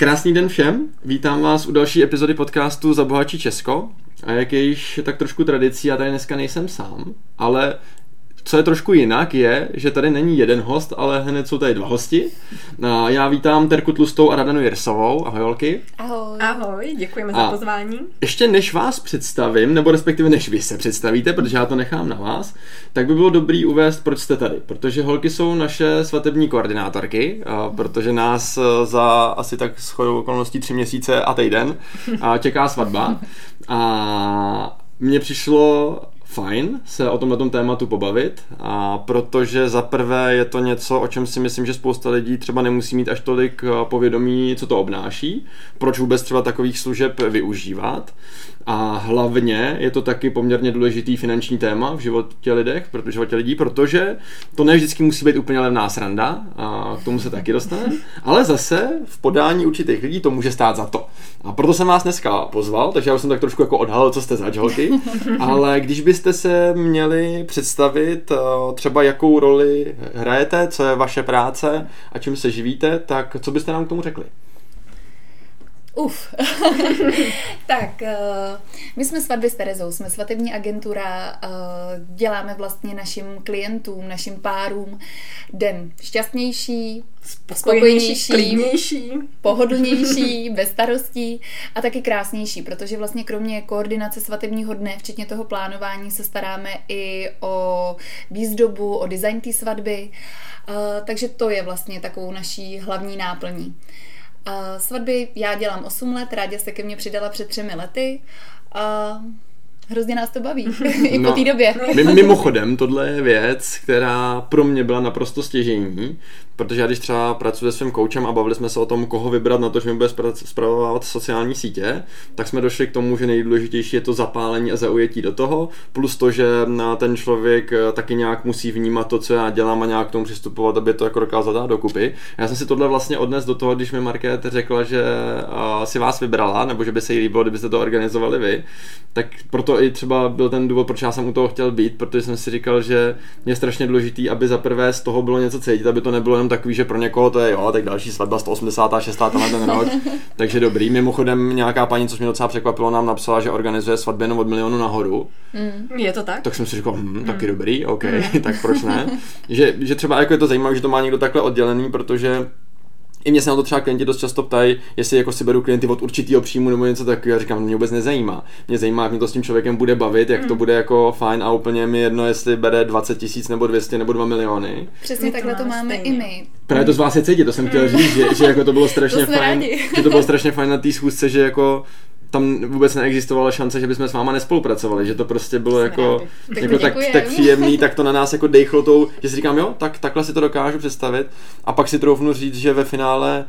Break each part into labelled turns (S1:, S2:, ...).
S1: Krásný den všem, vítám vás u další epizody podcastu Zabohačí Česko. A jak je již tak trošku tradicí, já tady dneska nejsem sám, ale co je trošku jinak, je, že tady není jeden host, ale hned jsou tady dva hosti. Já vítám Terku Tlustou a Radanu Jirsovou. Ahoj, holky.
S2: Ahoj.
S3: Ahoj, děkujeme a za pozvání.
S1: Ještě než vás představím, nebo respektive než vy se představíte, protože já to nechám na vás, tak by bylo dobrý uvést, proč jste tady. Protože holky jsou naše svatební koordinátorky, protože nás e, za asi tak shodou okolností tři měsíce a týden čeká svatba. A mně přišlo fajn se o tomhle tématu pobavit, a protože za prvé je to něco, o čem si myslím, že spousta lidí třeba nemusí mít až tolik eh, povědomí, co to obnáší, proč vůbec třeba takových služeb využívat. A hlavně je to taky poměrně důležitý finanční téma v životě lidech, v životě lidí, protože to ne vždycky musí být úplně levná sranda, a k tomu se taky dostaneme, ale zase v podání určitých lidí to může stát za to. A proto jsem vás dneska pozval, takže já už jsem tak trošku jako odhalil, co jste za holky, ale když byste se měli představit eh, třeba jakou roli hrajete, co je vaše práce a čím se živíte, tak co byste nám k tomu řekli?
S2: Uf. tak, uh, my jsme svatby s Terezou, jsme svatební agentura, uh, děláme vlastně našim klientům, našim párům den šťastnější, spokojenější,
S3: klidnější,
S2: pohodlnější, bez starostí a taky krásnější, protože vlastně kromě koordinace svatebního dne, včetně toho plánování, se staráme i o výzdobu, o design té svatby, uh, takže to je vlastně takovou naší hlavní náplní. A svatby já dělám 8 let, Rádě se ke mně přidala před třemi lety a hrozně nás to baví i no, po té době.
S1: Mimochodem, tohle je věc, která pro mě byla naprosto stěžení, protože já když třeba pracuji se svým koučem a bavili jsme se o tom, koho vybrat na to, že mi bude zpravovat sociální sítě, tak jsme došli k tomu, že nejdůležitější je to zapálení a zaujetí do toho, plus to, že ten člověk eh, taky nějak musí vnímat to, co já dělám a nějak k tomu přistupovat, aby to jako dokázal dát dokupy. Já jsem si tohle vlastně odnes do toho, když mi Market řekla, že uh, si vás vybrala, nebo že by se jí líbilo, kdybyste to organizovali vy, tak proto i třeba byl ten důvod, proč já jsem u toho chtěl být, protože jsem si říkal, že je strašně důležitý, aby za prvé z toho bylo něco cítit, aby to nebylo jenom takový, že pro někoho to je jo, tak další svatba 186. tenhle ten rok, takže dobrý. Mimochodem nějaká paní, co mě docela překvapilo, nám napsala, že organizuje svatby jenom od milionu nahoru.
S3: Mm, je to tak?
S1: Tak jsem si říkal, hm, taky mm. dobrý, OK, mm. tak proč ne? Že, že třeba jako je to zajímavé, že to má někdo takhle oddělený, protože i mě se na to třeba klienti dost často ptají, jestli jako si beru klienty od určitého příjmu nebo něco takového. Já říkám, mě vůbec nezajímá. Mě zajímá, jak mě to s tím člověkem bude bavit, jak mm. to bude jako fajn a úplně mi jedno, jestli bere 20 tisíc nebo 200 nebo 2 miliony.
S2: Přesně takhle to máme stejně. i my.
S1: Právě to z vás je cítit, to jsem chtěl mm. říct, že, že jako to bylo strašně
S2: to
S1: fajn, že to bylo strašně fajn na té schůzce, že jako tam vůbec neexistovala šance, že bychom s váma nespolupracovali, že to prostě bylo Jsme jako, jako tak, tak příjemný, tak to na nás jako dejchlo tou, že si říkám, jo, tak takhle si to dokážu představit. A pak si troufnu říct, že ve finále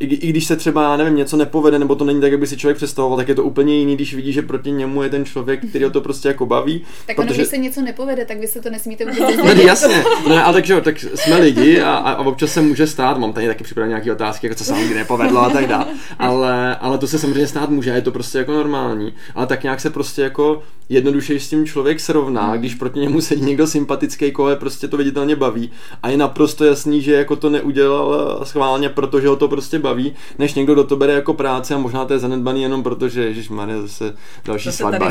S1: i, i když se třeba, já nevím, něco nepovede, nebo to není tak, jak by si člověk představoval, tak je to úplně jiný, když vidí, že proti němu je ten člověk, který ho to prostě jako baví.
S2: Tak protože... ono, když se něco nepovede, tak vy se to nesmíte vůbec
S1: no, jasně, no, ale takže tak jsme lidi a, a, občas se může stát, mám tady taky připravené nějaké otázky, jako co se nikdy nepovedlo a tak dále, ale, ale to se samozřejmě stát může, je to prostě jako normální, ale tak nějak se prostě jako jednoduše s tím člověk srovná, hmm. když proti němu sedí někdo sympatický, koho je prostě to viditelně baví a je naprosto jasný, že jako to neudělal schválně, protože ho to prostě baví, než někdo, do to bere jako práce a možná to je zanedbaný jenom proto, že Ježíš Maria zase další svatba,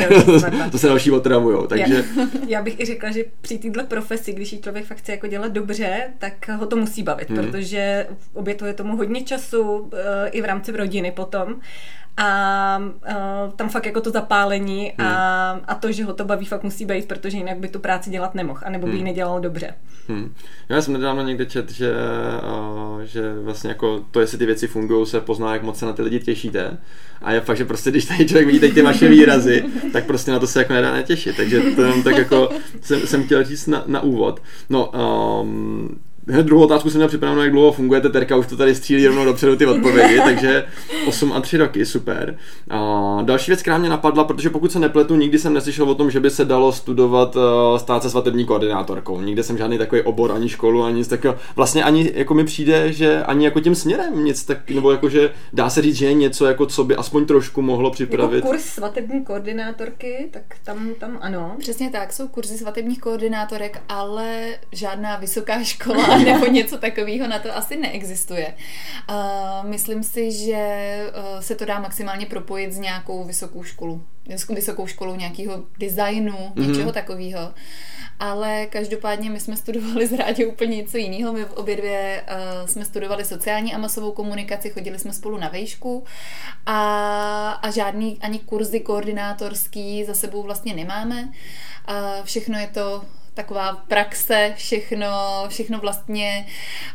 S1: to se další otravujou, takže...
S3: Já, já bych i řekla, že při této profesi, když ji člověk fakt chce jako dělat dobře, tak ho to musí bavit, hmm. protože obětuje tomu hodně času eh, i v rámci rodiny potom a uh, tam fakt jako to zapálení hmm. a, a to, že ho to baví, fakt musí být, protože jinak by tu práci dělat nemohl, anebo by hmm. ji nedělal dobře.
S1: Hmm. Já jsem nedávno někde čet, že, uh, že vlastně jako to, jestli ty věci fungují, se pozná, jak moc se na ty lidi těšíte. A je fakt, že prostě, když tady člověk vidí ty vaše výrazy, tak prostě na to se jako nedá netěšit. Takže to jenom tak jako jsem, jsem chtěl říct na, na úvod. No, um, Hned druhou otázku jsem měl připravenou, jak dlouho fungujete, Terka už to tady střílí rovnou dopředu ty odpovědi, takže 8 a 3 roky, super. A další věc, která mě napadla, protože pokud se nepletu, nikdy jsem neslyšel o tom, že by se dalo studovat, uh, stát se svatební koordinátorkou. Nikdy jsem žádný takový obor, ani školu, ani nic takového. Vlastně ani jako mi přijde, že ani jako tím směrem nic tak, nebo jako, že dá se říct, že je něco, jako co by aspoň trošku mohlo připravit.
S3: Jako kurz svatební koordinátorky, tak tam, tam ano.
S2: Přesně tak, jsou kurzy svatebních koordinátorek, ale žádná vysoká škola nebo něco takového na to asi neexistuje. Uh, myslím si, že uh, se to dá maximálně propojit s nějakou vysokou školu, vysokou školou nějakého designu, mm-hmm. něčeho takového. Ale každopádně my jsme studovali z rádě úplně něco jiného. My obě dvě uh, jsme studovali sociální a masovou komunikaci, chodili jsme spolu na vejšku a, a žádný ani kurzy koordinátorský za sebou vlastně nemáme. Uh, všechno je to taková praxe, všechno, všechno vlastně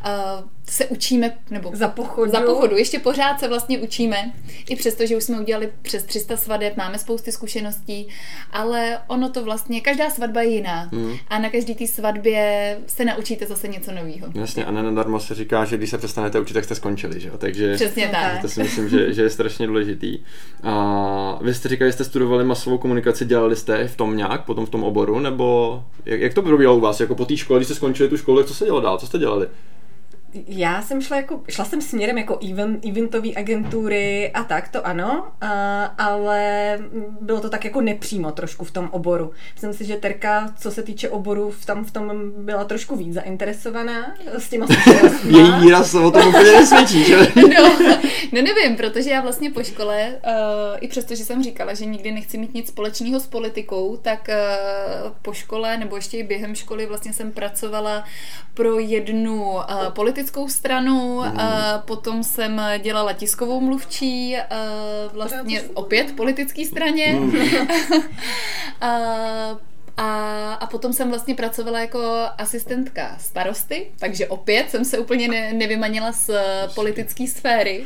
S2: uh, se učíme, nebo
S3: za pochodu.
S2: za pochodu, ještě pořád se vlastně učíme, i přesto, že už jsme udělali přes 300 svadeb, máme spousty zkušeností, ale ono to vlastně, každá svatba je jiná hmm. a na každý té svatbě se naučíte zase něco nového.
S1: Jasně a nenadarmo se říká, že když se přestanete učit, tak jste skončili, že jo? Takže
S2: Přesně tak.
S1: To si myslím, že, že je strašně důležitý. A vy jste říkali, že jste studovali masovou komunikaci, dělali jste v tom nějak, potom v tom oboru, nebo jak, jak to probíhalo u vás, jako po té škole, když jste skončili tu školu, co se dělo dál, co jste dělali?
S3: Já jsem šla jako, šla jsem směrem jako event, eventové agentury a tak, to ano, a, ale bylo to tak jako nepřímo trošku v tom oboru. Myslím si, že Terka, co se týče oboru, v tam v tom byla trošku víc zainteresovaná s těma
S1: Její výraz o tom úplně nesvědčí, že?
S2: no, no nevím, protože já vlastně po škole, uh, i přesto, že jsem říkala, že nikdy nechci mít nic společného s politikou, tak uh, po škole nebo ještě i během školy vlastně jsem pracovala pro jednu uh, politickou stranu, mm. potom jsem dělala tiskovou mluvčí, vlastně opět politické straně. Mm. a, a potom jsem vlastně pracovala jako asistentka starosty, takže opět jsem se úplně ne, nevymanila z politické sféry.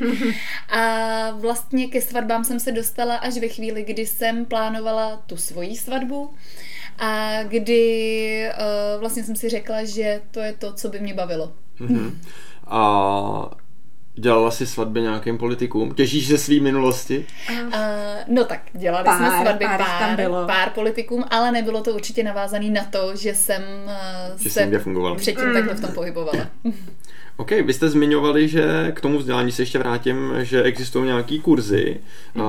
S2: A vlastně ke svatbám jsem se dostala až ve chvíli, kdy jsem plánovala tu svoji svatbu a kdy uh, vlastně jsem si řekla, že to je to, co by mě bavilo. Mm-hmm.
S1: A Dělala si svatby nějakým politikům? Těžíš se svý minulosti?
S2: Uh, no tak, dělali pár, jsme svatby pár, pár, tam bylo. pár politikům, ale nebylo to určitě navázané na to, že jsem uh, že se předtím mm. takhle v tom pohybovala.
S1: OK, vy jste zmiňovali, že k tomu vzdělání se ještě vrátím, že existují nějaký kurzy. Mm.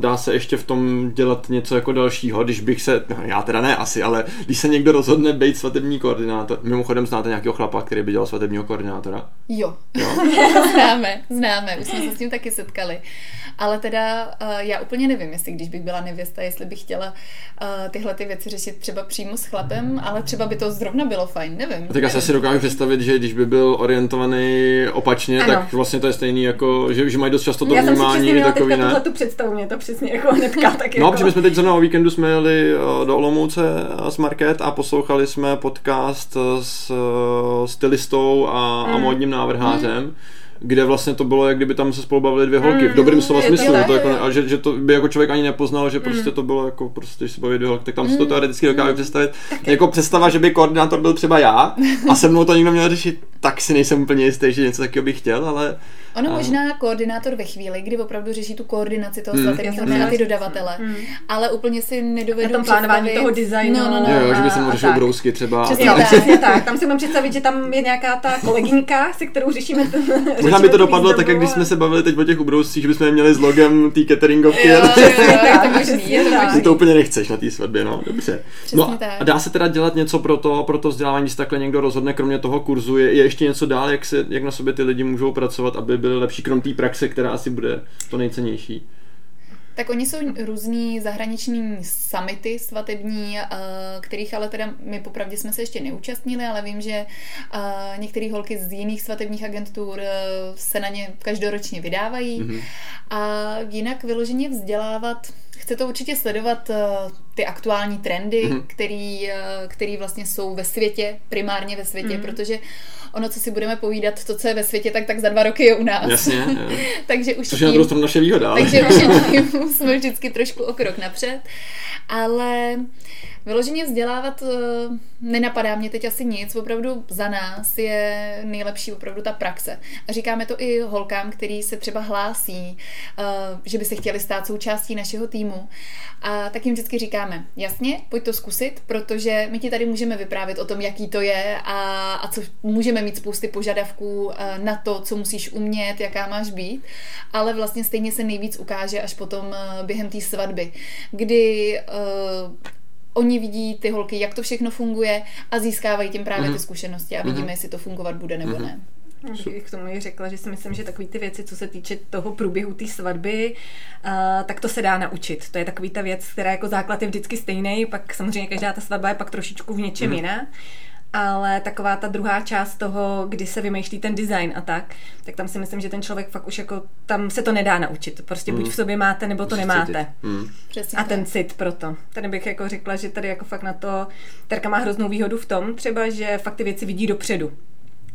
S1: Dá se ještě v tom dělat něco jako dalšího, když bych se, no, já teda ne asi, ale když se někdo rozhodne být svatební koordinátor, mimochodem znáte nějakého chlapa, který by dělal svatebního koordinátora?
S2: Jo, jo. známe, známe, už jsme se s tím taky setkali. Ale teda uh, já úplně nevím, jestli když bych byla nevěsta, jestli bych chtěla uh, tyhle ty věci řešit třeba přímo s chlapem, ale třeba by to zrovna bylo fajn, nevím.
S1: A tak já se asi dokážu představit, že když by byl orientovaný opačně, ano. tak vlastně to je stejný jako, že, že mají dost často to já vnímání. Já
S3: jsem si takový, ne? tu představu, mě to přesně jako hnedka tak
S1: No, jako... protože my jsme teď zrovna o víkendu jsme jeli eh, do Olomouce s Market a poslouchali jsme podcast s stylistou a, mm. a módním návrhářem. Mm kde vlastně to bylo, jak kdyby tam se spolu bavili dvě holky, mm, v dobrém slova smyslu, to jako, a že, že, to by jako člověk ani nepoznal, že prostě mm. to bylo jako prostě, když se baví dvě holky, tak tam mm. si to teoreticky dokáže představit. Okay. Jako představa, že by koordinátor byl třeba já a se mnou to někdo měl řešit, tak si nejsem úplně jistý, že něco takového bych chtěl, ale
S2: Ono a... možná koordinátor ve chvíli, kdy opravdu řeší tu koordinaci toho hmm. svatebního dne a ty dodavatele, hmm. ale úplně si nedovedu
S3: Na tom plánování toho designu. No, no,
S1: no, jo, jo, že by se mohl řešit brousky třeba.
S3: Přesně tak, přesně tak. Tam si můžu představit, že tam je nějaká ta kolegyňka, se kterou řešíme ten
S1: Možná by to dopadlo tak, jak když jsme se bavili teď o těch ubrouscích, že bychom je měli s logem té cateringovky.
S2: Jo, jo, jo,
S1: to to úplně nechceš na té svatbě, no, dobře. No a dá se teda dělat něco pro to, pro to vzdělávání, když takhle někdo rozhodne, kromě toho kurzu, je, je ještě něco dál, jak, se, jak na sobě ty lidi můžou pracovat, aby byli lepší, krom té praxe, která asi bude to nejcennější.
S2: Tak oni jsou různý zahraniční summity svatební, eh, kterých ale teda my popravdě jsme se ještě neúčastnili, ale vím, že eh, některé holky z jiných svatebních agentur eh, se na ně každoročně vydávají. Mm-hmm. A jinak vyloženě vzdělávat chce to určitě sledovat ty aktuální trendy, mm-hmm. který, který vlastně jsou ve světě, primárně ve světě, mm-hmm. protože ono, co si budeme povídat, to, co je ve světě, tak, tak za dva roky je u nás.
S1: Jasně.
S2: takže už
S1: Což je na druhou naše výhoda.
S2: takže už tím jsme vždycky trošku o krok napřed. Ale Vyloženě vzdělávat eh, nenapadá mě teď asi nic, opravdu za nás je nejlepší opravdu ta praxe. A říkáme to i holkám, který se třeba hlásí, eh, že by se chtěli stát součástí našeho týmu. A tak jim vždycky říkáme, jasně, pojď to zkusit, protože my ti tady můžeme vyprávět o tom, jaký to je a, a co můžeme mít spousty požadavků eh, na to, co musíš umět, jaká máš být, ale vlastně stejně se nejvíc ukáže až potom během té svatby, kdy oni vidí ty holky, jak to všechno funguje a získávají tím právě mm-hmm. ty zkušenosti a vidíme, mm-hmm. jestli to fungovat bude nebo mm-hmm. ne.
S3: Bych k tomu i řekla, že si myslím, že takové ty věci, co se týče toho průběhu té svatby, uh, tak to se dá naučit. To je takový ta věc, která jako základ je vždycky stejný, pak samozřejmě každá ta svatba je pak trošičku v něčem mm. jiná ale taková ta druhá část toho, kdy se vymýšlí ten design a tak, tak tam si myslím, že ten člověk fakt už jako, tam se to nedá naučit. Prostě mm. buď v sobě máte, nebo to nemáte. Mm. a ten cit proto. Tady bych jako řekla, že tady jako fakt na to, Terka má hroznou výhodu v tom třeba, že fakt ty věci vidí dopředu.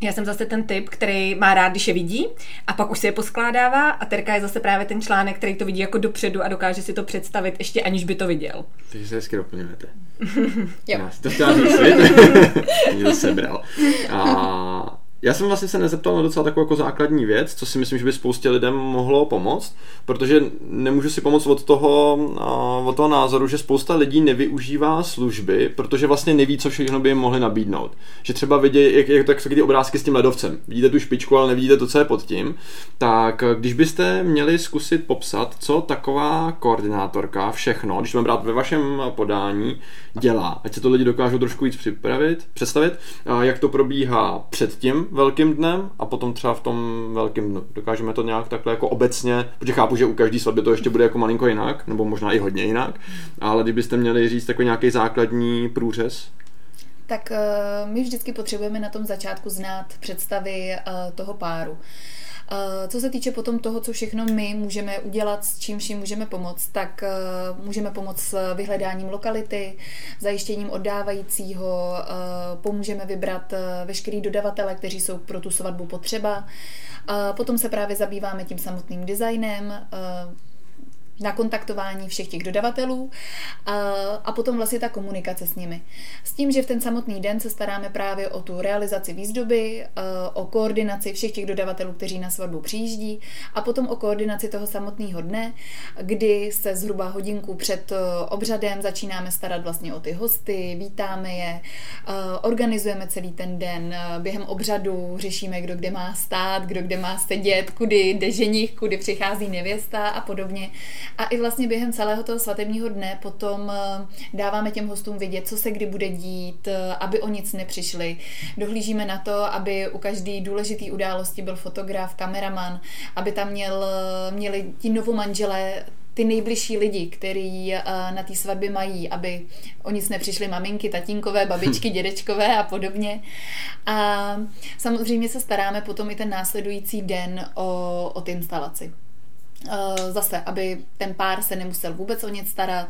S3: Já jsem zase ten typ, který má rád, když je vidí a pak už si je poskládává a Terka je zase právě ten článek, který to vidí jako dopředu a dokáže si to představit ještě aniž by to viděl.
S1: Takže se hezky doplňujete.
S2: jo.
S1: Já si to chtěla říct, Mě to sebral. A já jsem vlastně se nezeptal na docela takovou jako základní věc, co si myslím, že by spoustě lidem mohlo pomoct, protože nemůžu si pomoct od toho, od toho názoru, že spousta lidí nevyužívá služby, protože vlastně neví, co všechno by jim mohli nabídnout. Že třeba vidí, jak, jak, jak ty obrázky s tím ledovcem. Vidíte tu špičku, ale nevidíte to, co je pod tím. Tak když byste měli zkusit popsat, co taková koordinátorka všechno, když mám brát ve vašem podání, dělá, ať se to lidi dokážou trošku víc připravit, představit, jak to probíhá před velkým dnem a potom třeba v tom velkém dnu. Dokážeme to nějak takhle jako obecně, protože chápu, že u každé svatby to ještě bude jako malinko jinak, nebo možná i hodně jinak, ale kdybyste měli říct takový nějaký základní průřez,
S2: tak uh, my vždycky potřebujeme na tom začátku znát představy uh, toho páru. Eh, co se týče potom toho, co všechno my můžeme udělat, s čím vším můžeme pomoct, tak eh, můžeme pomoct s vyhledáním lokality, zajištěním oddávajícího, eh, pomůžeme vybrat veškerý dodavatele, kteří jsou pro tu svatbu potřeba. Potom se právě zabýváme tím samotným designem, na kontaktování všech těch dodavatelů a, a potom vlastně ta komunikace s nimi. S tím, že v ten samotný den se staráme právě o tu realizaci výzdoby, o koordinaci všech těch dodavatelů, kteří na svatbu přijíždí a potom o koordinaci toho samotného dne, kdy se zhruba hodinku před obřadem začínáme starat vlastně o ty hosty, vítáme je, organizujeme celý ten den, během obřadu řešíme, kdo kde má stát, kdo kde má sedět, kudy jde ženich, kudy přichází nevěsta a podobně. A i vlastně během celého toho svatebního dne potom eh, dáváme těm hostům vědět, co se kdy bude dít, eh, aby o nic nepřišli. Dohlížíme na to, aby u každé důležité události byl fotograf, kameraman, aby tam měl, eh, měli ti novomanželé ty nejbližší lidi, který na té svatbě mají, aby o nic nepřišly maminky, tatínkové, babičky, dědečkové a podobně. A samozřejmě se staráme potom i ten následující den o, o ty instalaci. Eh, zase, aby ten pár se nemusel vůbec o nic starat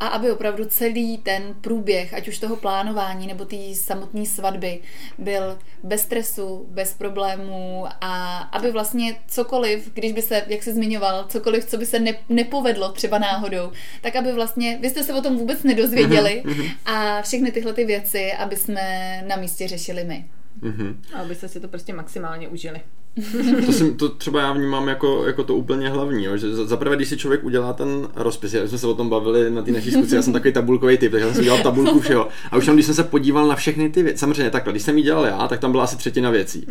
S2: a aby opravdu celý ten průběh, ať už toho plánování nebo té samotné svatby, byl bez stresu, bez problémů a aby vlastně cokoliv, když by se, jak se zmiňoval, cokoliv, co by se ne, nepovedlo třeba náhodou, tak aby vlastně, vy jste se o tom vůbec nedozvěděli mhm, mhm. a všechny tyhle ty věci, aby jsme na místě řešili my.
S3: Mm-hmm. A abyste si to prostě maximálně užili.
S1: to, si, to třeba já vnímám jako, jako to úplně hlavní, jo, že zaprvé, když si člověk udělá ten rozpis, já jsme se o tom bavili na té naší zkusce, já jsem takový tabulkový typ, takže já jsem udělal tabulku všeho. A už tam, když jsem se podíval na všechny ty věci, samozřejmě takhle, když jsem ji dělal já, tak tam byla asi třetina věcí.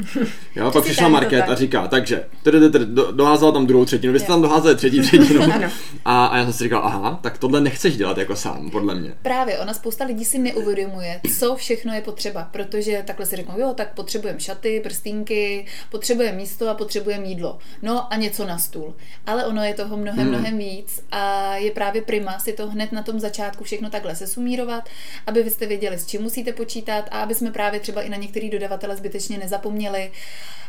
S1: Jo, pak přišla Market a říká, takže, doházela tam druhou třetinu, vy jste tam doházeli třetí třetinu. A, a já jsem si říkal, aha, tak tohle nechceš dělat jako sám, podle mě.
S2: Právě, ona spousta lidí si neuvědomuje, co všechno je potřeba, protože takhle si řeknou, jo, tak potřebujeme šaty, prstínky, potřebujeme místo a potřebujeme jídlo. No a něco na stůl. Ale ono je toho mnohem, hmm. mnohem víc a je právě prima si to hned na tom začátku všechno takhle sesumírovat, aby vy jste věděli, s čím musíte počítat a aby jsme právě třeba i na některý dodavatele zbytečně nezapomněli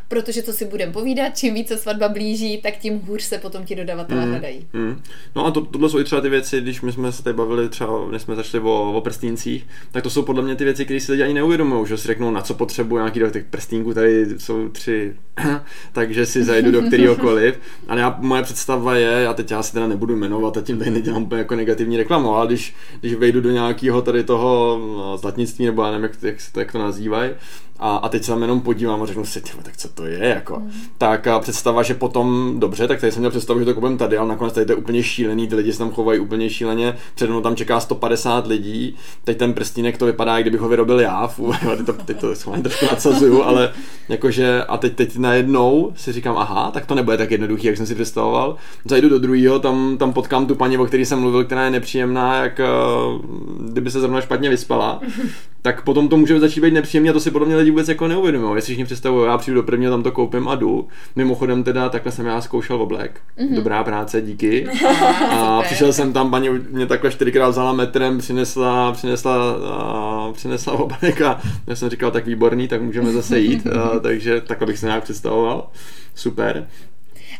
S2: protože co si budeme povídat, čím více svatba blíží, tak tím hůř se potom ti dodavatelé mm, hledají. Mm.
S1: No a to, tohle jsou i třeba ty věci, když my jsme se tady bavili třeba, než jsme začali o, o prstíncích, tak to jsou podle mě ty věci, které si lidi ani neuvědomují, že si řeknou, na co potřebuji nějaký do těch prstínků, tady jsou tři, takže si zajdu do kterýhokoliv. Ale já, moje představa je, já teď já si teda nebudu jmenovat a tím tady nedělám úplně jako negativní reklamu, ale když, když vejdu do nějakého tady toho no, zlatnictví, nebo já nevím, jak, jak se to, jak to nazývají, a, a teď se tam jenom podívám a řeknu si, tyvo, tak co to je, jako. Mm. Tak a představa, že potom, dobře, tak tady jsem měl představu, že to koupím tady, ale nakonec tady to je úplně šílený, ty lidi se tam chovají úplně šíleně, přede mnou tam čeká 150 lidí, teď ten prstínek to vypadá, kdybych ho vyrobil já, fů, teď to, teď to trošku nadsazuju, ale jakože, a teď, teď najednou si říkám, aha, tak to nebude tak jednoduchý, jak jsem si představoval. Zajdu do druhého, tam, tam potkám tu paní, o které jsem mluvil, která je nepříjemná, jak kdyby se zrovna špatně vyspala, tak potom to může začít být nepříjemné a to si podle mě lidi vůbec jako neuvědomují. Jestli si představují, já přijdu do prvního, tam to koupím a jdu. Mimochodem teda takhle jsem já zkoušel oblek. Mm-hmm. Dobrá práce, díky. a přišel jsem tam, paní mě takhle čtyřikrát vzala metrem, přinesla, přinesla, a, přinesla oblek a já jsem říkal, tak výborný, tak můžeme zase jít. a, takže takhle bych se nějak představoval. Super.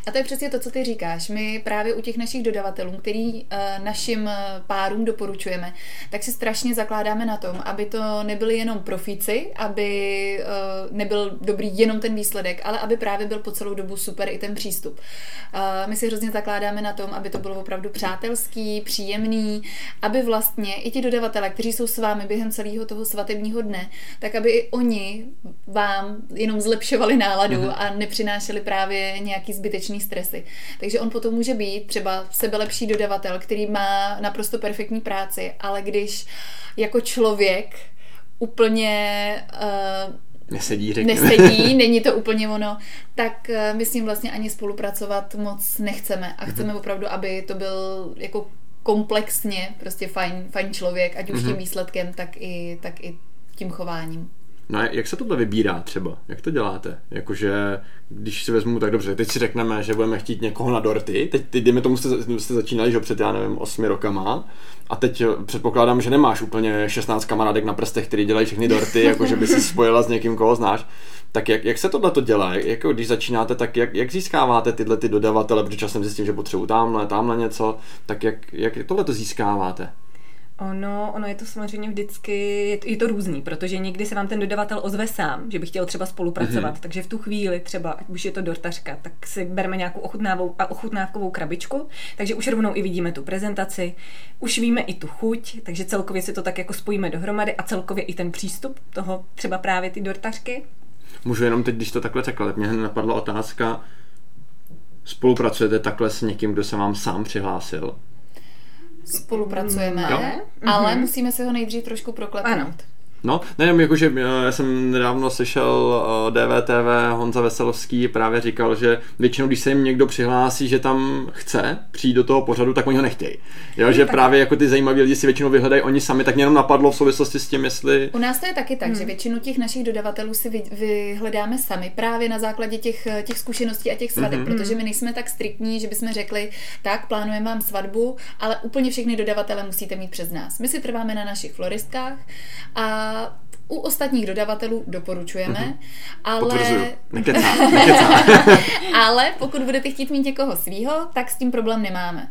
S2: A to je přesně to, co ty říkáš. My právě u těch našich dodavatelů, který uh, našim eh, párům doporučujeme, tak si strašně zakládáme na tom, aby to nebyli jenom profíci, aby uh, nebyl dobrý jenom ten výsledek, ale aby právě byl po celou dobu super i ten přístup. My si hrozně zakládáme na tom, aby to bylo opravdu přátelský, příjemný, aby vlastně i ti dodavatele, kteří jsou s vámi během celého toho svatebního dne, tak aby i oni vám jenom zlepšovali náladu mm-hmm. a nepřinášeli právě nějaký zbytečný stresy. Takže on potom může být třeba sebelepší dodavatel, který má naprosto perfektní práci, ale když jako člověk úplně uh,
S1: nesedí, řekněme.
S2: nesedí, není to úplně ono, tak uh, my s ním vlastně ani spolupracovat moc nechceme a chceme mm-hmm. opravdu, aby to byl jako komplexně prostě fajn, fajn člověk, ať už mm-hmm. tím výsledkem, tak i, tak i tím chováním.
S1: No a jak se tohle vybírá třeba? Jak to děláte? Jakože, když si vezmu tak dobře, teď si řekneme, že budeme chtít někoho na dorty, teď, teď dejme tomu, jste, jste začínali, že před, já nevím, osmi rokama, a teď předpokládám, že nemáš úplně 16 kamarádek na prstech, který dělají všechny dorty, jakože by si spojila s někým, koho znáš. Tak jak, jak se tohle to dělá? Jako když začínáte, tak jak, jak získáváte tyhle ty dodavatele, protože časem zjistím, že potřebuji tamhle, tamhle něco, tak jak, jak tohle to získáváte?
S3: Ono, ono je to samozřejmě vždycky, je to, je to různý, protože někdy se vám ten dodavatel ozve sám, že by chtěl třeba spolupracovat, mm-hmm. takže v tu chvíli třeba, ať už je to dortařka, tak si bereme nějakou ochutnávou, ochutnávkovou krabičku, takže už rovnou i vidíme tu prezentaci, už víme i tu chuť, takže celkově si to tak jako spojíme dohromady a celkově i ten přístup toho třeba právě ty dortařky.
S1: Můžu jenom teď, když to takhle řekla, tak mě napadla otázka, spolupracujete takhle s někým, kdo se vám sám přihlásil?
S2: Spolupracujeme, jo? ale mm-hmm. musíme se ho nejdřív trošku proklepnout. Ano.
S1: No, nevím, jakože eh, já jsem nedávno slyšel eh, DVTV, Honza Veselovský právě říkal, že většinou, když se jim někdo přihlásí, že tam chce přijít do toho pořadu, tak oni ho nechtějí. Jo, že právě jako ty zajímaví lidi si většinou vyhledají oni sami, tak mě jenom napadlo v souvislosti s tím, jestli...
S2: U nás to je taky tak, hmm. že většinu těch našich dodavatelů si vy, vyhledáme sami právě na základě těch, těch zkušeností a těch svadeb, hmm. protože my nejsme tak striktní, že bychom řekli, tak plánujeme vám svatbu, ale úplně všechny dodavatele musíte mít přes nás. My si trváme na našich floristkách a u ostatních dodavatelů doporučujeme, mm-hmm. ale...
S1: Nekecá, nekecá.
S2: ale pokud budete chtít mít někoho svýho, tak s tím problém nemáme.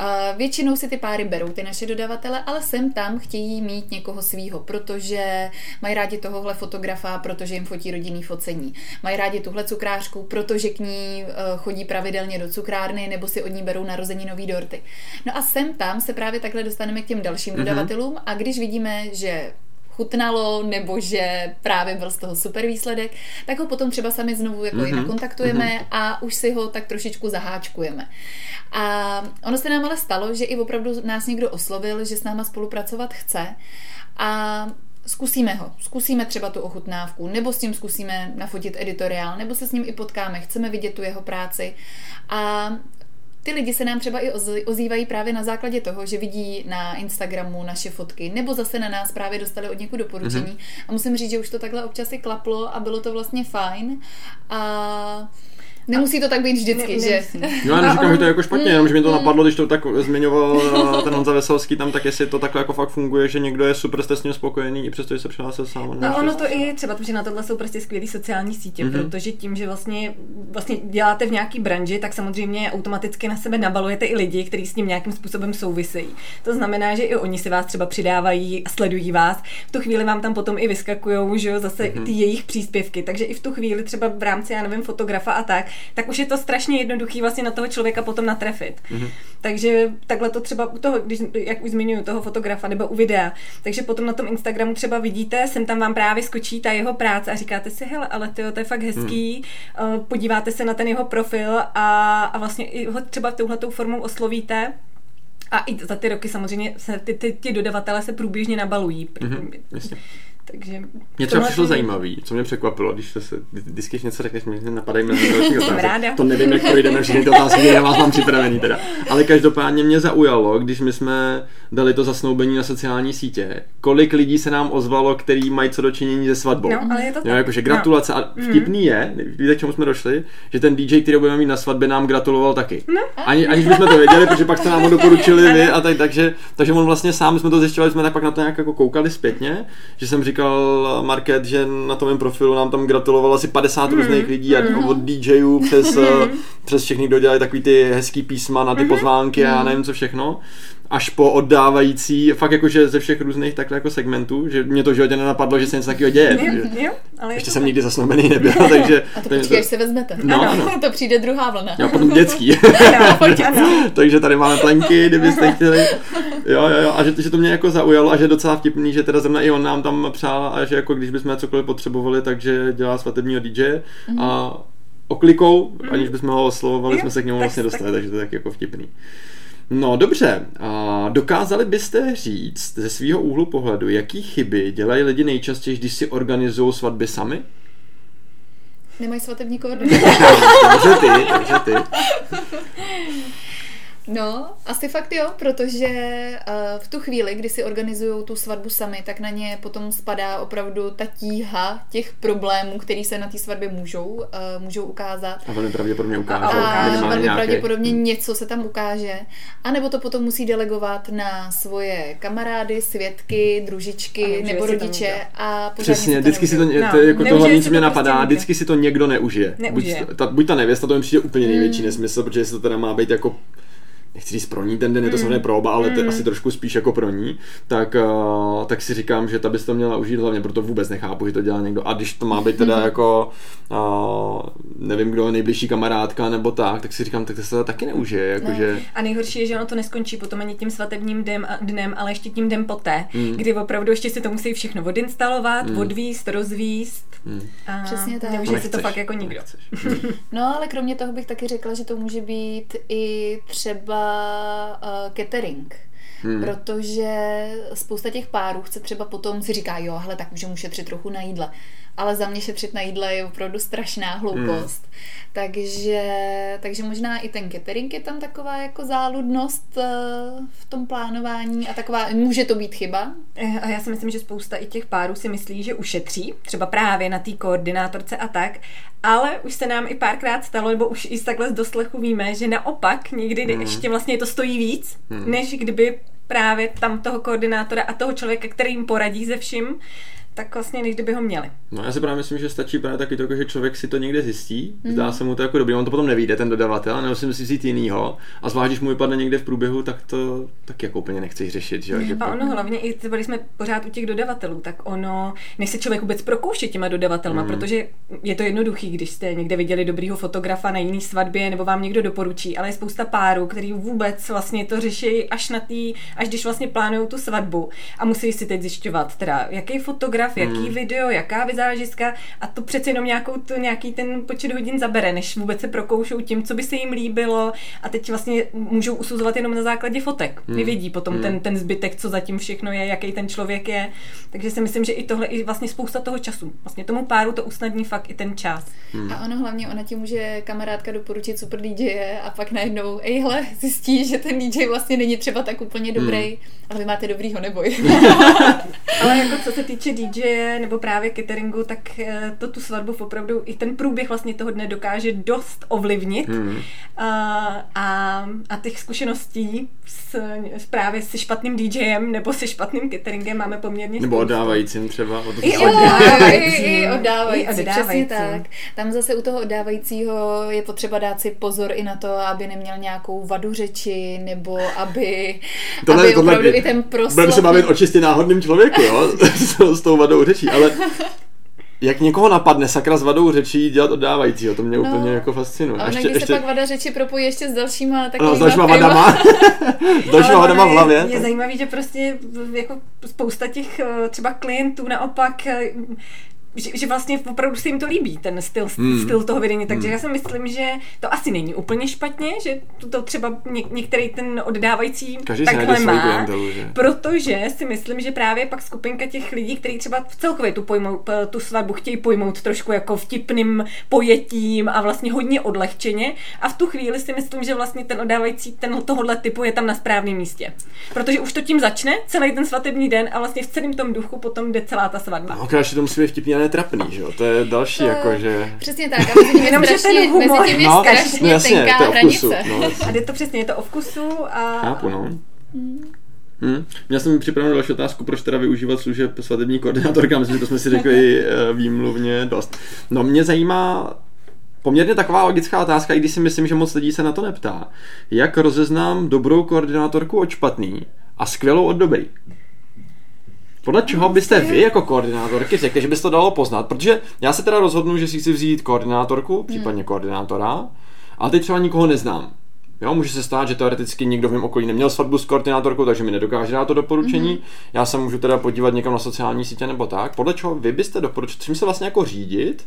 S2: Uh, většinou si ty páry berou ty naše dodavatele, ale sem tam chtějí mít někoho svýho, protože mají rádi tohohle fotografa, protože jim fotí rodinný focení. Mají rádi tuhle cukrářku, protože k ní uh, chodí pravidelně do cukrárny nebo si od ní berou nový dorty. No a sem tam se právě takhle dostaneme k těm dalším mm-hmm. dodavatelům a když vidíme, že chutnalo, nebo že právě byl z toho super výsledek, tak ho potom třeba sami znovu jako mm-hmm. i mhm. nakontaktujeme mm-hmm. a už si ho tak trošičku zaháčkujeme. A ono se nám ale stalo, že i opravdu nás někdo oslovil, že s náma spolupracovat chce a zkusíme ho, zkusíme třeba tu ochutnávku, nebo s tím zkusíme nafotit editoriál, nebo se s ním i potkáme, chceme vidět tu jeho práci a ty lidi se nám třeba i ozývají právě na základě toho, že vidí na Instagramu naše fotky, nebo zase na nás právě dostali od někud doporučení. Mm-hmm. A musím říct, že už to takhle občas i klaplo a bylo to vlastně fajn. A Nemusí to tak být vždycky, ne, že?
S1: Jo, já neříkám, že to je jako špatně, jenom že mi to mm. napadlo, když to tak zmiňoval eh, ten Honza Veselský tam, tak jestli to takhle jako fakt funguje, že někdo je super s tím spokojený, i přesto, že se přihlásil sám.
S3: No ono to i třeba, protože na tohle jsou prostě skvělé sociální sítě, mm-hmm. protože tím, že vlastně, vlastně děláte v nějaký branži, tak samozřejmě automaticky na sebe nabalujete i lidi, kteří s ním nějakým způsobem souvisejí. To znamená, že i oni si vás třeba přidávají a sledují vás. V tu chvíli vám tam potom i vyskakují, že jo, zase mm-hmm. ty jejich příspěvky. Takže i v tu chvíli třeba v rámci, já nevím, fotografa a tak, tak už je to strašně jednoduchý vlastně na toho člověka potom natrefit. Mm-hmm. Takže takhle to třeba u toho, když, jak už zmiňuji, toho fotografa nebo u videa, takže potom na tom Instagramu třeba vidíte, sem tam vám právě skočí ta jeho práce a říkáte si, hele, ale tyjo, to je fakt hezký, mm. podíváte se na ten jeho profil a, a vlastně ho třeba touhletou formou oslovíte a i za ty roky samozřejmě se ty, ty, ty dodavatele se průběžně nabalují. Mm-hmm, Takže
S1: mě třeba přišlo zajímavý, co mě překvapilo, když to se, vždycky něco řekneš, mě napadají mě další otázky. To nevím, jak projdeme všechny ty otázky, já vás mám připravený teda. Ale každopádně mě zaujalo, když my jsme dali to zasnoubení na sociální sítě, kolik lidí se nám ozvalo, který mají co dočinění se svatbou.
S3: No, ale je to
S1: jo, jakože gratulace. No. A mhm. vtipný je, víte, k čemu jsme došli, že ten DJ, který budeme mít na svatbě, nám gratuloval taky. No. Ani, aniž bychom to věděli, protože pak jste nám ho doporučili vy a tak, takže, takže on vlastně sám jsme to zjišťovali, jsme tak pak na to nějak jako koukali zpětně, že jsem říkal Market, že na tom profilu nám tam gratulovalo asi 50 mm. různých lidí, mm. od DJů přes, mm. přes všechny, kdo dělají takový ty hezký písma na ty mm. pozvánky a nevím co všechno až po oddávající, fakt jakože ze všech různých takhle jako segmentů, že mě to životě nenapadlo, že se něco takového děje.
S3: Jo, jo, ale
S1: Ještě jsem nikdy zasnoubený nebyl, takže...
S2: A to počkej, až se vezmete.
S1: No, ano.
S2: to přijde druhá vlna.
S1: Jo, potom dětský.
S3: no, pojď, ano.
S1: takže tady máme plenky, kdybyste chtěli. Jo, jo, jo, a že, že to mě jako zaujalo a že je docela vtipný, že teda zrovna i on nám tam přál a že jako když bychom cokoliv potřebovali, takže dělá svatebního DJ mm. a oklikou, mm. aniž bychom ho oslovovali, jo, jsme se k němu vlastně dostali, takže to je tak jako vtipný. No dobře, a dokázali byste říct ze svého úhlu pohledu, jaký chyby dělají lidi nejčastěji, když si organizují svatby sami?
S2: Nemají svatební koordinátor.
S1: takže ty, takže ty.
S2: No, asi fakt jo, protože uh, v tu chvíli, kdy si organizují tu svatbu sami, tak na ně potom spadá opravdu ta tíha těch problémů, které se na té svatbě můžou, uh, můžou ukázat.
S1: A velmi pravděpodobně ukážou.
S2: A velmi pravděpodobně něco se tam ukáže. A nebo to potom musí delegovat na svoje kamarády, svědky, družičky a nebo rodiče. A
S1: Přesně, vždycky si to, no, to je jako to hlavní, co mě napadá, prostě vždycky si to někdo neužije.
S3: neužije.
S1: Buď, ta, buď ta nevěsta, to mi přijde úplně největší hmm. nesmysl, protože se to teda má být jako nechci říct pro ní ten den, je to mm. samozřejmě pro oba, ale mm. asi trošku spíš jako pro ní, tak, uh, tak si říkám, že ta bys to měla užít hlavně, proto vůbec nechápu, že to dělá někdo. A když to má být teda mm. jako, uh, nevím kdo, nejbližší kamarádka nebo tak, tak si říkám, tak to se to taky neužije. Jako no. že...
S3: A nejhorší je, že ono to neskončí potom ani tím svatebním dnem, dnem ale ještě tím dnem poté, mm. kdy opravdu ještě si to musí všechno odinstalovat, mm. odvíst, rozvíst. Mm. A
S2: Přesně tak.
S3: Neužije si to fakt jako nikdo.
S2: no ale kromě toho bych taky řekla, že to může být i třeba uh, catering. Hmm. Protože spousta těch párů chce třeba potom si říká, jo, hele, tak můžeme ušetřit trochu na jídle. Ale za mě šetřit na jídle je opravdu strašná hloupost. Hmm. Takže, takže možná i ten catering je tam taková jako záludnost uh, v tom plánování a taková, může to být chyba.
S3: Eh, a já si myslím, že spousta i těch párů si myslí, že ušetří, třeba právě na té koordinátorce a tak, ale už se nám i párkrát stalo, nebo už i takhle z doslechu víme, že naopak někdy hmm. ještě vlastně to stojí víc, hmm. než kdyby právě tam toho koordinátora a toho člověka, který jim poradí ze vším, tak vlastně než kdyby ho měli.
S1: No já si právě myslím, že stačí právě taky to, že člověk si to někde zjistí, mm. zdá se mu to jako dobrý, on to potom nevíde, ten dodavatel, nebo si musí vzít jinýho a zvlášť, když mu vypadne někde v průběhu, tak to tak jako úplně nechceš řešit. Že?
S3: Že a ono hlavně, i třeba když jsme pořád u těch dodavatelů, tak ono, než se člověk vůbec prokouší těma dodavatelma, mm. protože je to jednoduchý, když jste někde viděli dobrýho fotografa na jiný svatbě, nebo vám někdo doporučí, ale je spousta párů, který vůbec vlastně to řeší až na tý, až když vlastně plánují tu svatbu a musí si teď zjišťovat, teda jaký fotograf fotograf, jaký hmm. video, jaká vizážistka a to přece jenom nějakou, to, nějaký ten počet hodin zabere, než vůbec se prokoušou tím, co by se jim líbilo a teď vlastně můžou usuzovat jenom na základě fotek. Hmm. Nevědí potom hmm. ten, ten zbytek, co zatím všechno je, jaký ten člověk je. Takže si myslím, že i tohle i vlastně spousta toho času. Vlastně tomu páru to usnadní fakt i ten čas.
S2: Hmm. A ono hlavně, ona ti může kamarádka doporučit super DJ a pak najednou, ejhle, zjistí, že ten DJ vlastně není třeba tak úplně dobrý, hmm. ale vy máte dobrýho neboj.
S3: ale jako co se týče DJ, DJ nebo právě cateringu, tak eh, to tu svatbu opravdu i ten průběh vlastně toho dne dokáže dost ovlivnit. Hmm. A, a, a těch zkušeností s, s právě se špatným DJem nebo se špatným cateringem máme poměrně
S1: Nebo oddávajícím třeba.
S2: Od I, oddávající. I, i oddávající, I přesně tak. Tam zase u toho oddávajícího je potřeba dát si pozor i na to, aby neměl nějakou vadu řeči, nebo aby, tohle, aby tohle, opravdu tohle, i ten proslov...
S1: Budeme se bavit o čistě náhodným člověku, jo? s, s tou vadou řečí, ale jak někoho napadne sakra s vadou řečí dělat oddávajícího, to mě no, úplně jako fascinuje.
S2: A ještě, ještě... se pak vada řeči propojí ještě s dalšíma takovými
S1: no, s dalšíma vadama. s dalšíma vadama v hlavě.
S3: Je, je zajímavý, že prostě jako spousta těch eh, třeba klientů naopak eh, že, že vlastně opravdu se jim to líbí, ten styl, hmm. styl toho vedení. Takže hmm. já si myslím, že to asi není úplně špatně, že to třeba něk, některý ten oddávající
S1: Každý
S3: takhle má,
S1: klientelu, že?
S3: protože si myslím, že právě pak skupinka těch lidí, kteří třeba v celkově tu, pojmou, tu svatbu chtějí pojmout trošku jako vtipným pojetím a vlastně hodně odlehčeně a v tu chvíli si myslím, že vlastně ten oddávající ten tohohle typu je tam na správném místě. Protože už to tím začne, celý ten svatební den a vlastně v celém tom duchu potom jde celá ta svatba.
S1: No, to musí být vtipný a netrapný, že jo? To je další, to, jako, že...
S2: Přesně tak, a mezi tím je strašně, mezi tím je no, strašně no, jasně, tenká to hranice.
S3: No. A je to přesně, je to o vkusu a...
S1: Chápu, no. Hmm. Měl jsem připravenou další otázku, proč teda využívat služeb svatební koordinátorka, myslím, že to jsme si řekli eh, výmluvně dost. No mě zajímá poměrně taková logická otázka, i když si myslím, že moc lidí se na to neptá. Jak rozeznám dobrou koordinátorku od špatný a skvělou od dobrý? Podle čeho byste vy jako koordinátorky řekli, že byste to dalo poznat? Protože já se teda rozhodnu, že si chci vzít koordinátorku, případně hmm. koordinátora, ale teď třeba nikoho neznám. Jo, může se stát, že teoreticky nikdo v mém okolí neměl svatbu s koordinátorkou, takže mi nedokáže dát to doporučení. Mm-hmm. Já se můžu teda podívat někam na sociální sítě nebo tak. Podle čeho vy byste doporučili, čím se vlastně jako řídit,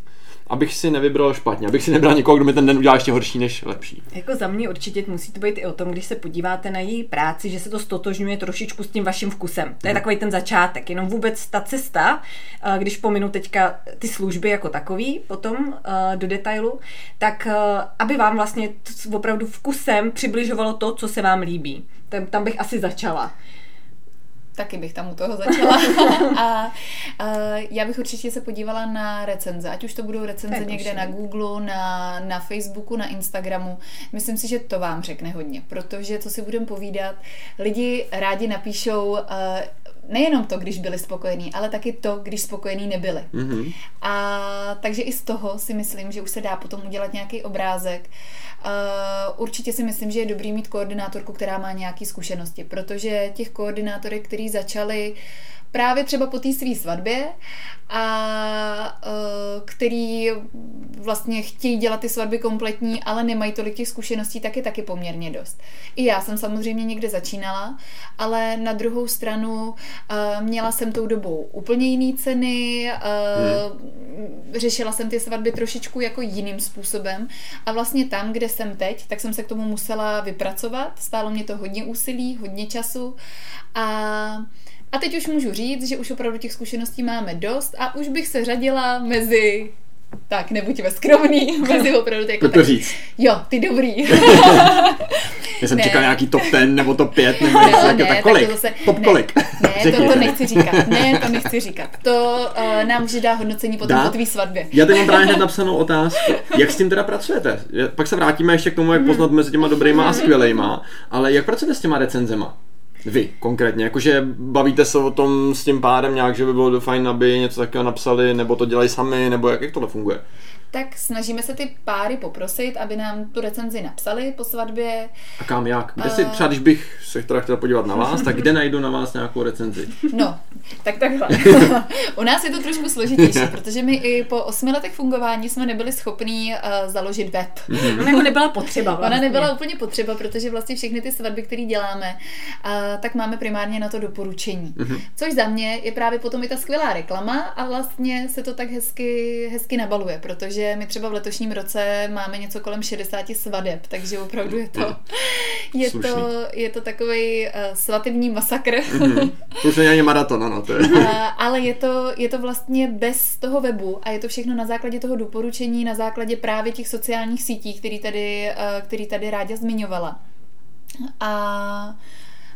S1: abych si nevybral špatně, abych si nebral někoho, kdo mi ten den udělá ještě horší než lepší.
S3: Jako za mě určitě musí to být i o tom, když se podíváte na její práci, že se to stotožňuje trošičku s tím vaším vkusem. To je hmm. takový ten začátek, jenom vůbec ta cesta, eh, když pominu teďka ty služby jako takový, potom eh, do detailu, tak eh, aby vám vlastně opravdu vkusem přibližovalo to, co se vám líbí. Tam bych asi začala.
S2: Taky bych tam u toho začala. a, a já bych určitě se podívala na recenze, ať už to budou recenze někde na Google, na, na Facebooku, na Instagramu. Myslím si, že to vám řekne hodně, protože co si budeme povídat, lidi rádi napíšou uh, nejenom to, když byli spokojení, ale taky to, když spokojení nebyli. Mm-hmm. A takže i z toho si myslím, že už se dá potom udělat nějaký obrázek. Uh, určitě si myslím, že je dobrý mít koordinátorku, která má nějaké zkušenosti, protože těch koordinátorek, který začali právě třeba po té své svatbě a uh, který vlastně chtějí dělat ty svatby kompletní, ale nemají tolik těch zkušeností, tak je taky poměrně dost. I já jsem samozřejmě někde začínala, ale na druhou stranu uh, měla jsem tou dobou úplně jiný ceny, uh, hmm. řešila jsem ty svatby trošičku jako jiným způsobem a vlastně tam, kde jsem teď, tak jsem se k tomu musela vypracovat, stálo mě to hodně úsilí, hodně času a a teď už můžu říct, že už opravdu těch zkušeností máme dost a už bych se řadila mezi tak, nebuďme skromný, mezi opravdu jako
S1: to říct.
S2: Jo, ty dobrý.
S1: Já jsem ne. čekal nějaký top 10 nebo top 5 nebo něco no, ne, tak kolik? Tak to zase, top
S2: ne,
S1: kolik?
S2: Ne, to, to nechci říkat. Ne, to nechci říkat. To uh, nám může dát hodnocení potom dá? po tvý svatbě.
S1: Já teď mám právě hned napsanou otázku. Jak s tím teda pracujete? Pak se vrátíme ještě k tomu, jak poznat mezi těma dobrýma a skvělejma, ale jak pracujete s těma recenzema? Vy konkrétně, jakože bavíte se o tom s tím párem nějak, že by bylo fajn, aby něco takového napsali, nebo to dělají sami, nebo jak, jak tohle funguje?
S2: Tak snažíme se ty páry poprosit, aby nám tu recenzi napsali po svatbě.
S1: A kam, jak? Kde si, třeba když bych se teda chtěla podívat na vás, tak kde najdu na vás nějakou recenzi?
S2: No, tak takhle. U nás je to trošku složitější, protože my i po osmi letech fungování jsme nebyli schopní uh, založit web.
S3: Mm-hmm. Ona jako nebyla potřeba.
S2: Vlastně. Ona nebyla úplně potřeba, protože vlastně všechny ty svatby, které děláme, uh, tak máme primárně na to doporučení. Mm-hmm. Což za mě je právě potom i ta skvělá reklama a vlastně se to tak hezky, hezky nabaluje, protože my třeba v letošním roce máme něco kolem 60 svadeb, takže opravdu je to, je to, je to takový uh, svatební masakr. Mm-hmm.
S1: To už není ani maraton, ano. To je. uh,
S2: ale je to, je to vlastně bez toho webu a je to všechno na základě toho doporučení, na základě právě těch sociálních sítí, který tady, uh, který tady Ráďa zmiňovala. A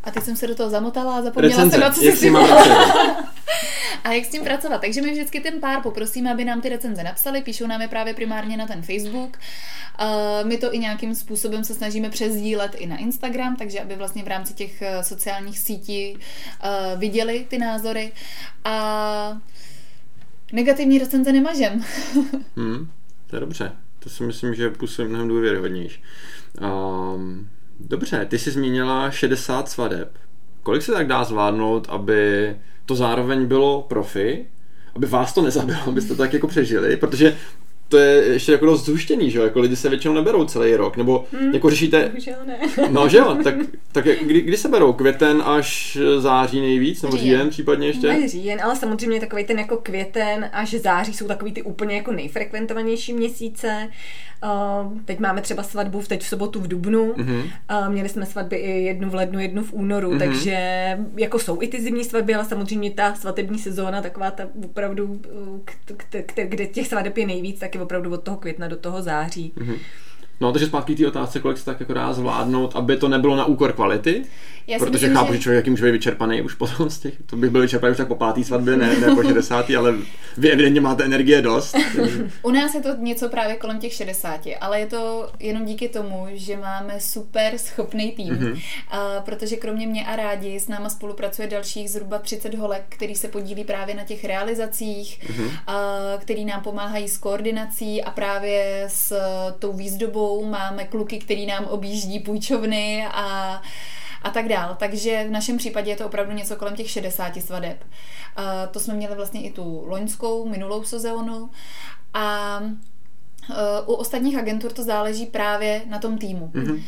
S2: a teď jsem se do toho zamotala a zapomněla Recenze. jsem, na co si A jak s tím pracovat? Takže my vždycky ten pár poprosíme, aby nám ty recenze napsali, píšou nám je právě primárně na ten Facebook. Uh, my to i nějakým způsobem se snažíme přezdílet i na Instagram, takže aby vlastně v rámci těch uh, sociálních sítí uh, viděli ty názory. A negativní recenze nemažem.
S1: hmm, to je dobře. To si myslím, že působí mnohem důvěryhodnější. Um, Dobře, ty jsi zmínila 60 svadeb. Kolik se tak dá zvládnout, aby to zároveň bylo profi, aby vás to nezabilo, abyste to tak jako přežili, protože to je ještě jako dost zhuštěný, že jo? Jako lidi se většinou neberou celý rok, nebo hmm, jako řešíte...
S3: Bohužel ne.
S1: No, že jo, tak, tak kdy, kdy se berou? Květen až září nejvíc, nebo říjen,
S2: Říjen.
S1: případně ještě?
S3: Ne říjen, ale samozřejmě takový ten jako květen až září jsou takový ty úplně jako nejfrekventovanější měsíce. Uh, teď máme třeba svatbu v teď v sobotu v Dubnu.
S1: Mhm.
S3: Uh, měli jsme svatby i jednu v lednu, jednu v únoru,
S1: Mhm.
S3: takže jako jsou i ty zimní svatby, ale samozřejmě ta svatební sezóna, taková ta opravdu, uh, k- k- k- kde těch svateb je nejvíc, tak je opravdu od toho května do toho září.
S1: Mhm. No, takže zpátky té otázce, kolik se tak jako dá zvládnout, aby to nebylo na úkor kvality,
S2: Já
S1: protože
S2: myslím,
S1: chápu, že...
S2: že-
S1: člověk jaký může být vyčerpaný už potom z těch, to bych byl vyčerpaný už tak po pátý svatbě, ne, ne po 60. ale vy evidentně máte energie dost.
S2: U nás je to něco právě kolem těch 60, ale je to jenom díky tomu, že máme super schopný tým,
S1: Mhm.
S2: mm-hmm. a, protože kromě mě a rádi s náma spolupracuje dalších zhruba 30 holek, který se podílí právě na těch realizacích,
S1: Mhm.
S2: mm-hmm. a, který nám pomáhají s koordinací a právě s tou výzdobou máme kluky, který nám objíždí půjčovny a a tak dál. Takže v našem případě je to opravdu něco kolem těch 60 svadeb. A to jsme měli vlastně i tu loňskou, minulou sezónu. A uh, u ostatních agentur to záleží právě na tom týmu.
S1: Mhm.
S2: Uh,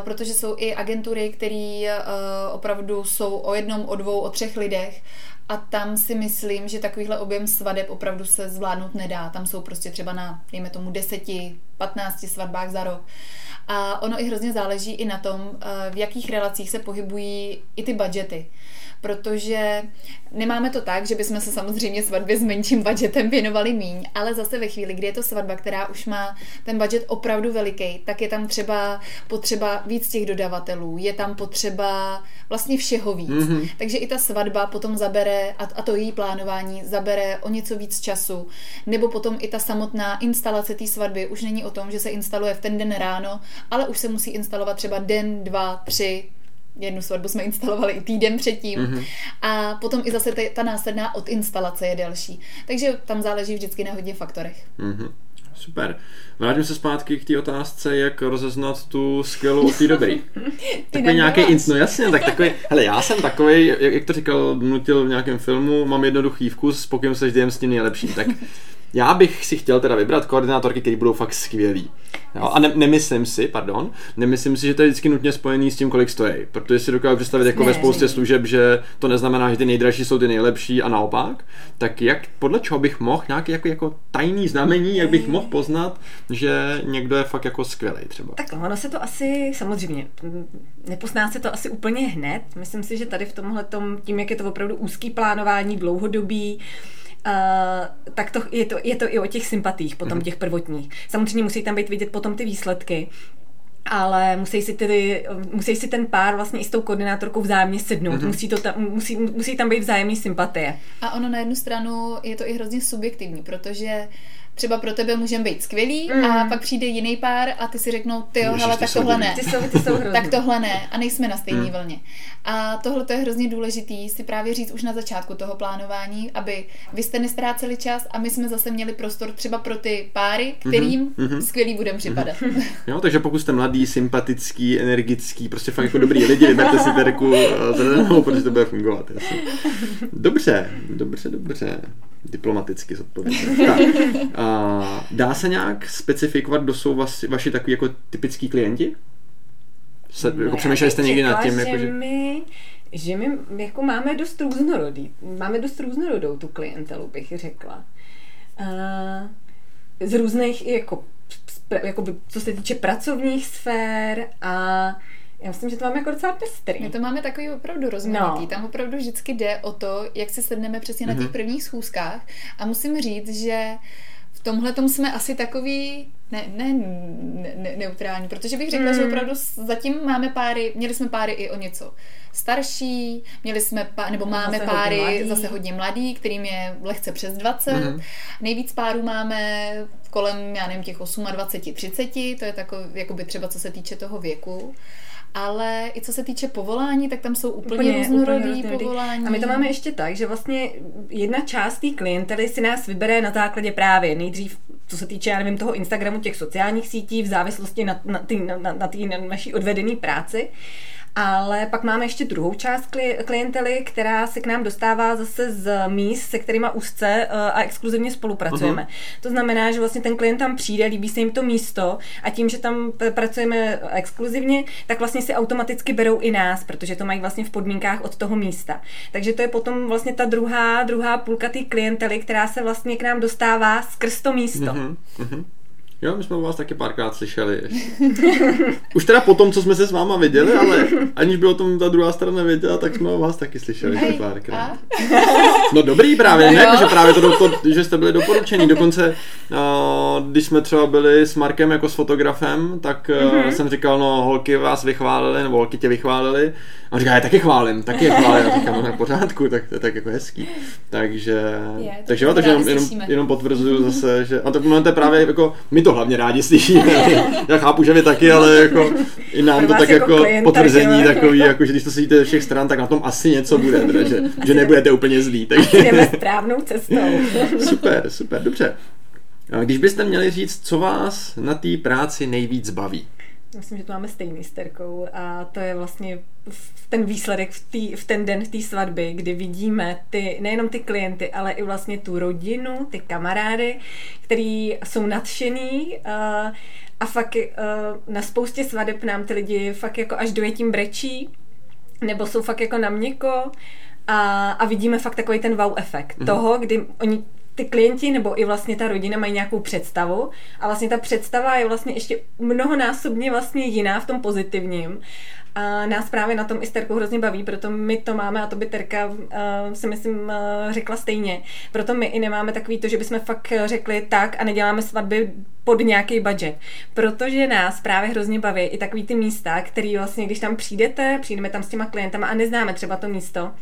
S2: protože jsou i agentury, které uh, opravdu jsou o jednom, o dvou, o třech lidech a tam si myslím, že takovýhle objem svadeb opravdu se zvládnout nedá. Tam jsou prostě třeba na, dejme tomu, 10, 15 svatbách za rok. A ono i hrozně záleží i na tom, eh, v jakých relacích se pohybují i ty budgety. Protože nemáme to tak, že bychom se samozřejmě svatbě s menším budgetem věnovali míň, ale zase ve chvíli, kdy je to svatba, která už má ten budget opravdu veliký, tak je tam třeba potřeba víc těch dodavatelů, je tam potřeba vlastně všeho víc.
S1: Mhm.
S2: Takže i ta svatba potom zabere, a, a to její plánování zabere o něco víc času, nebo potom i ta samotná instalace té svatby už není o tom, že se instaluje v ten den ráno, ale už se musí instalovat třeba den, dva, tři, jednu svatbu jsme instalovali i týden předtím
S1: Mhm.
S2: a potom i zase ta, následná odinstalace je delší. Takže tam záleží vždycky na hodně faktorech.
S1: Mhm. Super. Vrátím se zpátky k té otázce, jak rozeznat tu skvělou od té dobrý. Takový nějaký inst, no jasně, tak takový, hele, já jsem takový, jak, jak to říkal, nutil v nějakém filmu, mám jednoduchý vkus, spokojem se vždy jem s tím nejlepším, tak já bych si chtěl teda vybrat koordinátorky, které budou fakt skvělý. Jo? A ne, nemyslím si, pardon, nemyslím si, že to je vždycky nutně spojený s tím, kolik stojí. Protože si dokážu představit jako
S3: Ne,
S1: ve spoustě
S3: není.
S1: služeb, že to neznamená, že ty nejdražší jsou ty nejlepší a naopak. Tak jak, podle čeho bych mohl, nějaký jako, jako tajný znamení, jak bych mohl poznat, že někdo je fakt jako skvělý třeba.
S3: Tak ono se to asi, samozřejmě, nepozná se to asi úplně hned. Myslím si, že tady v tomhle tím, jak je to opravdu úzký plánování, dlouhodobý, Uh, tak to, je, to, je to i o těch sympatích, potom těch prvotních. Samozřejmě musí tam být vidět potom ty výsledky, ale musí si, tedy, musí si ten pár vlastně i s tou koordinátorkou vzájemně sednout. Mm-hmm. Musí, to tam, musí, musí tam být vzájemný sympatie.
S2: A ono na jednu stranu je to i hrozně subjektivní, protože třeba pro tebe můžeme být skvělý mm. a pak přijde jiný pár a ty si řeknou, ty jo, hele, tak tohle ne.
S3: Ty jsou, ty jsou.
S2: Tak tohle ne a nejsme na stejné
S1: Hmm.
S2: vlně. A tohle to je hrozně důležitý si právě říct už na začátku toho plánování, aby vy jste nestráceli čas a my jsme zase měli prostor třeba pro ty páry, kterým
S1: mhm.
S2: skvělý budeme připadat.
S1: Jo, takže pokud jste mladý, sympatický, energický, prostě fakt jako dobrý lidi, vyberte si Terku eh, zelenou, protože to bude fungovat. Jasně. Dobře, dobře, dobře. Diplomaticky zodpovědět. Tak, a dá se nějak specifikovat, kdo jsou vaši, vaši takový jako typický klienti? Se, jako přemýšleli jste někdy nad tím,
S3: že
S1: jako, že...
S3: my, že my jako máme dost různorodý, máme dost různorodou tu klientelu, bych řekla. Uh, z různých i jako, jakoby, co se týče pracovních sfér a já myslím, že to máme jako docela pestrý.
S2: My to máme takový opravdu rozmanitý.
S3: No.
S2: Tam opravdu vždycky jde o to, jak si sedneme přesně na
S1: Mhm.
S2: těch prvních schůzkách. A musím říct, že v tomhle jsme asi takový ne, ne, ne, ne, neutrální, protože bych řekla,
S3: Mm.
S2: že opravdu s- zatím máme páry, měli jsme páry i o něco starší, měli jsme pá, nebo máme
S3: Zase
S2: páry
S3: hodně mladý.
S2: zase hodně mladý, kterým je lehce přes 20.
S1: Mhm.
S2: Nejvíc párů máme kolem, já nevím, těch 28, 30, to je takové, jakoby třeba co se týče toho věku. Ale i co se týče povolání, tak tam jsou úplně, úplně různorodý
S3: různorodý.
S2: povolání.
S3: A my to máme ještě tak, že vlastně jedna část té klientely si nás vybere na základě právě nejdřív, co se týče, já nevím, toho Instagramu, těch sociálních sítí, v závislosti na, na, tý, na, na, na, tý, na naší odvedené práci. Ale pak máme ještě druhou část klientely, která se k nám dostává zase z míst, se kterými úzce eh, a exkluzivně spolupracujeme. Uh-huh. To znamená, že vlastně ten klient tam přijde, líbí se jim to místo a tím, že tam pracujeme exkluzivně, tak vlastně si automaticky berou i nás, protože to mají vlastně v podmínkách od toho místa. Takže to je potom vlastně ta druhá, druhá půlka té klientely, která se vlastně k nám dostává skrz to místo. Uh-huh. Uh-huh.
S1: Jo, my jsme o vás taky párkrát slyšeli. Už teda po tom, co jsme se s váma viděli, ale aniž by o tom ta druhá strana věděla, tak jsme o vás taky slyšeli Hej, párkrát. No dobrý právě, ne, že právě to, to, že jste byli doporučení. Dokonce, když jsme třeba byli s Markem jako s fotografem, tak mm-hmm. jsem říkal, no holky vás vychválili, nebo holky tě vychválili. A on říká, já taky chválím, taky je chválím. A říkám, no v pořádku, tak to je tak jako hezký. Takže, je, takže jo, takže jenom, jenom, jenom potvrzuju zase, že, a to, no, to je právě jako, my to hlavně rádi slyšíme. Já chápu, že vy taky, ale jako i nám to tak jako, jako potvrzení takový, jako, že když to sedíte ze všech stran, tak na tom asi něco bude, teda, že, že nebudete úplně zlí.
S3: Takže... Jdeme správnou cestou.
S1: super, super, dobře. Když byste měli říct, co vás na té práci nejvíc baví?
S3: Myslím, že to máme stejný s Terkou a to je vlastně ten výsledek v, tý, v ten den v té svatby, kdy vidíme ty, nejenom ty klienty, ale i vlastně tu rodinu, ty kamarády, který jsou nadšený uh, a fakt uh, na spoustě svadeb nám ty lidi fakt jako až dojetím brečí, nebo jsou fakt jako na měko a, a vidíme fakt takový ten wow efekt mm-hmm. toho, kdy oni ty klienti nebo i vlastně ta rodina mají nějakou představu a vlastně ta představa je vlastně ještě mnohonásobně vlastně jiná v tom pozitivním. A nás právě na tom i s Terkou hrozně baví, proto my to máme a to by Terka uh, si myslím uh, řekla stejně. Proto my i nemáme takový to, že bychom fakt řekli tak a neděláme svatby pod nějaký budget. Protože nás právě hrozně baví i takový ty místa, který vlastně, když tam přijdete, přijdeme tam s těma klientama a neznáme třeba to místo,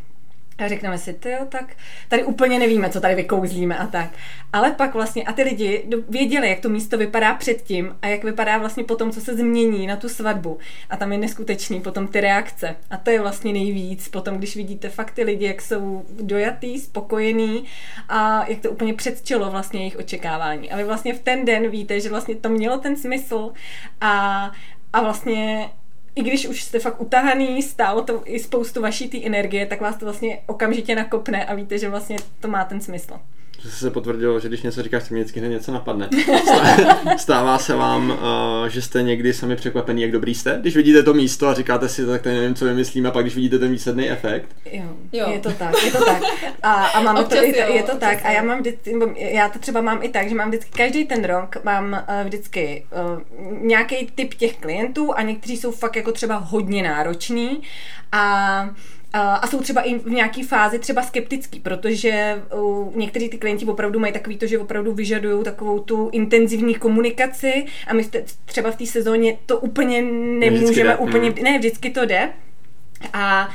S3: a řekneme si, ty tak tady úplně nevíme, co tady vykouzlíme a tak. Ale pak vlastně, a ty lidi věděli, jak to místo vypadá předtím a jak vypadá vlastně potom, co se změní na tu svatbu. A tam je neskutečný potom ty reakce. A to je vlastně nejvíc potom, když vidíte fakt ty lidi, jak jsou dojatý, spokojení a jak to úplně předčilo vlastně jejich očekávání. A vy vlastně v ten den víte, že vlastně to mělo ten smysl a, a vlastně i když už jste fakt utahaný, stálo to i spoustu vaší té energie, tak vás to vlastně okamžitě nakopne a víte, že vlastně to má ten smysl
S1: se potvrdilo, že když něco říkáš, tak mě vždycky hned něco napadne. Stává se vám, uh, že jste někdy sami překvapení, jak dobrý jste? Když vidíte to místo a říkáte si, tak nevím, co vymyslím, a pak když vidíte ten výsledný efekt?
S3: Jo, jo. je to tak, je to tak. A, a máme to, i, jo, je to tak. A já mám vždycky, já to třeba mám i tak, že mám vždycky, každý ten rok mám uh, vždycky uh, nějaký typ těch klientů a někteří jsou fakt jako třeba hodně nároční a a jsou třeba i v nějaké fázi třeba skeptický, protože někteří ty klienti opravdu mají takový to, že opravdu vyžadují takovou tu intenzivní komunikaci a my třeba v té sezóně to úplně nemůžeme, úplně, hmm. ne, vždycky to jde. A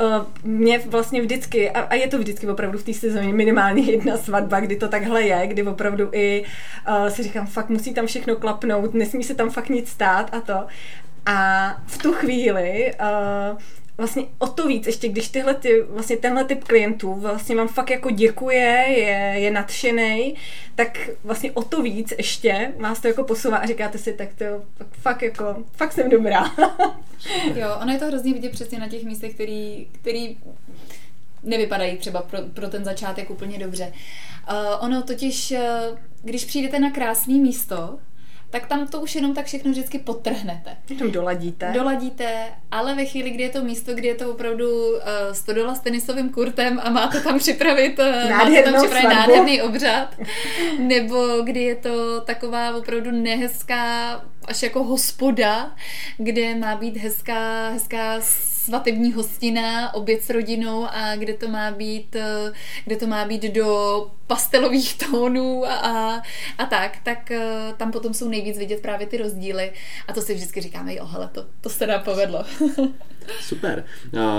S3: Uh, mě vlastně vždycky, a, a je to vždycky opravdu v té sezóně minimálně jedna svatba, kdy to takhle je, kdy opravdu i uh, si říkám, fakt musí tam všechno klapnout, nesmí se tam fakt nic stát a to. A v tu chvíli uh, vlastně o to víc, ještě když tyhle ty, vlastně tenhle typ klientů vlastně vám fakt jako děkuje, je, je nadšený, tak vlastně o to víc ještě vás to jako posouvá a říkáte si, tak to fakt jako, fakt jsem dobrá.
S2: jo, ono je to hrozně vidět přesně na těch místech, který, který nevypadají třeba pro, pro ten začátek úplně dobře. Uh, ono totiž, uh, když přijdete na krásné místo, tak tam to už jenom tak všechno vždycky potrhnete.
S3: Tam doladíte.
S2: Doladíte, ale ve chvíli, kdy je to místo, kdy je to opravdu uh, stodola s tenisovým kurtem a máte tam připravit, uh, máte tam připravit nádherný obřad, nebo kdy je to taková opravdu nehezká až jako hospoda, kde má být hezká, hezká svatební hostina, oběd s rodinou a kde to má být, eh, kde to má být do pastelových tónů a, a, a tak, tak eh, tam potom jsou nejvíc vidět právě ty rozdíly a to si vždycky říkáme, jo, hele, to, to se nám povedlo.
S1: Super.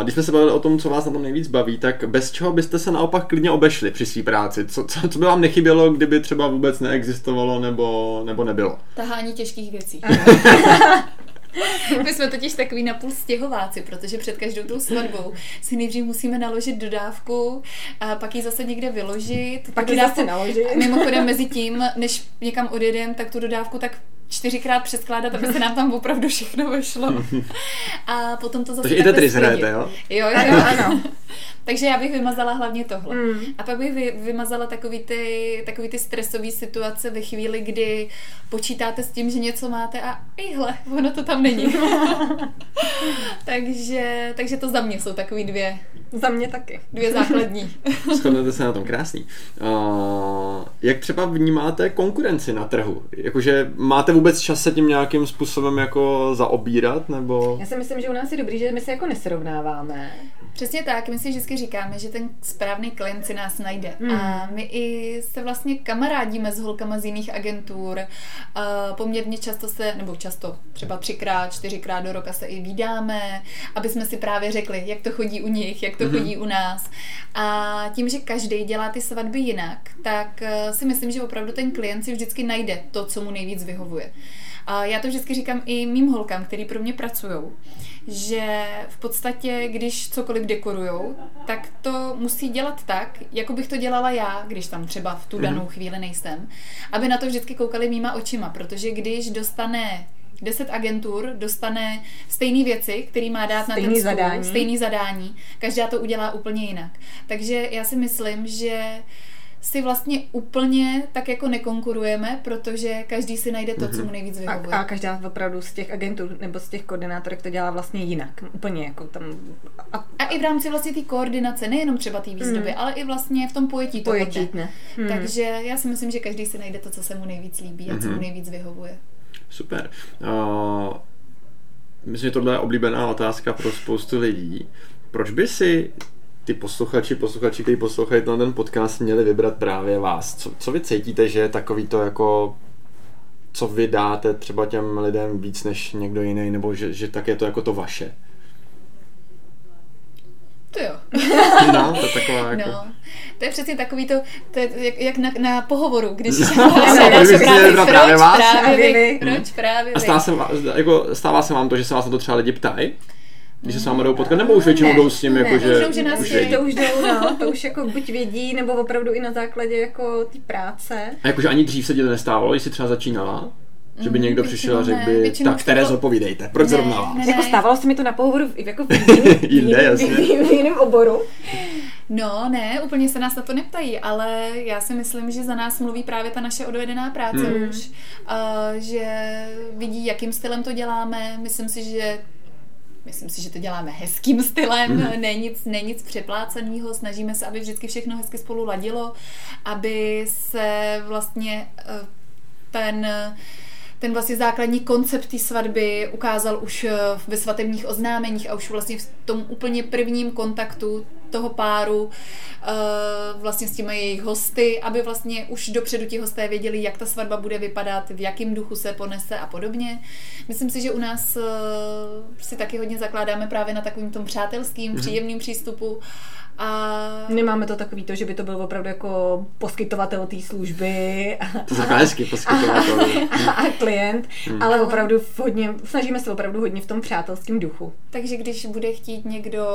S1: Když jsme se bavili o tom, co vás na tom nejvíc baví, tak bez čeho byste se naopak klidně obešli při své práci? Co, co, co by vám nechybělo, kdyby třeba vůbec neexistovalo nebo, nebo nebylo?
S2: Tahání těžkých věcí. My jsme totiž takový napůl stěhováci, protože před každou tou svatbou si nejdřív musíme naložit dodávku, a pak ji zase někde vyložit.
S3: Pak ji zase naložit.
S2: Mimochodem mezi tím, než někam odjedem, tak tu dodávku tak čtyřikrát přeskládat, aby se nám tam opravdu všechno vešlo. A potom to zase
S1: Takže i Tetris hrajete, jo?
S2: Jo, jo, jo, ano. Takže já bych vymazala hlavně tohle. Mm. A pak bych vy, vymazala takový ty, takový ty stresové situace ve chvíli, kdy počítáte s tím, že něco máte a ihle, ono to tam není. takže, takže to za mě jsou takový dvě.
S3: Za mě taky.
S2: Dvě základní.
S1: Shodnete se na tom krásný. Uh, jak třeba vnímáte konkurenci na trhu? Jakože máte vůbec čas se tím nějakým způsobem jako zaobírat, nebo?
S3: Já si myslím, že u nás je dobrý, že my se jako nesrovnáváme.
S2: Přesně tak, my si vždycky říkáme, že ten správný klient si nás najde. Hmm. A my i se vlastně kamarádíme s holkama z jiných agentur. A poměrně často se, nebo často, třeba třikrát, čtyřikrát do roka se i vídáme, aby jsme si právě řekli, jak to chodí u nich, jak to hmm. chodí u nás. A tím, že každý dělá ty svatby jinak, tak eh, si myslím, že opravdu ten klient si vždycky najde to, co mu nejvíc vyhovuje. A já to vždycky říkám i mým holkám, který pro mě pracují, že v podstatě, když cokoliv dekorujou, tak to musí dělat tak, jako bych to dělala já, když tam třeba v tu danou mhm. chvíli nejsem, aby na to vždycky koukali mýma očima, protože když dostane deset agentur dostane stejné věci, který má dát stejný na ten stůl, zadání. stejný zadání. Každá to udělá úplně jinak. Takže já si myslím, že si vlastně úplně tak jako nekonkurujeme, protože každý si najde to, co mu mhm. nejvíc vyhovuje.
S3: A, a každá opravdu z těch agentů nebo z těch koordinátorek to dělá vlastně jinak. Úplně jako tam...
S2: A, a i v rámci vlastně té koordinace, nejenom třeba té výzdoby, hmm. ale i vlastně v tom pojetí toho
S3: pojetí, ne.
S2: Hmm. Takže já si myslím, že každý si najde to, co se mu nejvíc líbí a co mu mhm. nejvíc vyhovuje.
S1: Super. Uh, myslím, že tohle je oblíbená otázka pro spoustu lidí. Proč by si ty posluchači, posluchači, kteří poslouchají ten podcast, měli vybrat právě vás. Co, co vy cítíte, že je takový to jako co vy dáte třeba těm lidem víc než někdo jiný, nebo že, že tak je to jako to vaše?
S2: To jo.
S1: no, to je taková jako... No.
S2: To je přesně takový to, to je jak, jak na, na pohovoru, když
S1: no, právě, právě, právě vás.
S2: Právě vy, proč právě vy.
S1: A stává se, jako, stává se vám to, že se vás na to třeba lidi ptají? Když se s vámi jdou potkat, nebo už většinou jdou s tím, jako, že,
S3: že, nás už vědí. To už jdou, no, to už jako buď vědí, nebo opravdu i na základě jako té práce.
S1: A jakože ani dřív se ti to nestávalo, když jsi třeba začínala? Že by mm, někdo přišel a řekl by, tak Terezo, to... povídejte, proč ne, zrovna vás?
S3: Ne, ne. Jako stávalo se mi to na pohovoru jako v jiném,
S1: Jinde,
S3: jasně. v, v, v jiném oboru.
S2: No ne, úplně se nás na to neptají, ale já si myslím, že za nás mluví právě ta naše odvedená práce hmm. už. Uh, že vidí, jakým stylem to děláme. Myslím si, že Myslím si, že to děláme hezkým stylem, mm. není nic, ne nic přepláceného, snažíme se, aby vždycky všechno hezky spolu ladilo, aby se vlastně eh, ten ten vlastně základní koncept té svatby ukázal už eh, ve svatebních oznámeních a už vlastně v tom úplně prvním kontaktu toho páru eh, vlastně s těmi jejich hosty, aby vlastně už dopředu ti hosté věděli, jak ta svatba bude vypadat, v jakém duchu se ponese a podobně. Myslím si, že u nás eh, si taky hodně zakládáme právě na takovým tom přátelským, mm-hmm. příjemným přístupu a...
S3: Nemáme to takový to, že by to byl opravdu jako poskytovatel té služby.
S1: To zakázky poskytovatel.
S3: A, a klient, hmm. ale opravdu hodně, snažíme se opravdu hodně v tom přátelském duchu.
S2: Takže když bude chtít někdo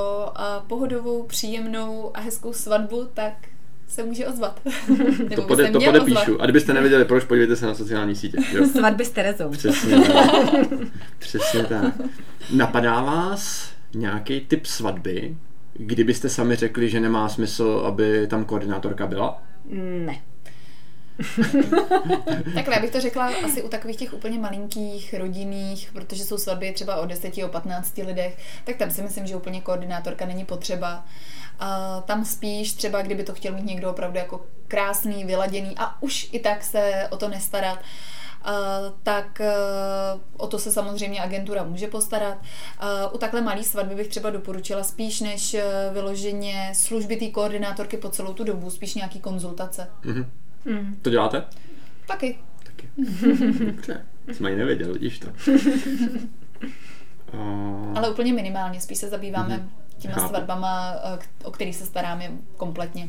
S2: pohodovou, příjemnou a hezkou svatbu, tak se může ozvat.
S1: to, pode, to podepíšu. Ozvat. A kdybyste nevěděli proč, podívejte se na sociální sítě. Jo?
S3: Svatby s Terezou.
S1: Přesně tak. Přesně tak. Napadá vás nějaký typ svatby, kdybyste sami řekli, že nemá smysl, aby tam koordinátorka byla?
S3: Ne.
S2: Takhle, já bych to řekla asi u takových těch úplně malinkých, rodinných, protože jsou svatby třeba o 10, o 15 lidech, tak tam si myslím, že úplně koordinátorka není potřeba. A tam spíš třeba, kdyby to chtěl mít někdo opravdu jako krásný, vyladěný a už i tak se o to nestarat, tak e, o to se samozřejmě agentura může postarat. U takhle malý svatby bych třeba doporučila spíš než vyloženě služby té koordinátorky po celou tu dobu, spíš nějaký konzultace.
S1: Mm-hmm. Mm. To děláte?
S2: Taky.
S1: Taky. Dobře. Jsem ani nevěděl, vidíš to.
S2: Ale úplně minimálně, spíš se zabýváme mm-hmm. těma Chápu. svatbama, o kterých se staráme kompletně.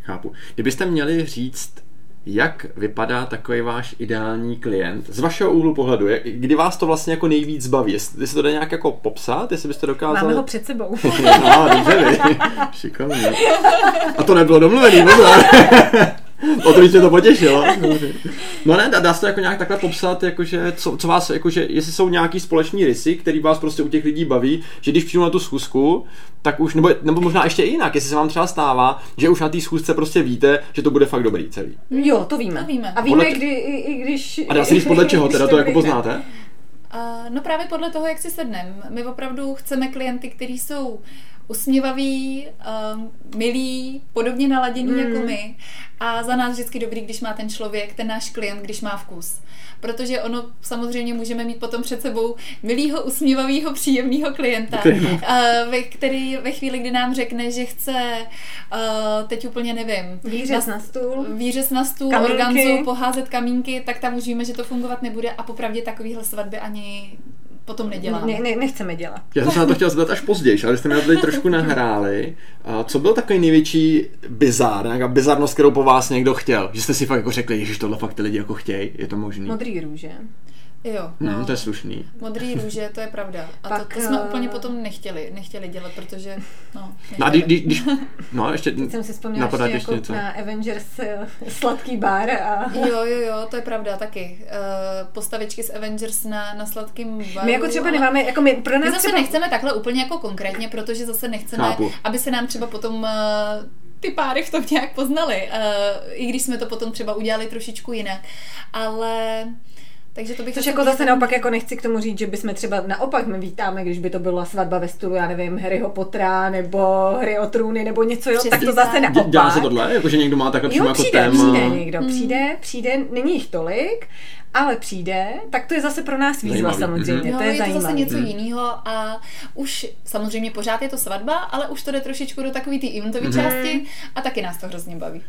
S1: Chápu. Kdybyste měli říct jak vypadá takový váš ideální klient z vašeho úhlu pohledu? Jak, kdy vás to vlastně jako nejvíc baví? Jestli se to dá nějak jako popsat? Jestli byste dokázali...
S3: Máme ho před sebou.
S1: no, dobře vy. Šikovně. A to nebylo domluvený, O to mě to potěšilo. No ne, dá, dá se to jako nějak takhle popsat, jakože, co, co vás, jakože, jestli jsou nějaký společný rysy, který vás prostě u těch lidí baví, že když přijdu na tu schůzku, tak už, nebo, nebo možná ještě jinak, jestli se vám třeba stává, že už na té schůzce prostě víte, že to bude fakt dobrý celý.
S3: Jo, to víme.
S2: To víme.
S3: A víme,
S1: Podle-
S3: kdy, i, i když...
S1: A dá se říct podle čeho, teda to jako poznáte?
S2: Uh, no právě podle toho, jak si sedneme. My opravdu chceme klienty, kteří jsou usměvaví, um, milí, podobně naladění
S3: Mm.
S2: jako my. A za nás vždycky dobrý, když má ten člověk, ten náš klient, když má vkus. Protože ono samozřejmě můžeme mít potom před sebou milýho, usměvavého, příjemného klienta,
S1: Který-
S2: uh, ve, který ve chvíli, kdy nám řekne, že chce, uh, teď úplně nevím,
S3: Výřez na stůl.
S2: výřez na stůl,
S3: Kamínky.
S2: organzu, poházet kamínky, tak tam už víme, že to fungovat nebude a popravdě takovýhle svatby ani potom neděláme.
S3: Ne, ne, nechceme dělat.
S1: Já jsem se na to chtěl zeptat až později, ale jste mi na to tady trošku nahráli. A co byl takový největší bizár, nějaká bizarnost, kterou po vás někdo chtěl? Že jste si fakt jako řekli, že tohle fakt ty lidi jako chtějí, je to možný?
S3: Modrý růže.
S2: Jo, no.
S1: Hmm, to je slušný.
S2: Modrý růže, to je pravda. A
S3: Pak,
S2: to, to jsme
S3: eh,
S2: úplně potom nechtěli, nechtěli dělat, protože, no,
S1: No a
S2: nechtěli.
S1: když, když, no ještě,
S3: Teď jsem si vzpomněla ještě,
S1: ještě
S3: jako
S1: něco.
S3: na Avengers eh, sladký bar a...
S2: Jo, jo, jo, to je pravda taky. Uh, postavičky z Avengers na, na sladkým baru.
S3: My jako třeba
S2: ale-
S3: nemáme, jako my, pro nás
S2: My zase
S3: třeba...
S2: nechceme takhle úplně jako konkrétně, protože zase nechceme,
S1: Chápu.
S2: aby se nám třeba potom uh, ty páry v tom nějak poznali, uh, i když jsme to potom třeba udělali trošičku jinak. Ale takže to bych
S3: Což jako zase naopak jako nechci k tomu říct, že bychom třeba naopak my vítáme, když by to byla svatba ve stylu, já nevím, Harryho Pottera nebo hry o trůny nebo něco, jo, tak to zase naopak.
S1: Dělá se tohle? Jako, že někdo má takhle přímo
S3: Jo,
S1: jako
S3: přijde,
S1: téma?
S3: přijde někdo,
S2: Hmm.
S3: přijde, přijde, není jich tolik, ale přijde, tak to je zase pro nás výzva
S1: Zajímavý,
S3: samozřejmě,
S2: No,
S3: to je,
S2: je to zase něco
S1: Hmm.
S2: jiného a už samozřejmě pořád je to svatba, ale už to jde trošičku do takové té eventové
S1: Mhm.
S2: části a taky nás to hrozně baví.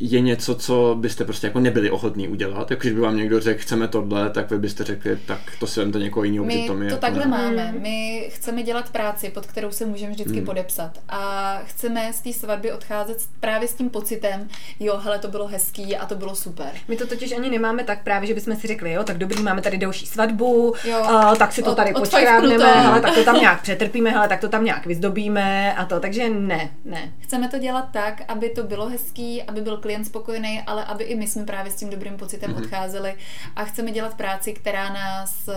S1: Je něco, co byste prostě jako nebyli ochotní udělat? Jako, když by vám někdo řekl, chceme tohle, tak vy byste řekli, tak to si vemte někoho jiného,
S2: My
S1: protože to mi
S2: to
S1: jako
S2: takhle
S1: ne.
S2: máme. My chceme dělat práci, pod kterou se můžeme vždycky
S1: Hmm.
S2: podepsat. A chceme z té svatby odcházet právě s tím pocitem, jo, hele, to bylo hezký a to bylo super.
S3: My to totiž ani nemáme tak právě, že bychom si řekli, jo, tak dobrý, máme tady další svatbu,
S2: Jo.
S3: a, tak si to
S2: Od-
S3: tady
S2: to.
S3: hele, tak to tam nějak přetrpíme, hele, tak to tam nějak vyzdobíme a to, takže ne, ne.
S2: Chceme to dělat tak, aby to bylo hezký, aby byl klient spokojený, ale aby i my jsme právě s tím dobrým pocitem
S1: Mhm.
S2: odcházeli a chceme dělat práci, která nás eh,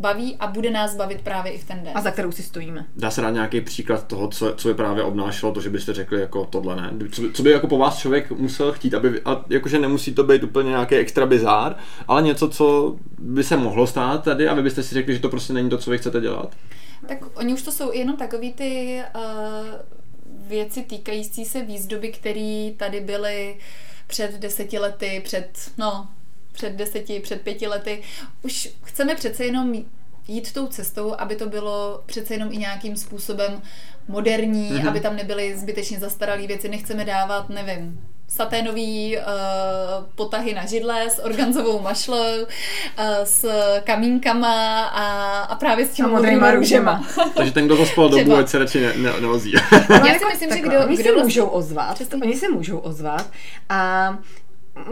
S2: baví a bude nás bavit právě i v ten den.
S3: A za kterou si stojíme.
S1: Dá se dát nějaký příklad toho, co, co by právě obnášelo to, že byste řekli jako tohle ne? Co by, co by jako po vás člověk musel chtít, aby, a jakože nemusí to být úplně nějaký extra bizár, ale něco, co by se mohlo stát tady a vy byste si řekli, že to prostě není to, co vy chcete dělat?
S2: Tak oni už to jsou jenom takový ty uh, věci týkající se výzdoby, které tady byly před deseti lety, před, no, před deseti, před pěti lety. Už chceme přece jenom jít tou cestou, aby to bylo přece jenom i nějakým způsobem moderní,
S1: Mhm.
S2: mm-hmm. aby tam nebyly zbytečně zastaralé věci. Nechceme dávat, nevím, saténový uh, potahy na židle s organzovou mašlou, uh, s kamínkama a, a právě s tím
S3: modrýma růžema.
S1: Takže ten, kdo zaspal dobu,
S2: Třeba.
S1: ať se radši ne, ne, neozí.
S3: Ale
S2: Já si myslím, že kdo-
S3: oni
S2: kdo
S3: se
S2: vlastně-
S3: můžou ozvat,
S2: Přesně.
S3: oni se můžou ozvat a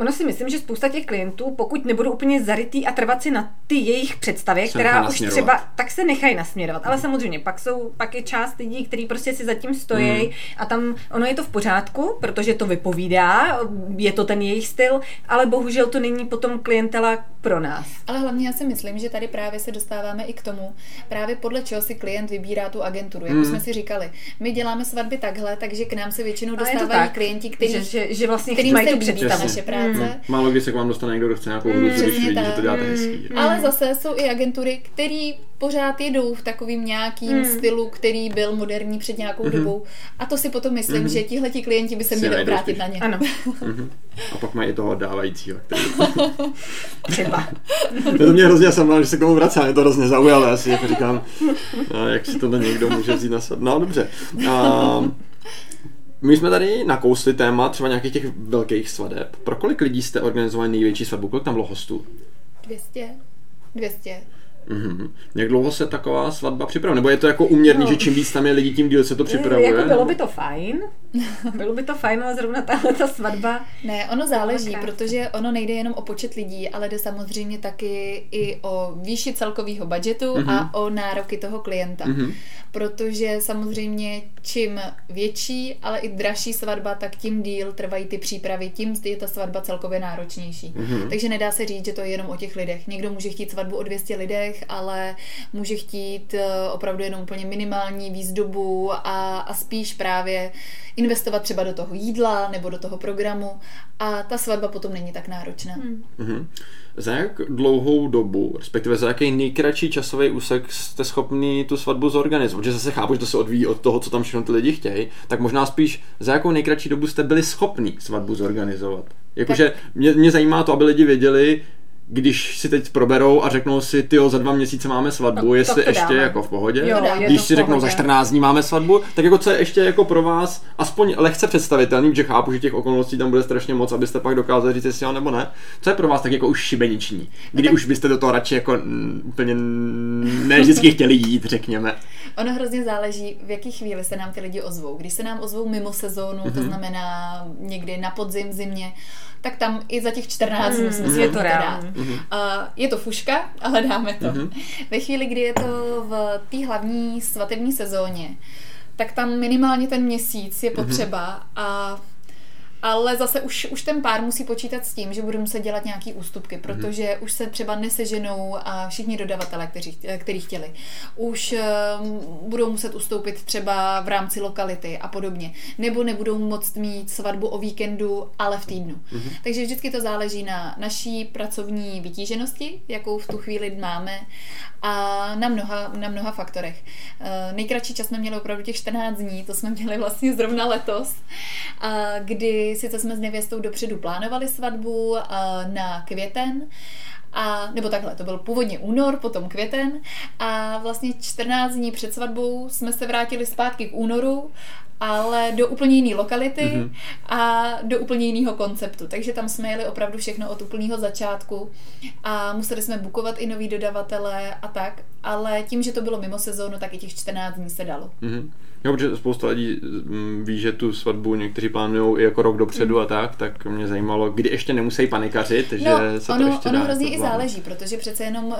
S3: ono si myslím, že spousta těch klientů, pokud nebudou úplně zarytý a trvat si na ty jejich představě,
S1: Se
S3: která už třeba, tak se nechají nasměrovat. Ale samozřejmě, pak jsou, pak je část lidí, kteří prostě si zatím stojí
S1: Mhm.
S3: a tam ono je to v pořádku, protože to vypovídá, je to ten jejich styl, ale bohužel to není potom klientela pro nás.
S2: Ale hlavně já si myslím, že tady právě se dostáváme i k tomu, právě podle čeho si klient vybírá tu agenturu. Jak
S1: Mm.
S2: už jsme si říkali, my děláme svatby takhle, takže k nám se většinou dostávají
S3: tak,
S2: klienti, který,
S3: že, že, že vlastně
S2: kterým
S3: mají
S2: se
S3: tu představu.
S2: Práce.
S1: Mm. Málo kdy se k vám dostane někdo, kdo chce nějakou hruzu, když vidí, že
S2: tak.
S1: to děláte
S3: Mm.
S1: hezký.
S2: Ale zase jsou i agentury, který pořád jedou v takovým nějakým
S3: Mm.
S2: stylu, který byl moderní před nějakou
S1: Mhm.
S2: dobou. A to si potom myslím,
S1: Mhm.
S2: že tihleti klienti by se
S1: Si
S2: měli obrátit
S1: spíš.
S2: na ně.
S3: Ano,
S1: Mhm. A pak mají i toho dávajícího. Který...
S3: třeba.
S1: to mě hrozně jsem že se k tomu vracím, mě to hrozně zaujalo, já si jako říkám, no, jak si tohle někdo může vzít na sebe. No dobře. A, my jsme tady nakousli téma třeba nějakých těch velkých svadeb. Pro kolik lidí jste organizovali největší svatbu? Kolik tam bylo hostů?
S2: 200? 200.
S1: Mhm. Jak dlouho se taková svatba připravuje? Nebo je to jako uměrný,
S3: No.
S1: že čím víc tam je lidí, tím díl se to připravuje?
S3: Jako bylo by to fajn, Bylo by to fajn, ale zrovna tahle ta svatba.
S2: Ne, ono záleží, protože ono nejde jenom o počet lidí, ale jde samozřejmě taky i o výši celkového budgetu mm-hmm. a o nároky toho klienta. Mm-hmm. Protože samozřejmě čím větší, ale i dražší svatba, tak tím díl trvají ty přípravy, tím je ta svatba celkově náročnější. Mm-hmm. Takže nedá se říct, že to je jenom o těch lidech. Někdo může chtít svatbu o 200 lidech, ale může chtít eh, opravdu jenom úplně minimální výzdobu a, a spíš právě investovat třeba do toho jídla nebo do toho programu a ta svatba potom není tak náročná. Hmm.
S1: Mm-hmm. Za jak dlouhou dobu, respektive za jaký nejkratší časový úsek jste schopni tu svatbu zorganizovat? Protože zase chápu, že to se odvíjí od toho, co tam všechno ty lidi chtějí, tak možná spíš za jakou nejkratší dobu jste byli schopni svatbu zorganizovat? Jakože mě, mě zajímá to, aby lidi věděli, když si teď proberou a řeknou si, ty za dva měsíce máme svatbu,
S3: No,
S1: jestli ještě
S3: dáme.
S1: jako v pohodě.
S3: Jo, je
S1: když si řeknou za
S3: pohodě.
S1: 14 dní máme svatbu, tak jako co je ještě jako pro vás aspoň lehce představitelný, že chápu, že těch okolností tam bude strašně moc, abyste pak dokázali říct, jestli jo nebo ne. Co je pro vás tak jako už šibeniční? Kdy
S2: tak-
S1: už byste do toho radši jako mm, úplně ne vždycky chtěli jít, řekněme.
S2: Ono hrozně záleží, v jaký chvíli se nám ty lidi ozvou. Když se nám ozvou mimo sezónu,
S1: Mhm.
S2: mm-hmm. to znamená někdy na podzim, zimě, tak tam i za těch 14 dní
S3: Mm,
S2: jsme
S3: je
S2: schopni
S3: to
S2: to A je to fuška, ale dáme to.
S1: Mhm.
S2: Ve chvíli, kdy je to v té hlavní svatební sezóně, tak tam minimálně ten měsíc je potřeba a ale zase už, už ten pár musí počítat s tím, že bude muset dělat nějaký ústupky, protože už se třeba neseženou a všichni dodavatelé, kteří, který chtěli. Už um, budou muset ustoupit třeba v rámci lokality a podobně. Nebo nebudou moct mít svatbu o víkendu, ale v týdnu. Mm-hmm. Takže vždycky to záleží na naší pracovní vytíženosti, jakou v tu chvíli máme a na mnoha, na mnoha faktorech. Uh, nejkratší čas jsme měli opravdu těch 14 dní, to jsme měli vlastně zrovna letos, a kdy sice jsme s nevěstou dopředu plánovali svatbu a na květen, a, nebo takhle, to byl původně únor, potom květen a vlastně 14 dní před svatbou jsme se vrátili zpátky k únoru, ale do úplně jiné lokality mm-hmm. a do úplně jiného konceptu. Takže tam jsme jeli opravdu všechno od úplného začátku a museli jsme bukovat i nový dodavatele a tak, ale tím, že to bylo mimo sezónu, tak i těch 14 dní se dalo.
S1: Mm-hmm. Jo, protože spousta lidí mm, ví, že tu svatbu někteří plánují i jako rok dopředu mm. a tak, tak mě zajímalo, kdy ještě nemusí panikařit, že
S2: no,
S1: se to
S2: ono,
S1: ještě
S2: ono
S1: dá
S2: hrozně
S1: to
S2: i záleží, protože přece jenom uh,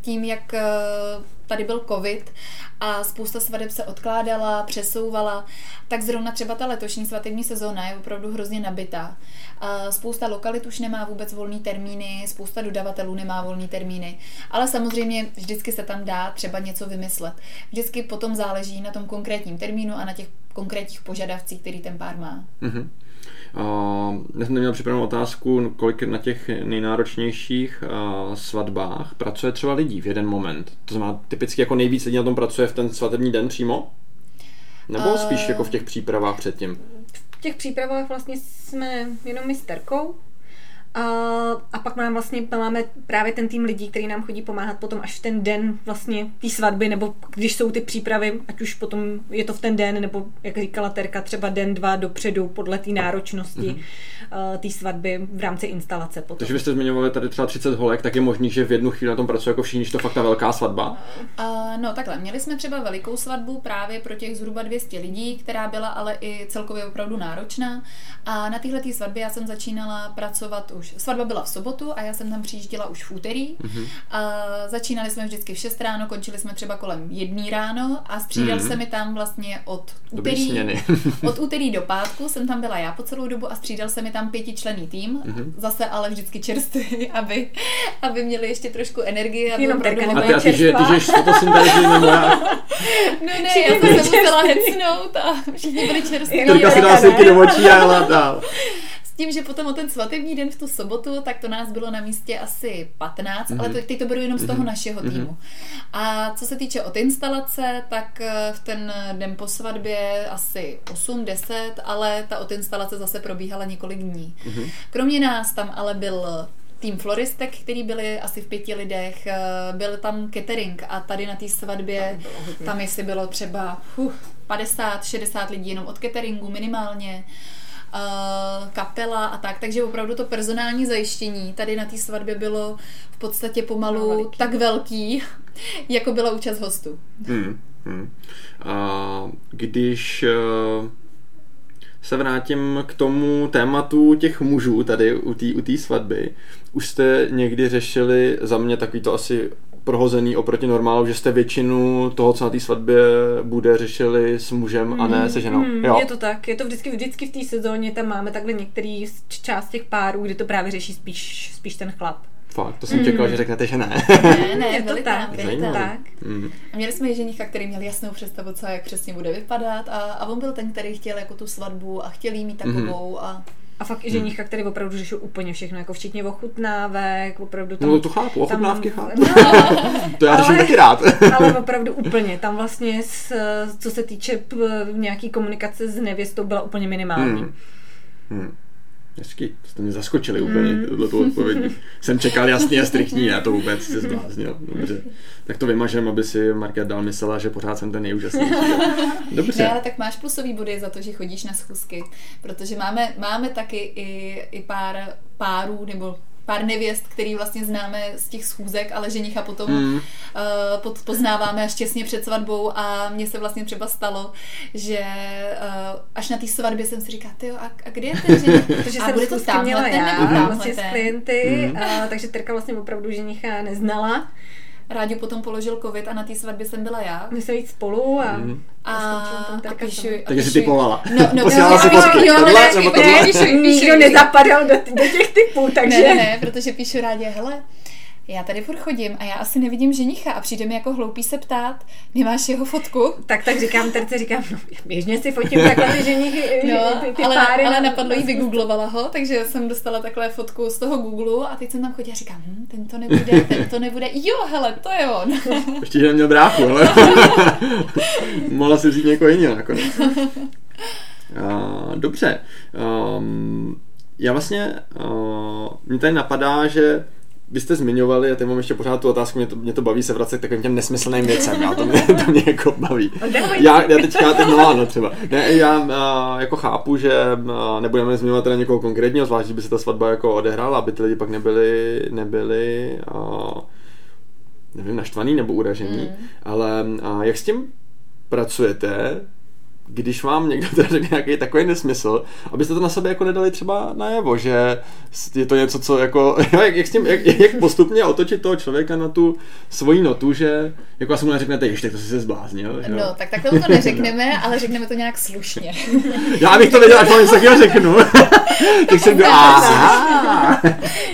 S2: tím, jak uh, tady byl covid a spousta svadeb se odkládala, přesouvala, tak zrovna třeba ta letošní svatební sezóna je opravdu hrozně nabitá. Uh, spousta lokalit už nemá vůbec volný termíny, spousta dodavatelů nemá volný termíny, ale samozřejmě vždycky se tam dá třeba něco vymyslet. Vždycky potom záleží na tom konkrétním termínu a na těch konkrétních požadavcích, který ten pár má.
S1: Mm-hmm. Uh, já jsem měl připravenou otázku, kolik na těch nejnáročnějších uh, svatbách pracuje třeba lidí v jeden moment. To znamená, typicky jako nejvíc lidí na tom pracuje v ten svatební den přímo? Nebo
S2: Eh.
S1: spíš jako v těch přípravách předtím?
S3: V těch přípravách vlastně jsme jenom my s Terkou. A, a pak mám vlastně, máme právě ten tým lidí, který nám chodí pomáhat potom až v ten den vlastně té svatby, nebo když jsou ty přípravy, ať už potom je to v ten den, nebo jak říkala Terka, třeba den, dva dopředu, podle té náročnosti mm-hmm. té svatby v rámci instalace potom.
S1: Takže vy jste zmiňovali tady třeba 30 holek, tak je možný, že v jednu chvíli na tom pracuje jako všichni, že to fakt ta velká svatba?
S2: Uh, no takhle, měli jsme třeba velikou svatbu právě pro těch zhruba 200 lidí, která byla ale i celkově opravdu náročná. A na téhle svatbě já jsem začínala pracovat už. Svatba byla v sobotu a já jsem tam přijížděla už v úterý. Mm-hmm. A začínali jsme vždycky v 6 ráno, končili jsme třeba kolem jedný ráno a střídal
S1: Mhm.
S2: se mi tam vlastně od úterý, od úterý do pátku jsem tam byla já po celou dobu a střídal se mi tam pětičlený tým,
S1: Mhm.
S2: mm-hmm. zase ale vždycky čerstvý, aby, aby měli ještě trošku energie. Aby
S3: Jenom
S1: A ty, a ty, že, ty žiješ fotosyntézy nebo jak?
S2: No ne, já jsem se musela hecnout a všichni byli čerství.
S1: Terka si dá světky do očí a jela dál.
S2: S tím, že potom o ten svatební den v tu sobotu, tak to nás bylo na místě asi 15,
S1: Mhm.
S2: mm-hmm. ale to, teď to beru jenom z toho našeho týmu. A co se týče od instalace, tak eh, v ten den po svatbě asi 8-10, ale ta od instalace zase probíhala několik dní.
S1: Mhm.
S2: Kromě nás tam ale byl tým floristek, který byli asi v pěti lidech, eh, byl tam catering a tady na té svatbě tam jestli bylo třeba uh, 50-60 lidí jenom od cateringu minimálně uh, kapela a tak, takže opravdu to personální zajištění tady na té svatbě bylo v podstatě pomalu
S3: No, veliký.
S2: tak velký, jako byla účast hostů.
S1: Hmm, hmm. A když eh, se vrátím k tomu tématu těch mužů tady u té u svatby. Už jste někdy řešili za mě takový to asi prohozený oproti normálu, že jste většinu toho, co na té svatbě bude, řešili s mužem mm, a ne se ženou. Mm,
S3: jo? Je to tak, je to vždycky, vždycky v té sezóně, tam máme takhle některý část těch párů, kdy to právě řeší spíš, spíš ten chlap.
S1: Fakt, to jsem mm. čekal, že řeknete, že ne.
S2: Ne, ne, je to tak,
S3: je to tak.
S2: Mm. A měli jsme ženicha, který měl jasnou představu, co jak přesně bude vypadat a, a on byl ten, který chtěl jako tu svatbu a chtěl jí mít takovou mm. a
S3: a fakt i ženicha, který opravdu řešil úplně všechno, jako včetně ochutnávek, opravdu
S1: tam... No to chápu, ochutnávky tam, chápu. No, to já řeším taky rád.
S3: ale opravdu úplně, tam vlastně, s, co se týče p, nějaký komunikace s nevěstou, byla úplně minimální. Hmm.
S1: Hmm. Hezky, jste mě zaskočili úplně, mm. tohle odpověď. Jsem čekal jasný a striktní, já to vůbec se zbláznil. Dobře. Tak to vymažem, aby si Market dal myslela, že pořád jsem ten nejúžasnější. Dobře.
S2: Ne, ale tak máš plusový body za to, že chodíš na schůzky, protože máme, máme taky i, i pár párů nebo pár nevěst, který vlastně známe z těch schůzek, ale ženicha potom mm. uh, poznáváme až těsně před svatbou a mně se vlastně třeba stalo, že uh, až na té svatbě jsem si říkala, ty a, a kde je ten ženich?
S3: Protože a jsem bude to tam měla já, vlastně s klienty, mm. uh, takže Terka vlastně opravdu ženicha neznala.
S2: Rádio potom položil covid a na té svatbě jsem byla já.
S3: My jsme jít spolu a, mm.
S2: a, a, a píšu.
S1: Takže jsi typovala.
S2: No, no,
S1: Posílala si fotky.
S2: Jo,
S1: tohle,
S2: ne,
S1: nebo tohle?
S3: Píšu, nikdo nezapadal do, do těch typů, takže...
S2: Ne, ne, ne, protože píšu rádě, hele, já tady furt chodím a já asi nevidím ženicha a přijde mi jako hloupý se ptát, nemáš jeho fotku?
S3: Tak tak říkám, terce říkám, no, běžně si fotím takhle ty ženichy,
S2: no,
S3: ty, ty
S2: ale,
S3: páry.
S2: Ale napadlo jí, vygooglovala ho, takže jsem dostala takhle fotku z toho Google a teď jsem tam chodila a říkám, hm, ten to nebude, ten to nebude, jo, hele, to je on.
S1: Ještě, že neměl bráchu, ale mohla si vzít někoho jiného nakonec. Uh, dobře. Um, já vlastně, uh, mě tady napadá, že vy jste zmiňovali, a teď mám ještě pořád tu otázku, mě to, mě to baví se vracet k takovým těm nesmyslným věcem, já to mě, to mě jako baví. Já, já teďka teď no, ano třeba. Ne, já uh, jako chápu, že uh, nebudeme zmiňovat teda někoho konkrétního, zvlášť, by se ta svatba jako odehrála, aby ty lidi pak nebyli, nebyli uh, nevím, naštvaný nebo uražený, mm. ale uh, jak s tím pracujete, když vám někdo teda řekne nějaký takový nesmysl, abyste to na sebe jako nedali třeba najevo, že je to něco, co jako, jak, jak, s tím, jak, jak postupně otočit toho člověka na tu svoji notu, že jako asi mu neřeknete, ještě to si se zbláznil.
S2: Že? No, tak takhle to neřekneme, ale řekneme to nějak slušně.
S1: Já bych to věděl, až vám něco takového řeknu. tak jsem byl,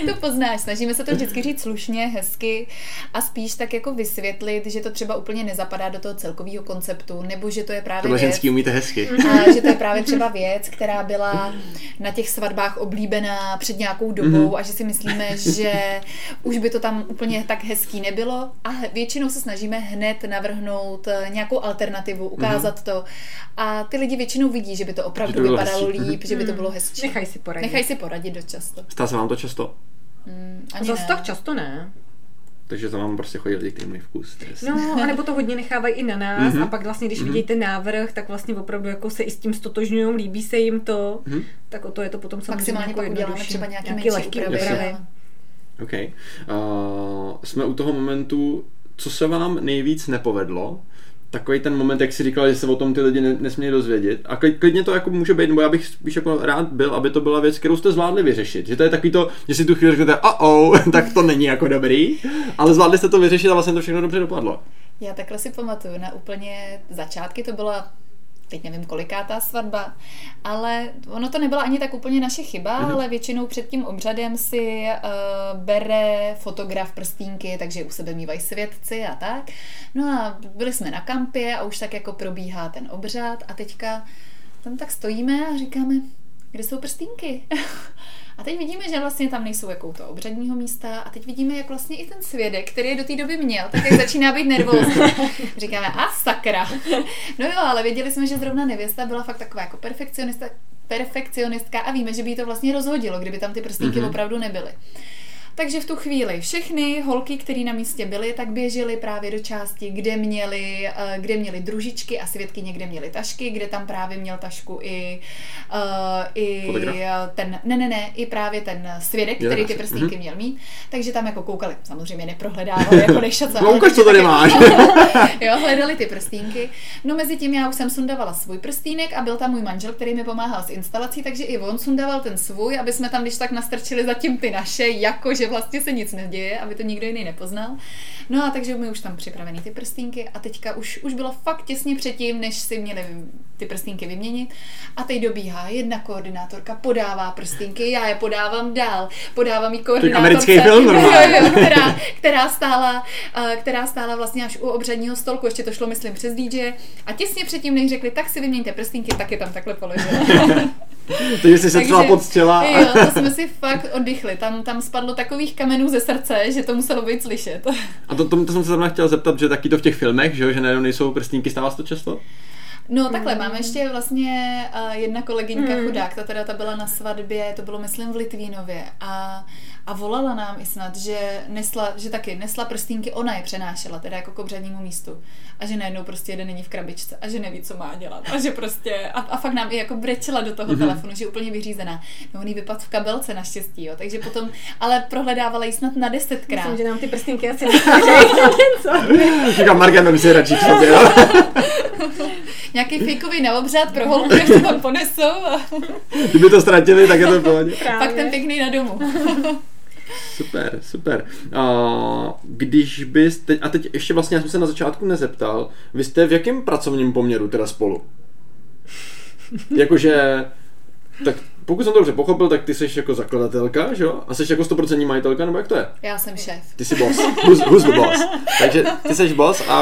S2: To poznáš, snažíme se to vždycky říct slušně, hezky a spíš tak jako vysvětlit, že to třeba úplně nezapadá do toho celkového konceptu, nebo že to je právě
S1: Tohle ženský umíte hezky.
S2: A že to je právě třeba věc, která byla na těch svatbách oblíbená před nějakou dobou mm-hmm. a že si myslíme, že už by to tam úplně tak hezký nebylo a většinou se snažíme hned navrhnout eh, nějakou alternativu, ukázat mm-hmm. to a ty lidi většinou vidí, že by to opravdu že by to vypadalo hezčí. líp, že by to bylo hezčí.
S3: Nechaj si poradit.
S2: Nechaj si poradit dost často.
S1: Stá se vám to často?
S3: Mm, Zase tak často ne.
S1: Takže za vám prostě chodí lidi, kteří mají vkus.
S3: No, anebo to hodně nechávají i na nás mm-hmm. a pak vlastně, když mm-hmm. vidí ten návrh, tak vlastně opravdu jako se i s tím stotožňují, líbí se jim to, mm-hmm. tak o to je to potom
S2: samozřejmě Maximálně
S3: jako
S2: pak uděláme třeba nějaké menší lehký úpravy.
S1: OK. Uh, jsme u toho momentu, co se vám nejvíc nepovedlo, takový ten moment, jak si říkal, že se o tom ty lidi nesmějí dozvědět. A klidně to jako může být, nebo já bych spíš jako rád byl, aby to byla věc, kterou jste zvládli vyřešit. Že to je takový to, že si tu chvíli řeknete, oh, oh tak to není jako dobrý, ale zvládli jste to vyřešit a vlastně to všechno dobře dopadlo.
S2: Já takhle si pamatuju, na úplně začátky to byla teď nevím kolikátá svatba, ale ono to nebyla ani tak úplně naše chyba, mm-hmm. ale většinou před tím obřadem si uh, bere fotograf prstínky, takže u sebe mývají svědci a tak. No a byli jsme na kampě a už tak jako probíhá ten obřad a teďka tam tak stojíme a říkáme, kde jsou prstínky? A teď vidíme, že vlastně tam nejsou jako to obřadního místa a teď vidíme, jak vlastně i ten svědek, který je do té doby měl, tak jak začíná být nervózní. Říkáme, a sakra. No jo, ale věděli jsme, že zrovna nevěsta byla fakt taková jako perfekcionista, perfekcionistka a víme, že by jí to vlastně rozhodilo, kdyby tam ty prstíky mm-hmm. opravdu nebyly. Takže v tu chvíli všechny holky, které na místě byly, tak běžely právě do části, kde měly, eh, kde měly družičky a svědky někde měly tašky, kde tam právě měl tašku i, uh, i
S1: Fotograf.
S2: ten, ne, ne, ne, i právě ten svědek, který ty
S1: jasně.
S2: prstínky měl mít. Takže tam jako koukali, samozřejmě neprohledávali jako nešace.
S1: No ukaž, co tady máš.
S2: jo, hledali ty prstínky. No mezi tím já už jsem sundavala svůj prstínek a byl tam můj manžel, který mi pomáhal s instalací, takže i on sundával ten svůj, aby jsme tam když tak nastrčili zatím ty naše, jako že vlastně se nic neděje, aby to nikdo jiný nepoznal. No a takže my už tam připravený ty prstínky a teďka už, už bylo fakt těsně předtím, než si měli ty prstínky vyměnit a teď dobíhá jedna koordinátorka, podává prstínky, já je podávám dál, podávám jí koordinátorce.
S1: americký film
S2: která, která, stála, která stála vlastně až u obřadního stolku, ještě to šlo, myslím, přes DJ a těsně předtím, než řekli, tak si vyměňte prstínky, tak je tam takhle položila.
S1: Takže jsi se třeba poctila.
S2: Jo, to jsme si fakt oddychli. Tam, tam spadlo takových kamenů ze srdce, že to muselo být slyšet.
S1: A to, to, to jsem se zrovna chtěl zeptat, že taky to v těch filmech, že, jo, že najednou nejsou prstínky, stává se to často?
S2: No takhle, máme ještě vlastně uh, jedna kolegyňka
S3: Mm.
S2: chudák, ta teda ta byla na svatbě, to bylo myslím v Litvínově a, a volala nám i snad, že nesla, že taky nesla prstínky, ona je přenášela, teda jako k obřadnímu místu a že najednou prostě jeden není v krabičce a že neví, co má dělat a že prostě a, a fakt nám i jako brečela do toho
S1: Mhm.
S2: telefonu, že je úplně vyřízená. No on jí vypadl v kabelce naštěstí, jo, takže potom, ale prohledávala ji snad na desetkrát.
S3: Myslím, že nám ty prstínky asi.
S1: Říkám, Marga, vem si radši k sobě, jo?
S2: Nějaký fejkový na obřad pro holku, jak to tam ponesou a
S1: Kdyby to ztratili, tak je to v
S2: pak ten pěkný na domu.
S1: Super, super. A když byste, a teď ještě vlastně, já jsem se na začátku nezeptal, vy jste v jakém pracovním poměru teda spolu? Jakože, tak pokud jsem to dobře pochopil, tak ty jsi jako zakladatelka, že jo? A jsi jako 100% majitelka, nebo jak to je?
S2: Já jsem šéf.
S1: Ty jsi boss. Who's, who's the boss? Takže ty jsi boss a,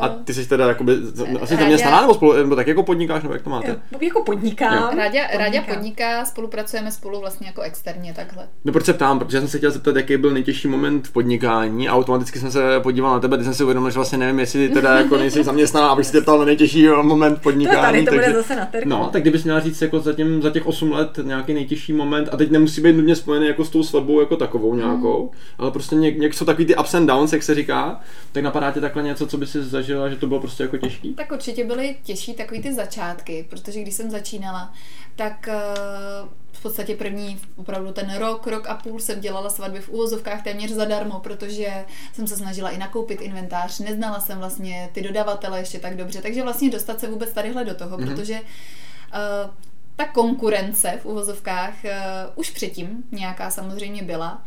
S1: a ty jsi teda jakoby, asi
S2: Ráďa-
S1: zaměstnaná nebo, spolu, nebo tak jako podnikáš, nebo jak to máte?
S3: Jako podnikám.
S2: Ráďa
S3: Podnikám.
S2: podniká, spolupracujeme spolu vlastně jako externě takhle.
S1: No proč se ptám, protože jsem se chtěl zeptat, jaký byl nejtěžší moment v podnikání a automaticky jsem se podíval na tebe, když jsem si uvědomil, že vlastně nevím, jestli teda jako nejsi zaměstnaná, abych se tě ptal na nejtěžší moment v
S3: To
S1: podnikání.
S3: tady, to bude
S1: takže...
S3: zase na terku.
S1: No, tak kdybys měla říct jako za, těm, za těch 8 let nějaký nejtěžší moment, a teď nemusí být nutně spojený jako s tou svatbou jako takovou nějakou, mm. ale prostě něk, něk jsou takový ty ups and downs, jak se říká, tak napadá tě takhle něco, co by si zažila, že to bylo prostě jako těžký?
S2: Tak určitě byly těžší takový ty začátky, protože když jsem začínala, tak eh, v podstatě první opravdu ten rok, rok a půl jsem dělala svatby v úvozovkách téměř zadarmo, protože jsem se snažila i nakoupit inventář, neznala jsem vlastně ty dodavatele ještě tak dobře, takže vlastně dostat se vůbec tadyhle do toho,
S1: Mhm.
S2: mm-hmm. protože uh, ta konkurence v úvozovkách uh, už předtím nějaká samozřejmě byla.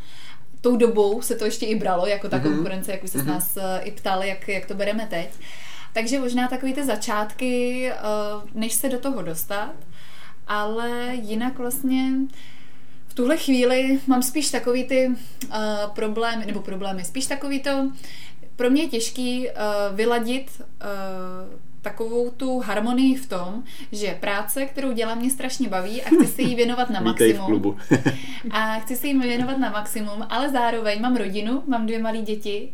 S2: Tou dobou se to ještě i bralo, jako ta
S1: Mhm.
S2: mm-hmm. konkurence, jak už se s
S1: Mhm.
S2: nás uh, i ptali, jak, jak to bereme teď. Takže možná takový ty začátky, uh, než se do toho dostat, ale jinak vlastně v tuhle chvíli mám spíš takový ty uh, problémy, nebo problémy, spíš takový to, pro mě je těžký uh, vyladit uh, takovou tu harmonii v tom, že práce, kterou dělám, mě strašně baví a chci se jí věnovat na
S1: Vítej v
S2: maximum.
S1: klubu.
S2: A chci se jim věnovat na maximum, ale zároveň mám rodinu, mám dvě malé děti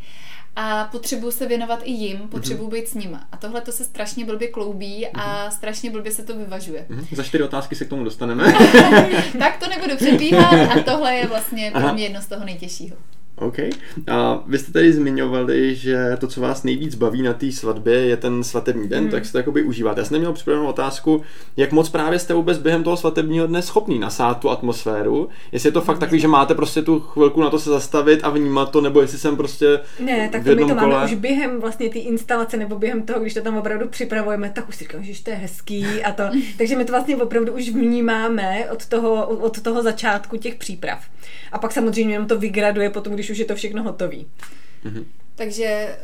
S2: a potřebuji se věnovat i jim, potřebuji být s nima. A tohle to se strašně blbě kloubí a strašně blbě se to vyvažuje.
S1: Mhm, Za čtyři otázky se k tomu dostaneme.
S2: tak to nebudu předbíhat a tohle je vlastně pro mě jedno z toho nejtěžšího.
S1: OK. A vy jste tady zmiňovali, že to, co vás nejvíc baví na té svatbě, je ten svatební den,
S3: Hmm.
S1: tak si to jakoby užíváte. Já jsem neměl připravenou otázku, jak moc právě jste vůbec během toho svatebního dne schopný nasát tu atmosféru. Jestli je to fakt takový, že máte prostě tu chvilku na to se zastavit a vnímat to, nebo jestli jsem prostě
S3: Ne, tak
S1: v
S3: to my to máme
S1: kole.
S3: už během vlastně té instalace nebo během toho, když to tam opravdu připravujeme, tak už si říkám, že to je hezký a to. Takže my to vlastně opravdu už vnímáme od toho, od toho začátku těch příprav. A pak samozřejmě jenom to vygraduje potom, když už je to všechno hotový.
S2: Takže eh,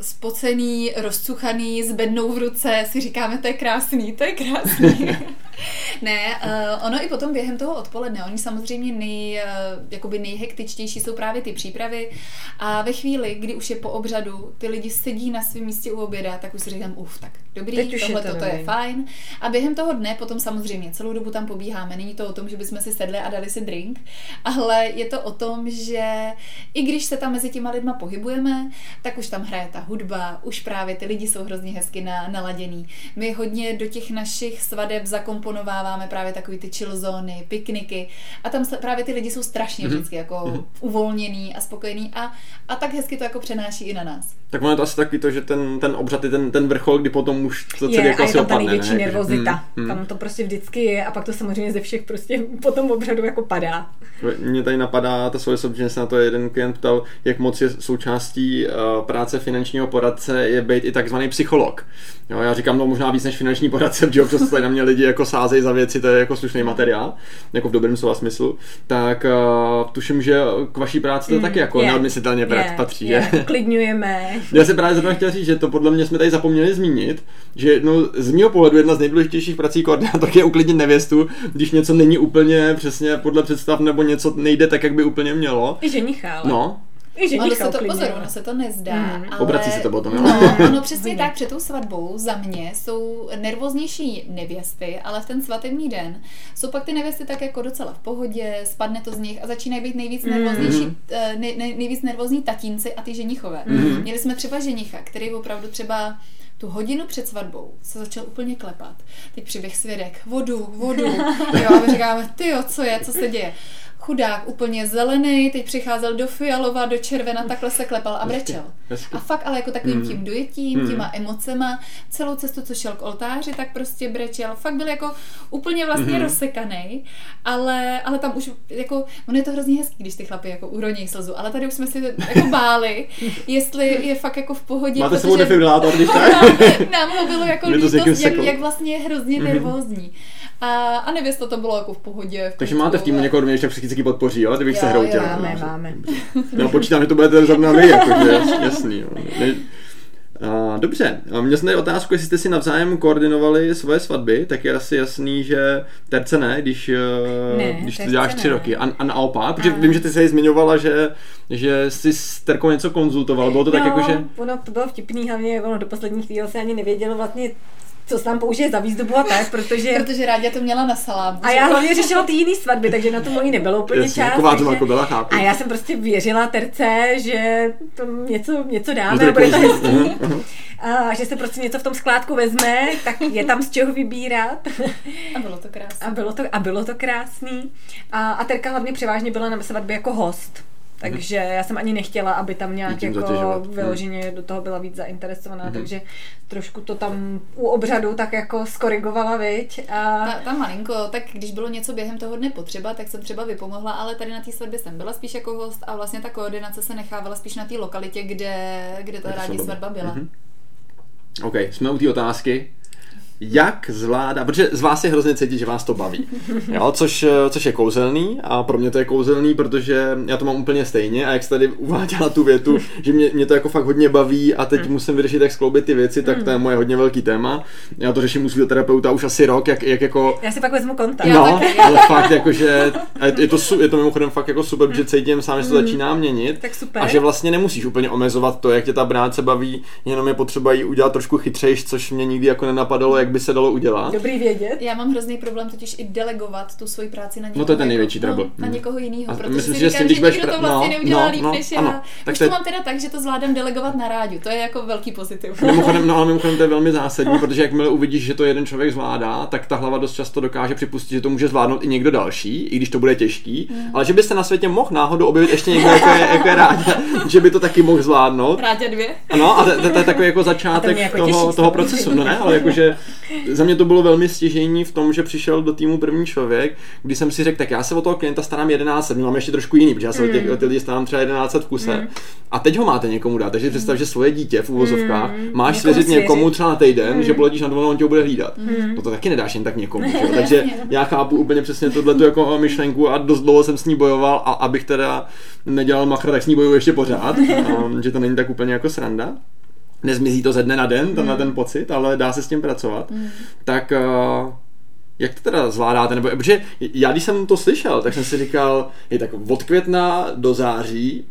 S2: spocený, rozcuchaný, s bednou v ruce si říkáme, to je krásný, to je krásný. ne, uh, ono i potom během toho odpoledne, oni samozřejmě nej, uh, jakoby nejhektičtější jsou právě ty přípravy a ve chvíli, kdy už je po obřadu, ty lidi sedí na svém místě u oběda, tak už si říkám, uf, tak dobrý,
S3: Teď už je
S2: tohle
S3: to
S2: to je fajn. A během toho dne potom samozřejmě celou dobu tam pobíháme. Není to o tom, že bychom si sedli a dali si drink, ale je to o tom, že i když se tam mezi těma lidma pohybujeme, tak už tam hraje ta hudba, už právě ty lidi jsou hrozně hezky na, naladěný. My hodně do těch našich svadeb zakomponováváme právě takový ty chill zóny, pikniky a tam se, právě ty lidi jsou strašně mm-hmm. vždycky jako mm-hmm. uvolněný a spokojený a, a tak hezky to jako přenáší i na nás.
S1: Tak ono je to asi takový to, že ten, ten obřad je ten, ten vrchol, kdy potom už to celé
S3: jako
S1: je,
S3: asi
S1: tam
S3: ta největší
S1: ne?
S3: nervozita. Hmm, hmm. Tam to prostě vždycky je a pak to samozřejmě ze všech prostě po tom obřadu jako padá.
S1: Mně tady napadá ta souvislost, že se na to jeden klient ptal, jak moc je součástí práce finančního poradce je být i takzvaný psycholog. Jo, já říkám, no možná víc než finanční poradce, protože občas tady na mě lidi jako sázejí za věci, to je jako slušný materiál, jako v dobrém slova smyslu, tak uh, tuším, že k vaší práci to mm, taky jako yeah, neodmyslitelně yeah, patří.
S3: Yeah, je. Uklidňujeme.
S1: Já se právě zrovna chtěl říct, že to podle mě jsme tady zapomněli zmínit, že no, z mého pohledu jedna z nejdůležitějších prací koordinátorky je uklidnit nevěstu, když něco není úplně přesně podle představ nebo něco nejde tak, jak by úplně mělo.
S3: I ženicha, ale.
S1: No,
S2: ono se to, pozor, ono se to nezdá. Mm.
S1: Ale... Obrací se to potom?
S2: No, ono přesně tak, před tou svatbou za mě jsou nervóznější nevěsty, ale v ten svatební den jsou pak ty nevěsty tak jako docela v pohodě, spadne to z nich a začínají být nejvíc mm. nervóznější, mm. nej, nej, nejvíc nervózní tatínci a ty ženichové. Mm. Měli jsme třeba ženicha, který opravdu třeba tu hodinu před svatbou se začal úplně klepat. Teď přiběh svědek, vodu, vodu. Jo, a my říkáme, ty jo, co je, co se děje chudák, úplně zelený, teď přicházel do fialova, do červena, takhle se klepal a brečel. A fakt ale jako takovým mm. tím dojetím, mm. těma emocema, celou cestu, co šel k oltáři, tak prostě brečel. Fakt byl jako úplně vlastně mm. rozsekaný, ale, ale tam už jako, on je to hrozně hezký, když ty chlapy jako uronějí slzu, ale tady už jsme si jako báli, jestli je fakt jako v pohodě.
S1: Máte svou defibrilátor, když
S2: tak? Nám ho bylo jako lítost, jak, jak vlastně je hrozně mm. A, a nevěsta to bylo jako v pohodě. V
S1: Takže máte v týmu někoho, kdo mě ještě psychicky podpoří, ale kdybych jo, se hroutil.
S3: Máme, máme.
S1: Já počítám, že to budete zrovna vy, jakože jasný. Jo. Ne, a, dobře, a měl jsem tady otázku, jestli jste si navzájem koordinovali svoje svatby, tak je asi jasný, že terce ne, když, eh, ne, když to děláš tři ne. roky. A, a naopak, protože a... vím, že ty se zmiňovala, že, že jsi s Terkou něco konzultoval, bylo to
S3: no,
S1: tak jako, že...
S3: ono to bylo vtipný, hlavně ono do poslední chvíle se ani nevědělo vlastně, co se tam použije za výzdobu a tak, protože...
S2: protože rádi to měla na salámu.
S3: A já hlavně řešila ty jiný svatby, takže na to mojí nebylo úplně
S1: Jasně,
S3: čas.
S1: Taková takže... jako byla, chápu.
S3: A já jsem prostě věřila terce, že to něco, něco dáme a bude to hezký. A že se prostě něco v tom skládku vezme, tak je tam z čeho vybírat.
S2: A bylo to krásné.
S3: A bylo to, a bylo to krásný. A, a Terka hlavně převážně byla na svatbě jako host. Takže já jsem ani nechtěla, aby tam nějak jako zatěžovat. vyloženě hmm. do toho byla víc zainteresovaná, hmm. takže trošku to tam u obřadu tak jako skorigovala, viď?
S2: A... Ta, ta malinko, tak když bylo něco během toho dne potřeba, tak jsem třeba vypomohla, ale tady na té svatbě jsem byla spíš jako host a vlastně ta koordinace se nechávala spíš na té lokalitě, kde, kde ta rádi svatba byla. Mm-hmm.
S1: OK, jsme u té otázky jak zvládá, protože z vás je hrozně cítit, že vás to baví. Jo, což, což je kouzelný a pro mě to je kouzelný, protože já to mám úplně stejně a jak jste tady uváděla tu větu, že mě, mě to jako fakt hodně baví a teď mm. musím vyřešit, jak skloubit ty věci, tak to je moje hodně velký téma. Já to řeším u terapeuta už asi rok, jak, jak jako...
S3: Já si pak vezmu kontakt.
S1: No, ale fakt jako, že je to, je to mimochodem fakt jako super, že cítím sám, že to začíná měnit.
S3: Tak super.
S1: A že vlastně nemusíš úplně omezovat to, jak tě ta práce baví, jenom je potřeba jí udělat trošku chytřejš, což mě nikdy jako nenapadalo, jak by se dalo udělat.
S3: Dobrý vědět.
S2: Já mám hrozný problém totiž i delegovat tu svoji práci na někoho.
S1: No to je ten největší jako,
S2: trouble. No, na někoho jiného, protože
S1: myslím,
S2: si
S1: že
S2: říkám,
S1: když
S2: že nikdo to vlastně no, neudělá no, líp no, než já. Ano. Tak Už to, je... mám teda tak, že to zvládám delegovat na rádiu. To je jako velký pozitiv.
S1: Mimochodem, no ale mimochodem to je velmi zásadní, protože jakmile uvidíš, že to jeden člověk zvládá, tak ta hlava dost často dokáže připustit, že to může zvládnout i někdo další, i když to bude těžký. Mm. Ale že byste na světě mohl náhodou objevit ještě někdo, jako je, jako je že by to taky mohl zvládnout.
S2: Rádě dvě.
S1: Ano, a to, je takový jako začátek jako toho, toho procesu. No ne, ale jakože za mě to bylo velmi stěžení v tom, že přišel do týmu první člověk, kdy jsem si řekl, tak já se o toho klienta starám 11 let, mám ještě trošku jiný, protože já se mm. o, těch, o ty lidi starám třeba 11 let v kuse. Mm. A teď ho máte někomu dát, takže představ, že svoje dítě v úvozovkách mm. máš někomu svěřit někomu třeba na týden, mm. že poletíš na dovolenou, on tě bude hlídat. Mm. No to taky nedáš jen tak někomu. Že? Takže já chápu úplně přesně tohle jako myšlenku a dost dlouho jsem s ní bojoval a abych teda nedělal machra, tak s ní bojuju ještě pořád, a, že to není tak úplně jako sranda nezmizí to ze dne na den, mm. ten pocit, ale dá se s tím pracovat, mm. tak uh, jak to teda zvládáte? Nebo, protože já, když jsem to slyšel, tak jsem si říkal, je tak od května do září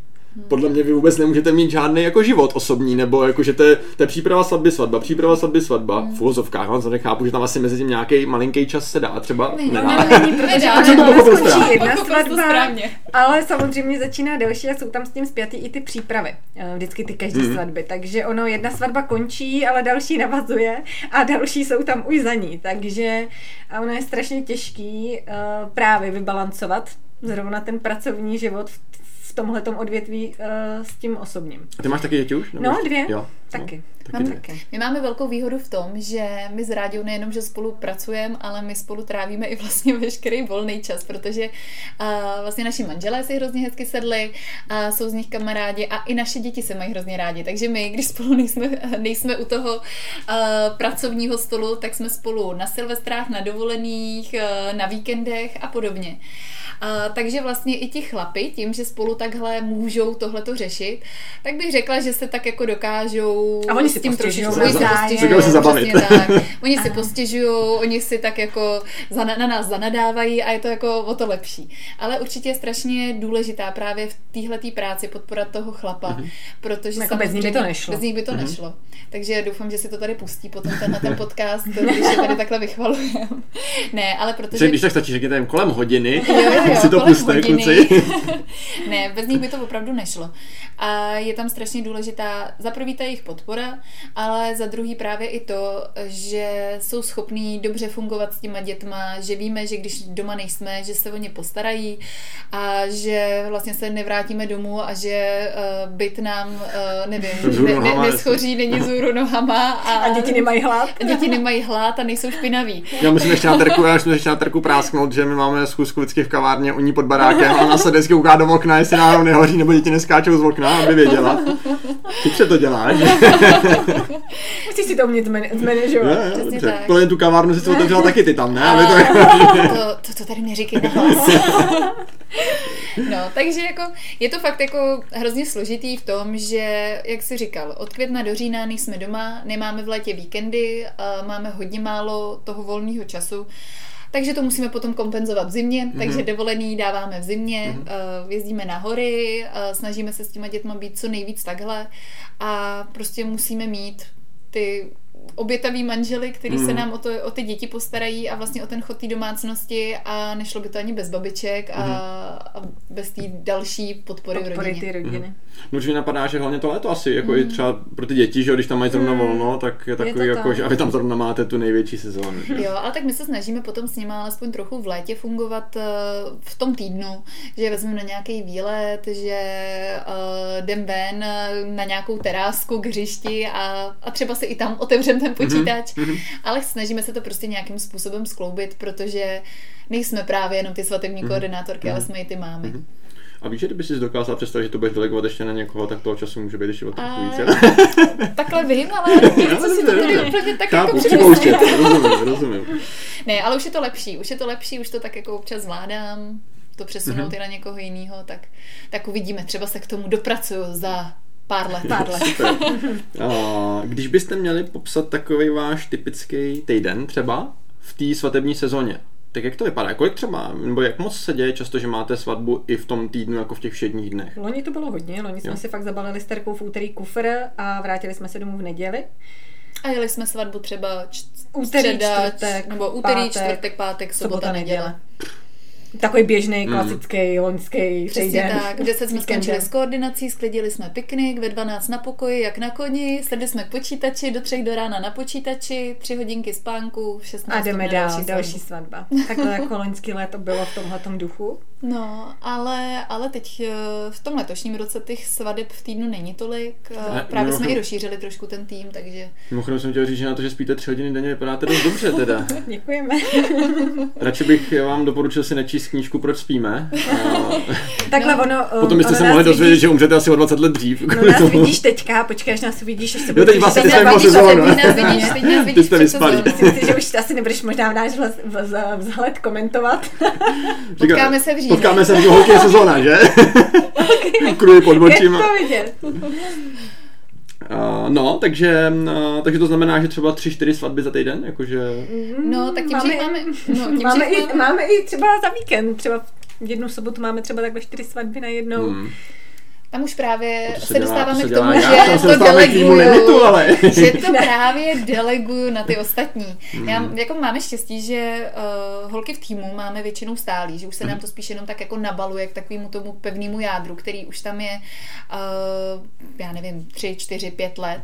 S1: Podle mě vy vůbec nemůžete mít žádný jako život osobní, nebo jako, že to je, to je příprava svatby, svatba, příprava svatby, svatba, v uvozovkách, vám to nechápu, že tam asi mezi tím nějaký malinký čas se dá třeba.
S2: Ne, ne, Nedá,
S3: tam
S1: jsem to
S3: ale
S1: pochopil správně.
S3: jedna svatba, samozřejmě začíná další a jsou tam s tím zpětý i ty přípravy. eh, Vždycky ty každé
S1: Mhm.
S3: svatby. Takže ono, jedna svatba končí, ale další navazuje a další jsou tam už za ní. Takže a ono je strašně těžký eh, právě vybalancovat zrovna ten pracovní život v tomhletom odvětví eh, s tím osobním.
S1: A ty máš taky děti už?
S3: No, dvě.
S1: Jo.
S3: Taky.
S1: No,
S2: Máme
S1: taky.
S3: Taky.
S2: My máme velkou výhodu v tom, že my s Rádiou nejenom, že spolu pracujeme, ale my spolu trávíme i vlastně veškerý volný čas, protože uh, vlastně naši manželé si hrozně hezky sedli, a jsou z nich kamarádi a i naše děti se mají hrozně rádi. Takže my, když spolu nejsme, nejsme u toho uh, pracovního stolu, tak jsme spolu na silvestrách, na dovolených, uh, na víkendech a podobně. Uh, takže vlastně i ti chlapi, tím, že spolu takhle můžou tohleto řešit, tak bych řekla, že se tak jako dokážou
S3: A oni
S2: s
S3: si
S2: tím trošičku-
S1: se zabavit.
S2: tak. Oni si postěžují, oni si tak jako za, na nás zanadávají a je to jako o to lepší. Ale určitě je strašně důležitá právě v téhleté práci podpora toho chlapa,
S1: Mhm.
S2: protože
S3: Jako bez ní by to nešlo.
S2: Bez ní by to
S1: Mhm.
S2: nešlo. Takže doufám, že si to tady pustí potom ten, na ten podcast, když je tady takhle vychvalujeme. Ne, ale protože...
S1: Že když tak stačí, řekněte jim kolem hodiny,
S2: Jo, jo, jo,
S1: si to
S2: kolem
S1: puste,
S2: hodiny.
S1: kluci.
S2: ne, bez nich by to opravdu nešlo. A je tam strašně důležitá za prvý ta jejich podpora, ale za druhý právě i to, že jsou schopní dobře fungovat s těma dětma, že víme, že když doma nejsme, že se o ně postarají a že vlastně se nevrátíme domů a že uh, byt nám, uh, nevím, ne, ne, neschoří, není zůru nohama a,
S3: A děti nemají hlad.
S2: a děti nemají hlad a nejsou špinaví.
S1: Já musím ještě na terku, já musím ještě na terku prásknout, že my máme schůzku vždycky v kavárně u ní pod barákem a ona se vždycky kouká do okna, jestli náhodou nehoří, nebo děti neskáčou z okna, aby věděla. Chytře to děláš.
S3: Musíš si to umět zman- zmanéžovat.
S1: Jo, jo,
S2: Přesně
S1: dobře.
S2: tak.
S1: Podle mě tu kavárnu si otevřela taky ty tam, ne? Aby to...
S2: to, to, to tady neříkej na hlas. No, takže jako je to fakt jako hrozně složitý v tom, že, jak jsi říkal, od května do října nejsme doma, nemáme v létě víkendy, a máme hodně málo toho volného času, takže to musíme potom kompenzovat v zimě, mm-hmm. takže dovolený dáváme v zimě, mm-hmm. jezdíme na hory, uh, snažíme se s těma dětma být co nejvíc takhle a prostě musíme mít ty obětavý manžely, který mm. se nám o, to, o ty děti postarají a vlastně o ten chod té domácnosti a nešlo by to ani bez babiček a, a bez té další podpory, v
S3: Podpory
S2: rodině.
S3: ty rodiny.
S1: No, určitě napadá, že hlavně to léto asi, jako i třeba pro ty děti, že jo, když tam mají zrovna volno, tak je takový,
S3: to
S1: jako,
S3: tak.
S1: že a vy tam zrovna máte tu největší sezónu. že?
S2: Jo, ale tak my se snažíme potom s nimi alespoň trochu v létě fungovat uh, v tom týdnu, že je vezmeme na nějaký výlet, že uh, jdem ven eh, na nějakou terásku k hřišti a, a třeba si i tam otevřeme ten počítač, mm-hmm. ale snažíme se to prostě nějakým způsobem skloubit, protože nejsme právě jenom ty svatební mm-hmm. koordinátorky, ale jsme i ty mámy. Mm-hmm.
S1: A víš, že kdyby si dokázala představit, že to budeš delegovat ještě na někoho, tak toho času může být ještě o trochu víc.
S2: Takhle vím, ale nechci si to tady úplně tak jako
S1: Chápu, připouštět, rozumím, rozumím.
S2: Ne, ale už je to lepší, už je to lepší, už to tak jako občas zvládám, to přesunout mm-hmm. i na někoho jiného, tak, tak uvidíme, třeba se k tomu dopracuju za pár let.
S3: Pár let.
S1: A když byste měli popsat takový váš typický týden třeba v té svatební sezóně, tak jak to vypadá? Kolik třeba, nebo jak moc se děje často, že máte svatbu i v tom týdnu, jako v těch všedních dnech?
S3: Loni to bylo hodně, loni jsme
S1: Jo.
S3: si fakt zabalili s Terkou v úterý kufr a vrátili jsme se domů v neděli.
S2: A jeli jsme svatbu třeba č-
S3: Úterý,
S2: středa,
S3: čtvrtek,
S2: nebo úterý,
S3: pátek,
S2: čtvrtek, pátek, sobota,
S3: Sobota,
S2: neděle.
S3: neděle. Takový běžný, klasický, loňský
S2: Přesně tak. V 10 jsme skončili s koordinací, sklidili jsme piknik, ve 12 na pokoji, jak na koni, sedli jsme k počítači, do 3 do rána na počítači, 3 hodinky spánku, v 16
S3: A jdeme dál,
S2: další
S3: další, svatba. Takhle jako loňský léto bylo v tomhletom duchu.
S2: No, ale, ale teď eh, v tom letošním roce těch svadeb v týdnu není tolik. Eh,
S1: Ne,
S2: Právě jsme i rozšířili trošku ten tým, takže
S1: Mimochodem jsem chtěl říct, že na to, že spíte tři hodiny denně, vypadáte dost dobře teda.
S3: Děkujeme.
S1: Radši bych vám doporučil si nečíst knížku Proč spíme. A
S3: Takhle
S2: No.
S3: ono...
S1: potom byste
S3: ono
S1: se mohli dozvědět,
S3: vidíš-
S1: že umřete asi o 20 let dřív.
S3: No nás vidíš teďka, počkej, až nás uvidíš, až se
S1: Jo,
S3: budeš
S1: teď vlastně
S2: Teď
S1: mimo
S2: vidíš,
S1: sezónu.
S2: teď nás vidíš, teď nás
S1: Ty jste vyspalí.
S3: Myslím si, že už asi nebudeš možná náš vles- vz- vzhled komentovat.
S2: Potkáme se v říjnu.
S1: Potkáme se v holky je sezóna, že? Kruji pod
S3: Je
S1: očima.
S3: to vidět.
S1: Uh, no, takže, uh, takže to znamená, že třeba 3-4 svatby za týden, jakože...
S2: No, tak tím, že jich máme, no, tím,
S3: máme,
S2: že
S3: i, máme i třeba za víkend, třeba v jednu sobotu máme třeba takhle čtyři svatby na jednou.
S1: Hmm.
S2: Tam už právě
S1: To
S2: se,
S1: dělá-
S2: dostáváme
S1: to
S2: k
S1: dělá
S2: tomu, že
S1: se
S2: to
S1: k tvýmu
S2: deleguju.
S1: limitu, ale.
S2: že to právě deleguju na ty ostatní.
S1: Hmm.
S2: Já, jako máme štěstí, že uh, holky v týmu máme většinou stálí, že už se
S1: Hmm.
S2: nám to spíš jenom tak jako nabaluje k takovému tomu pevnému jádru, který už tam je, uh, já nevím, tři, čtyři, pět let.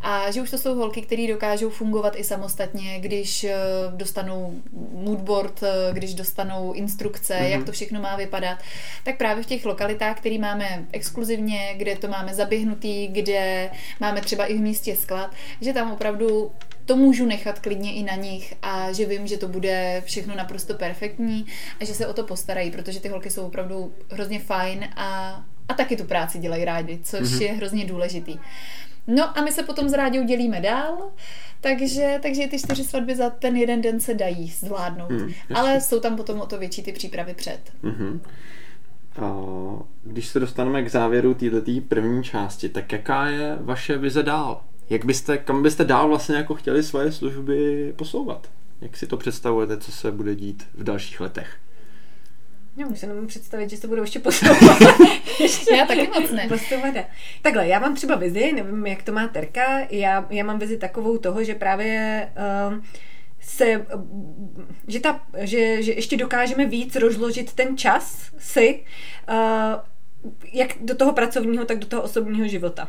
S2: A že už to jsou holky, které dokážou fungovat i samostatně, když uh, dostanou moodboard, uh, když dostanou instrukce,
S1: Mhm.
S2: mm-hmm. jak to všechno má vypadat, tak právě v těch lokalitách, které máme exkluzivně, kde to máme zaběhnutý, kde máme třeba i v místě sklad, že tam opravdu to můžu nechat klidně i na nich a že vím, že to bude všechno naprosto perfektní a že se o to postarají, protože ty holky jsou opravdu hrozně fajn a, a taky tu práci dělají rádi, což mm-hmm. je hrozně důležitý. No a my se potom s Ráďou dělíme dál, takže, takže ty čtyři svatby za ten jeden den se dají zvládnout.
S1: Hmm,
S2: Hmm. Ale jsou tam potom o to větší ty přípravy před.
S1: Mhm. A když se dostaneme k závěru této první části, tak jaká je vaše vize dál? Jak byste, kam byste dál vlastně jako chtěli svoje služby posouvat? Jak si to představujete, co se bude dít v dalších letech?
S3: Já už se nemůžu představit, že se budou ještě posouvat. ještě
S2: Já taky moc ne.
S3: Postovat. Takhle, já mám třeba vizi, nevím, jak to má Terka, já, já mám vizi takovou toho, že právě uh, se, že, ta, že, že ještě dokážeme víc rozložit ten čas si, uh, jak do toho pracovního, tak do toho osobního života.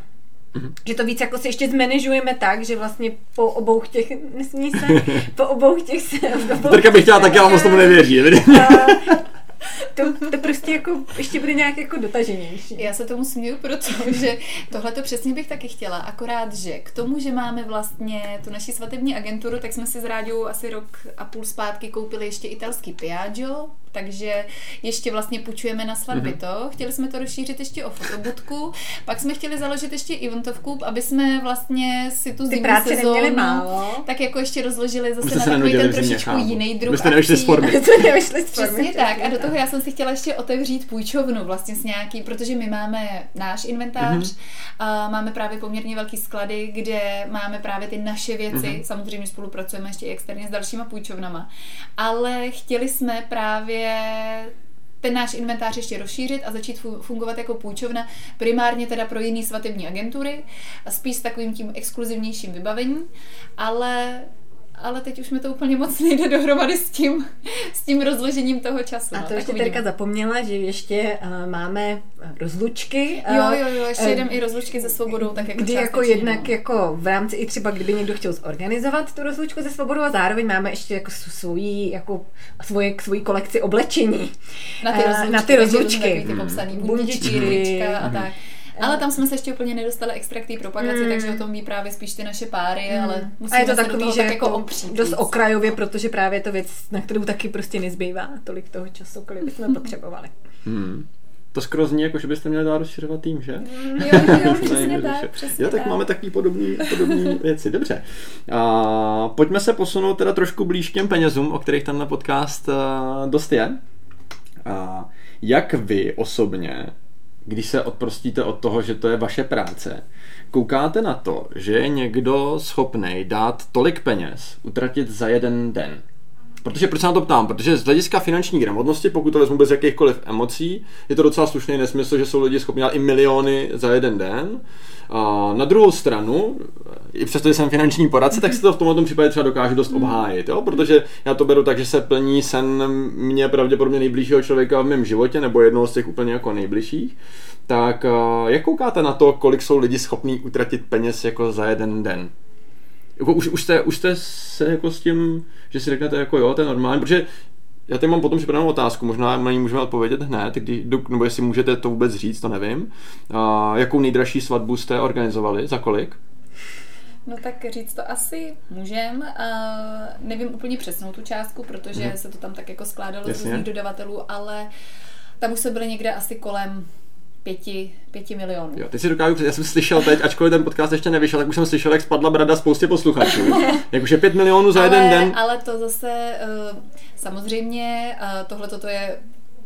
S1: Mhm.
S3: Že to víc jako si ještě zmanežujeme tak, že vlastně po obou těch, nesmí se, po obou těch se, po obou
S1: Terka bych chtěla taky, ale moc tomu nevěří. evidentně.
S3: To, to prostě jako ještě bude nějak jako dotaženější.
S2: Já se tomu směju, protože tohle to přesně bych taky chtěla, akorát, že k tomu, že máme vlastně tu naši svatební agenturu, tak jsme si s Ráďou asi rok a půl zpátky koupili ještě italský Piaggio, takže ještě vlastně půjčujeme na svatby
S1: Mhm.
S2: to. Chtěli jsme to rozšířit ještě o fotobudku, pak jsme chtěli založit ještě eventovku, aby jsme vlastně si tu
S3: Ty
S2: zimní
S3: práce
S2: sezónu
S3: málo.
S2: tak jako ještě rozložili zase na takový ten trošičku
S1: chápu.
S2: jiný druh
S1: Abyste nevyšli z
S2: akcí.
S1: formy.
S3: My jsme nevyšli z formy,
S2: Přesně tak. A do toho já jsem si chtěla ještě otevřít půjčovnu vlastně s nějaký, protože my máme náš inventář, mm-hmm. a máme právě poměrně velký sklady, kde máme právě ty naše věci. Mm-hmm. Samozřejmě spolupracujeme ještě externě s dalšíma půjčovnama. Ale chtěli jsme právě ten náš inventář ještě rozšířit a začít fu- fungovat jako půjčovna, primárně teda pro jiný svatební agentury, spíš s takovým tím exkluzivnějším vybavením, ale ale teď už mi to úplně moc nejde dohromady s tím, s tím rozložením toho času.
S3: A
S2: no,
S3: to
S2: tak
S3: ještě. Terka zapomněla, že ještě uh, máme rozlučky. uh,
S2: Jo, jo, jo, ještě
S3: eh,
S2: jedem i rozlučky se svobodou, tak jako
S3: Kdy jako jednak
S2: no.
S3: jako v rámci i třeba, kdyby někdo chtěl zorganizovat tu rozlučku se svobodou a zároveň máme ještě jako svoji, jako svoje, svoji kolekci oblečení.
S2: na ty
S3: Eh,
S2: rozlučky,
S3: na ty rozlučky.
S2: ty popsaný bundičky,
S3: Bundičky.
S2: rulička a tak. Ale tam jsme se ještě úplně nedostali extra k té propagaci,
S3: Mm.
S2: takže o tom ví právě spíš ty naše páry, ale
S3: a
S2: musíme
S3: je to
S2: se do
S3: takový,
S2: toho
S3: že
S2: tak
S3: jako
S2: jako opřít.
S3: dost
S2: víc.
S3: okrajově, protože právě je to věc, na kterou taky prostě nezbývá tolik toho času, kolik bychom potřebovali.
S1: Hmm. To skoro zní, jako že byste měli dál rozšiřovat tým, že?
S2: Jo, jo, přesně tak, přesně
S1: Jo, tak
S2: tak.
S1: máme takový podobný, podobný věci. Dobře. A pojďme se posunout teda trošku blíž k těm penězům, o kterých tenhle podcast a, dost je. A jak vy osobně, když se odprostíte od toho, že to je vaše práce, koukáte na to, že je někdo schopný dát tolik peněz utratit za jeden den? Protože proč se na to ptám? Protože z hlediska finanční gramotnosti, pokud to vezmu bez jakýchkoliv emocí, je to docela slušný nesmysl, že jsou lidi schopni dát i miliony za jeden den. A na druhou stranu, i přesto, že jsem finanční poradce, tak si to v tomto případě třeba dokážu dost obhájit, jo? protože já to beru tak, že se plní sen mě pravděpodobně nejbližšího člověka v mém životě, nebo jednoho z těch úplně jako nejbližších. Tak jak koukáte na to, kolik jsou lidi schopní utratit peněz jako za jeden den? Jako už, už, jste, už jste se jako s tím, že si řeknete jako jo, to je normální, protože já tady mám potom připravenou otázku, možná na ní můžeme odpovědět hned, kdy, nebo jestli můžete to vůbec říct, to nevím. A jakou nejdražší svatbu jste organizovali, za kolik?
S2: No tak říct to asi můžem. A nevím úplně přesnou tu částku, protože
S1: Mhm.
S2: se to tam tak jako skládalo z různých dodavatelů, ale tam už se byly někde asi kolem pěti, pěti milionů.
S1: Jo, teď si dokážu, já jsem slyšel teď, ačkoliv ten podcast ještě nevyšel, tak už jsem slyšel, jak spadla brada spoustě posluchačů. jak už je 5 milionů za jeden
S2: ale,
S1: den.
S2: Ale to zase, eh, samozřejmě, tohle toto je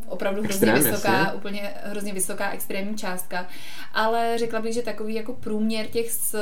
S2: opravdu hrozně
S1: Extrém,
S2: vysoká,
S1: jasně.
S2: úplně hrozně vysoká extrémní částka, ale řekla bych, že takový jako průměr těch s,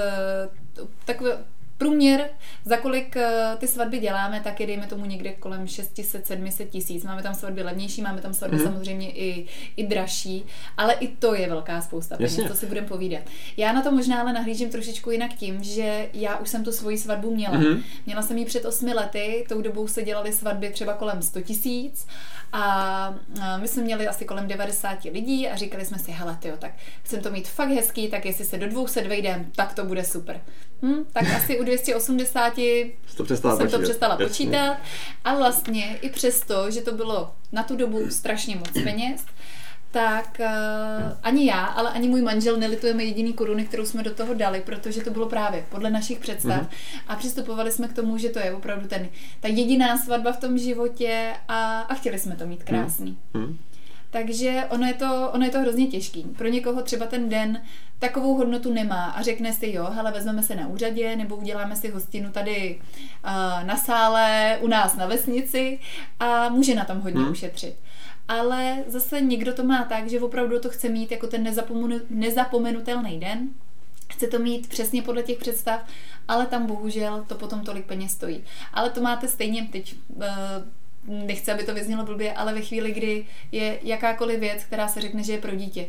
S2: takové, průměr, za kolik eh, ty svatby děláme, tak je dejme tomu někde kolem 600-700 tisíc. Máme tam svatby levnější, máme tam svatby mm-hmm. samozřejmě i, i dražší, ale i to je velká spousta peněz, to si budeme povídat. Já na to možná ale nahlížím trošičku jinak tím, že já už jsem tu svoji svatbu měla. Mm-hmm. Měla jsem ji před osmi lety, tou dobou se dělaly svatby třeba kolem 100 tisíc a my jsme měli asi kolem 90 lidí a říkali jsme si, hele tyjo, tak chcem to mít fakt hezký, tak jestli se do 200 vejdem, tak to bude super. Hm, tak asi u 280
S1: to jsem
S2: počítat. to přestala Jasně. počítat a vlastně i přesto, že to bylo na tu dobu strašně moc peněz, tak uh, ani já, ale ani můj manžel nelitujeme jediný koruny, kterou jsme do toho dali, protože to bylo právě podle našich představ mm-hmm. a přistupovali jsme k tomu, že to je opravdu ten, ta jediná svatba v tom životě a, a chtěli jsme to mít krásný. Mm-hmm. Takže ono je, to, ono je to hrozně těžký. Pro někoho třeba ten den takovou hodnotu nemá a řekne si, jo, hele, vezmeme se na úřadě nebo uděláme si hostinu tady uh, na sále u nás na vesnici a může na tom hodně hmm. ušetřit. Ale zase někdo to má tak, že opravdu to chce mít jako ten nezapomenu, nezapomenutelný den, chce to mít přesně podle těch představ, ale tam bohužel to potom tolik peněz stojí. Ale to máte stejně teď uh, nechci, aby to vyznělo blbě, ale ve chvíli, kdy je jakákoliv věc, která se řekne, že je pro dítě,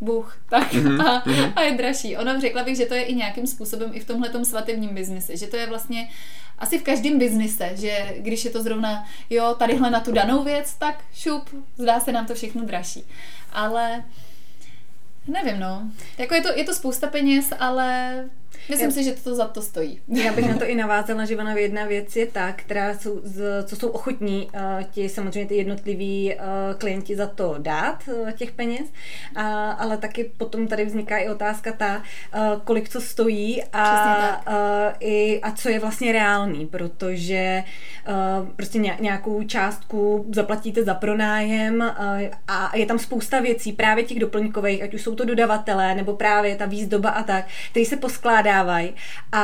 S2: Bůh, tak mm-hmm. a, mhm. a je dražší. Ono řekla bych, že to je i nějakým způsobem i v tomhle svatebním biznise, že to je vlastně asi v každém biznise, že když je to zrovna, jo, tadyhle na tu danou věc, tak šup, zdá se nám to všechno dražší. Ale nevím, no. Jako je to, je to spousta peněz, ale Myslím Já, si, že to za to stojí.
S3: Já bych na to i navázala, že ona jedna věc je ta, která jsou, co jsou ochotní uh, ti samozřejmě ty jednotliví uh, klienti za to dát, uh, těch peněz, uh, ale taky potom tady vzniká i otázka ta, uh, kolik to stojí a, uh, i, a co je vlastně reálný, protože uh, prostě nějakou částku zaplatíte za pronájem uh, a je tam spousta věcí, právě těch doplňkových, ať už jsou to dodavatelé, nebo právě ta výzdoba a tak, který se poskládá vydávají a,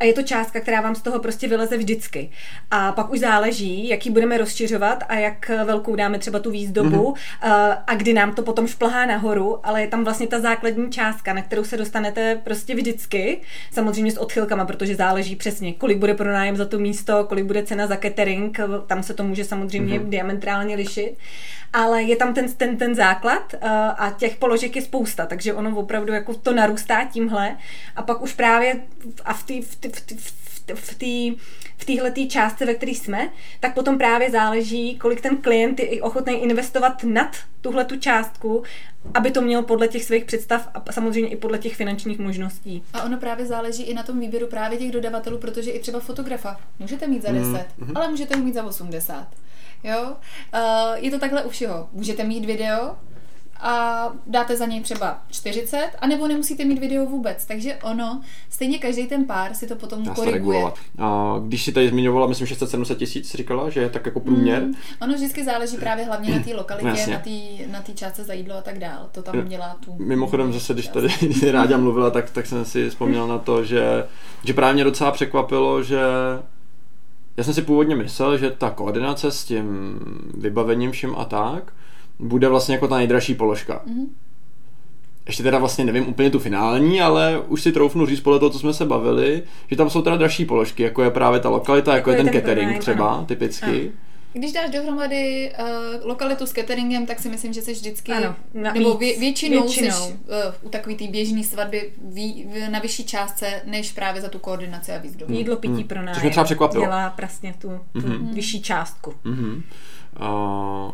S3: a je to částka, která vám z toho prostě vyleze vždycky. A pak už záleží, jaký budeme rozšiřovat a jak velkou dáme třeba tu výzdobu mm-hmm. a kdy nám to potom šplhá nahoru, ale je tam vlastně ta základní částka, na kterou se dostanete prostě vždycky, samozřejmě s odchylkama, protože záleží přesně, kolik bude pronájem za to místo, kolik bude cena za catering, tam se to může samozřejmě mm-hmm. diametrálně lišit ale je tam ten, ten, ten základ uh, a těch položek je spousta, takže ono opravdu jako to narůstá tímhle a pak už právě a v té v tý, v tý, v tý, v téhle částce, ve které jsme, tak potom právě záleží, kolik ten klient je ochotný investovat nad tuhle tu částku, aby to měl podle těch svých představ a samozřejmě i podle těch finančních možností.
S2: A ono právě záleží i na tom výběru právě těch dodavatelů, protože i třeba fotografa můžete mít za 10, mm-hmm. ale můžete ho mít za 80. Jo? Uh, je to takhle u všeho. Můžete mít video, a dáte za něj třeba 40, anebo nemusíte mít video vůbec. Takže ono, stejně každý ten pár si to potom Dá koriguje.
S1: A když si tady zmiňovala, myslím 600-700 tisíc, říkala, že je tak jako průměr. Mm,
S2: ono vždycky záleží právě hlavně na té lokalitě, na té na tý částce za jídlo a tak dál. To tam dělá tu...
S1: Mimochodem zase, když tady Ráďa mluvila, tak, tak jsem si vzpomněl na to, že, že právě mě docela překvapilo, že já jsem si původně myslel, že ta koordinace s tím vybavením všem a tak bude vlastně jako ta nejdražší položka. Mm-hmm. Ještě teda vlastně nevím úplně tu finální, ale už si troufnu říct podle toho, co jsme se bavili, že tam jsou teda dražší položky, jako je právě ta lokalita, jako, jako je ten, ten catering třeba, ano. typicky. Ano.
S2: Když dáš dohromady uh, lokalitu s cateringem, tak si myslím, že jsi vždycky, ano, na nebo vě, většinou, většinou. Jsi, uh, u takový té běžné svatby ví, na vyšší částce, než právě za tu koordinaci a výzdobu.
S3: Jídlo, pití hmm. pro nás.
S1: Což mě třeba překvapilo.
S3: Dělá vlastně tu, tu mm-hmm. vyšší částku.
S1: Mm-hmm. Uh,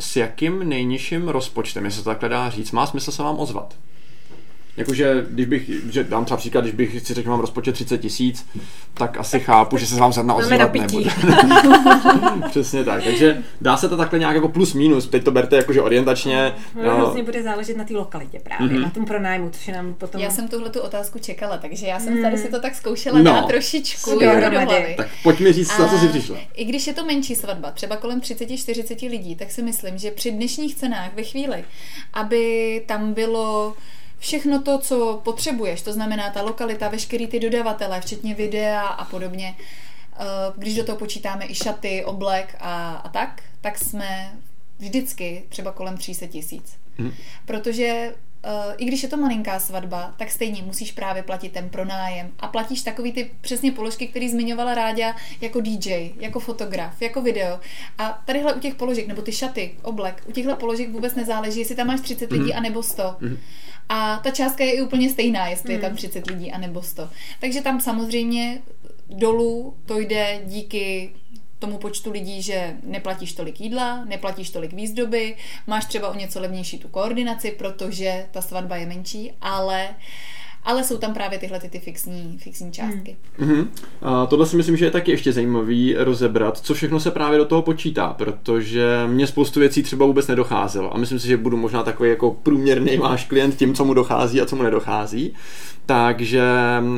S1: s jakým nejnižším rozpočtem, jestli to takhle dá říct, má smysl se vám ozvat? Jakože, když bych, že dám třeba příklad, když bych si řekl, mám rozpočet 30 tisíc, tak asi chápu, že se vám zrovna ozvat nebude. Přesně tak. Takže dá se to takhle nějak jako plus minus, teď to berte jakože orientačně.
S3: No, no. Vlastně bude záležet na té lokalitě právě, mm-hmm. na tom pronájmu, což nám potom...
S2: Já jsem tuhle tu otázku čekala, takže já jsem mm. tady si to tak zkoušela no. dát trošičku do hlavy.
S1: Tak pojď mi říct, na co jsi přišla.
S2: I když je to menší svatba, třeba kolem 30-40 lidí, tak si myslím, že při dnešních cenách ve chvíli, aby tam bylo všechno to, co potřebuješ, to znamená ta lokalita, veškerý ty dodavatele, včetně videa a podobně, eh, když do toho počítáme i šaty, oblek a, a tak, tak jsme vždycky třeba kolem 300 tisíc. Hmm. Protože Uh, i když je to malinká svatba, tak stejně musíš právě platit ten pronájem. A platíš takový ty přesně položky, které zmiňovala Ráďa jako DJ, jako fotograf, jako video. A tadyhle u těch položek, nebo ty šaty, oblek, u těchto položek vůbec nezáleží, jestli tam máš 30 lidí mm. anebo 100. Mm. A ta částka je i úplně stejná, jestli mm. je tam 30 mhm. lidí anebo 100. Takže tam samozřejmě dolů to jde díky tomu počtu lidí, že neplatíš tolik jídla, neplatíš tolik výzdoby, máš třeba o něco levnější tu koordinaci, protože ta svatba je menší, ale ale jsou tam právě tyhle ty, ty fixní, fixní částky.
S1: Hmm. Mm-hmm. A tohle si myslím, že je taky ještě zajímavý rozebrat, co všechno se právě do toho počítá, protože mě spoustu věcí třeba vůbec nedocházelo a myslím si, že budu možná takový jako průměrný váš klient tím, co mu dochází a co mu nedochází. Takže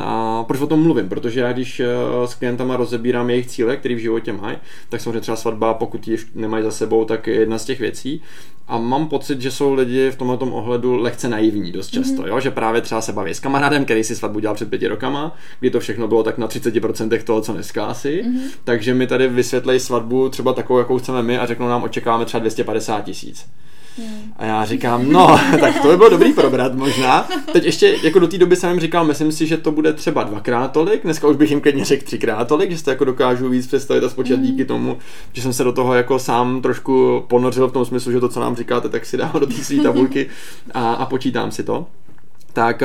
S1: a proč o tom mluvím? Protože já když eh, s klientama rozebírám jejich cíle, které v životě mají, tak samozřejmě třeba svatba, pokud ji nemají za sebou, tak je jedna z těch věcí. A mám pocit, že jsou lidi v tomto ohledu lehce naivní dost často, mm-hmm. jo? že právě třeba se baví s kamarádem, který si svatbu dělal před pěti rokama, kdy to všechno bylo tak na 30% toho, co dneska asi. Mm-hmm. Takže mi tady vysvětlej svatbu třeba takovou, jakou chceme my a řeknou nám, očekáváme třeba 250 tisíc. A já říkám, no, tak to by bylo dobrý probrat možná. Teď ještě jako do té doby jsem jim říkal, myslím si, že to bude třeba dvakrát tolik, dneska už bych jim klidně řekl třikrát tolik, že si to jako dokážu víc představit a spočítat mm. díky tomu, že jsem se do toho jako sám trošku ponořil v tom smyslu, že to, co nám říkáte, tak si dám do té své tabulky a, a počítám si to tak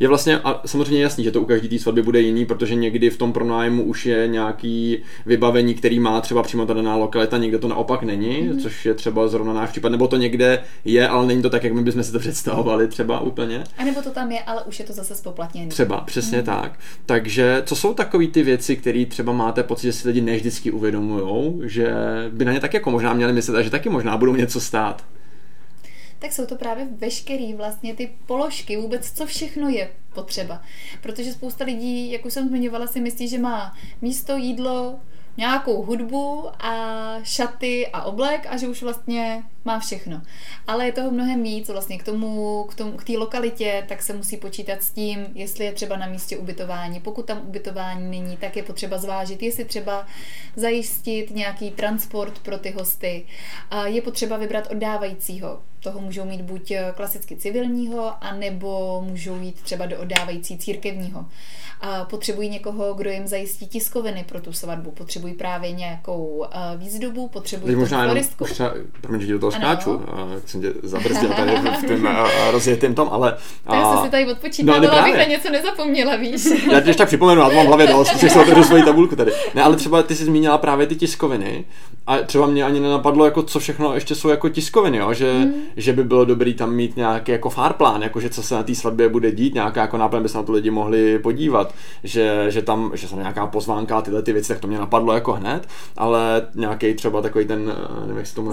S1: je vlastně a samozřejmě jasný, že to u každé té svatby bude jiný, protože někdy v tom pronájmu už je nějaký vybavení, který má třeba přímo ta daná lokalita, někde to naopak není, mm. což je třeba zrovna náš případ, nebo to někde je, ale není to tak, jak my bychom si to představovali třeba úplně.
S2: A nebo to tam je, ale už je to zase spoplatněné.
S1: Třeba, přesně mm. tak. Takže co jsou takové ty věci, které třeba máte pocit, že si lidi nevždycky uvědomují, že by na ně tak jako možná měli myslet a že taky možná budou něco stát?
S2: Tak jsou to právě veškerý vlastně ty položky, vůbec co všechno je potřeba. Protože spousta lidí, jak už jsem zmiňovala, si myslí, že má místo, jídlo, nějakou hudbu a šaty a oblek a že už vlastně má všechno. Ale je toho mnohem víc vlastně k tomu, k, tomu, k té lokalitě, tak se musí počítat s tím, jestli je třeba na místě ubytování. Pokud tam ubytování není, tak je potřeba zvážit, jestli třeba zajistit nějaký transport pro ty hosty. A je potřeba vybrat oddávajícího. Toho můžou mít buď klasicky civilního, anebo můžou jít třeba do oddávající církevního a potřebují někoho, kdo jim zajistí tiskoviny pro tu svatbu, potřebují právě nějakou uh, výzdobu, potřebují
S1: možná floristku. Třeba, promiň, že do toho skáču, jsem tě zabrzdil tady v tom rozjetým tom, ale...
S2: A... Já jsem si tady odpočítala, no, abych na něco nezapomněla, víš.
S1: Já ti tak připomenu, já to mám v hlavě dost, že jsem do svoji tabulku tady. Ne, ale třeba ty jsi zmínila právě ty tiskoviny a třeba mě ani nenapadlo, jako co všechno ještě jsou jako tiskoviny, jo? Že, mm. že by bylo dobrý tam mít nějaký jako farplán, jako že co se na té svatbě bude dít, nějaká jako náplň by se na to lidi mohli podívat že, že tam, že jsem nějaká pozvánka a tyhle ty věci, tak to mě napadlo jako hned, ale nějaký třeba takový ten, eh, nevím, jak se tomu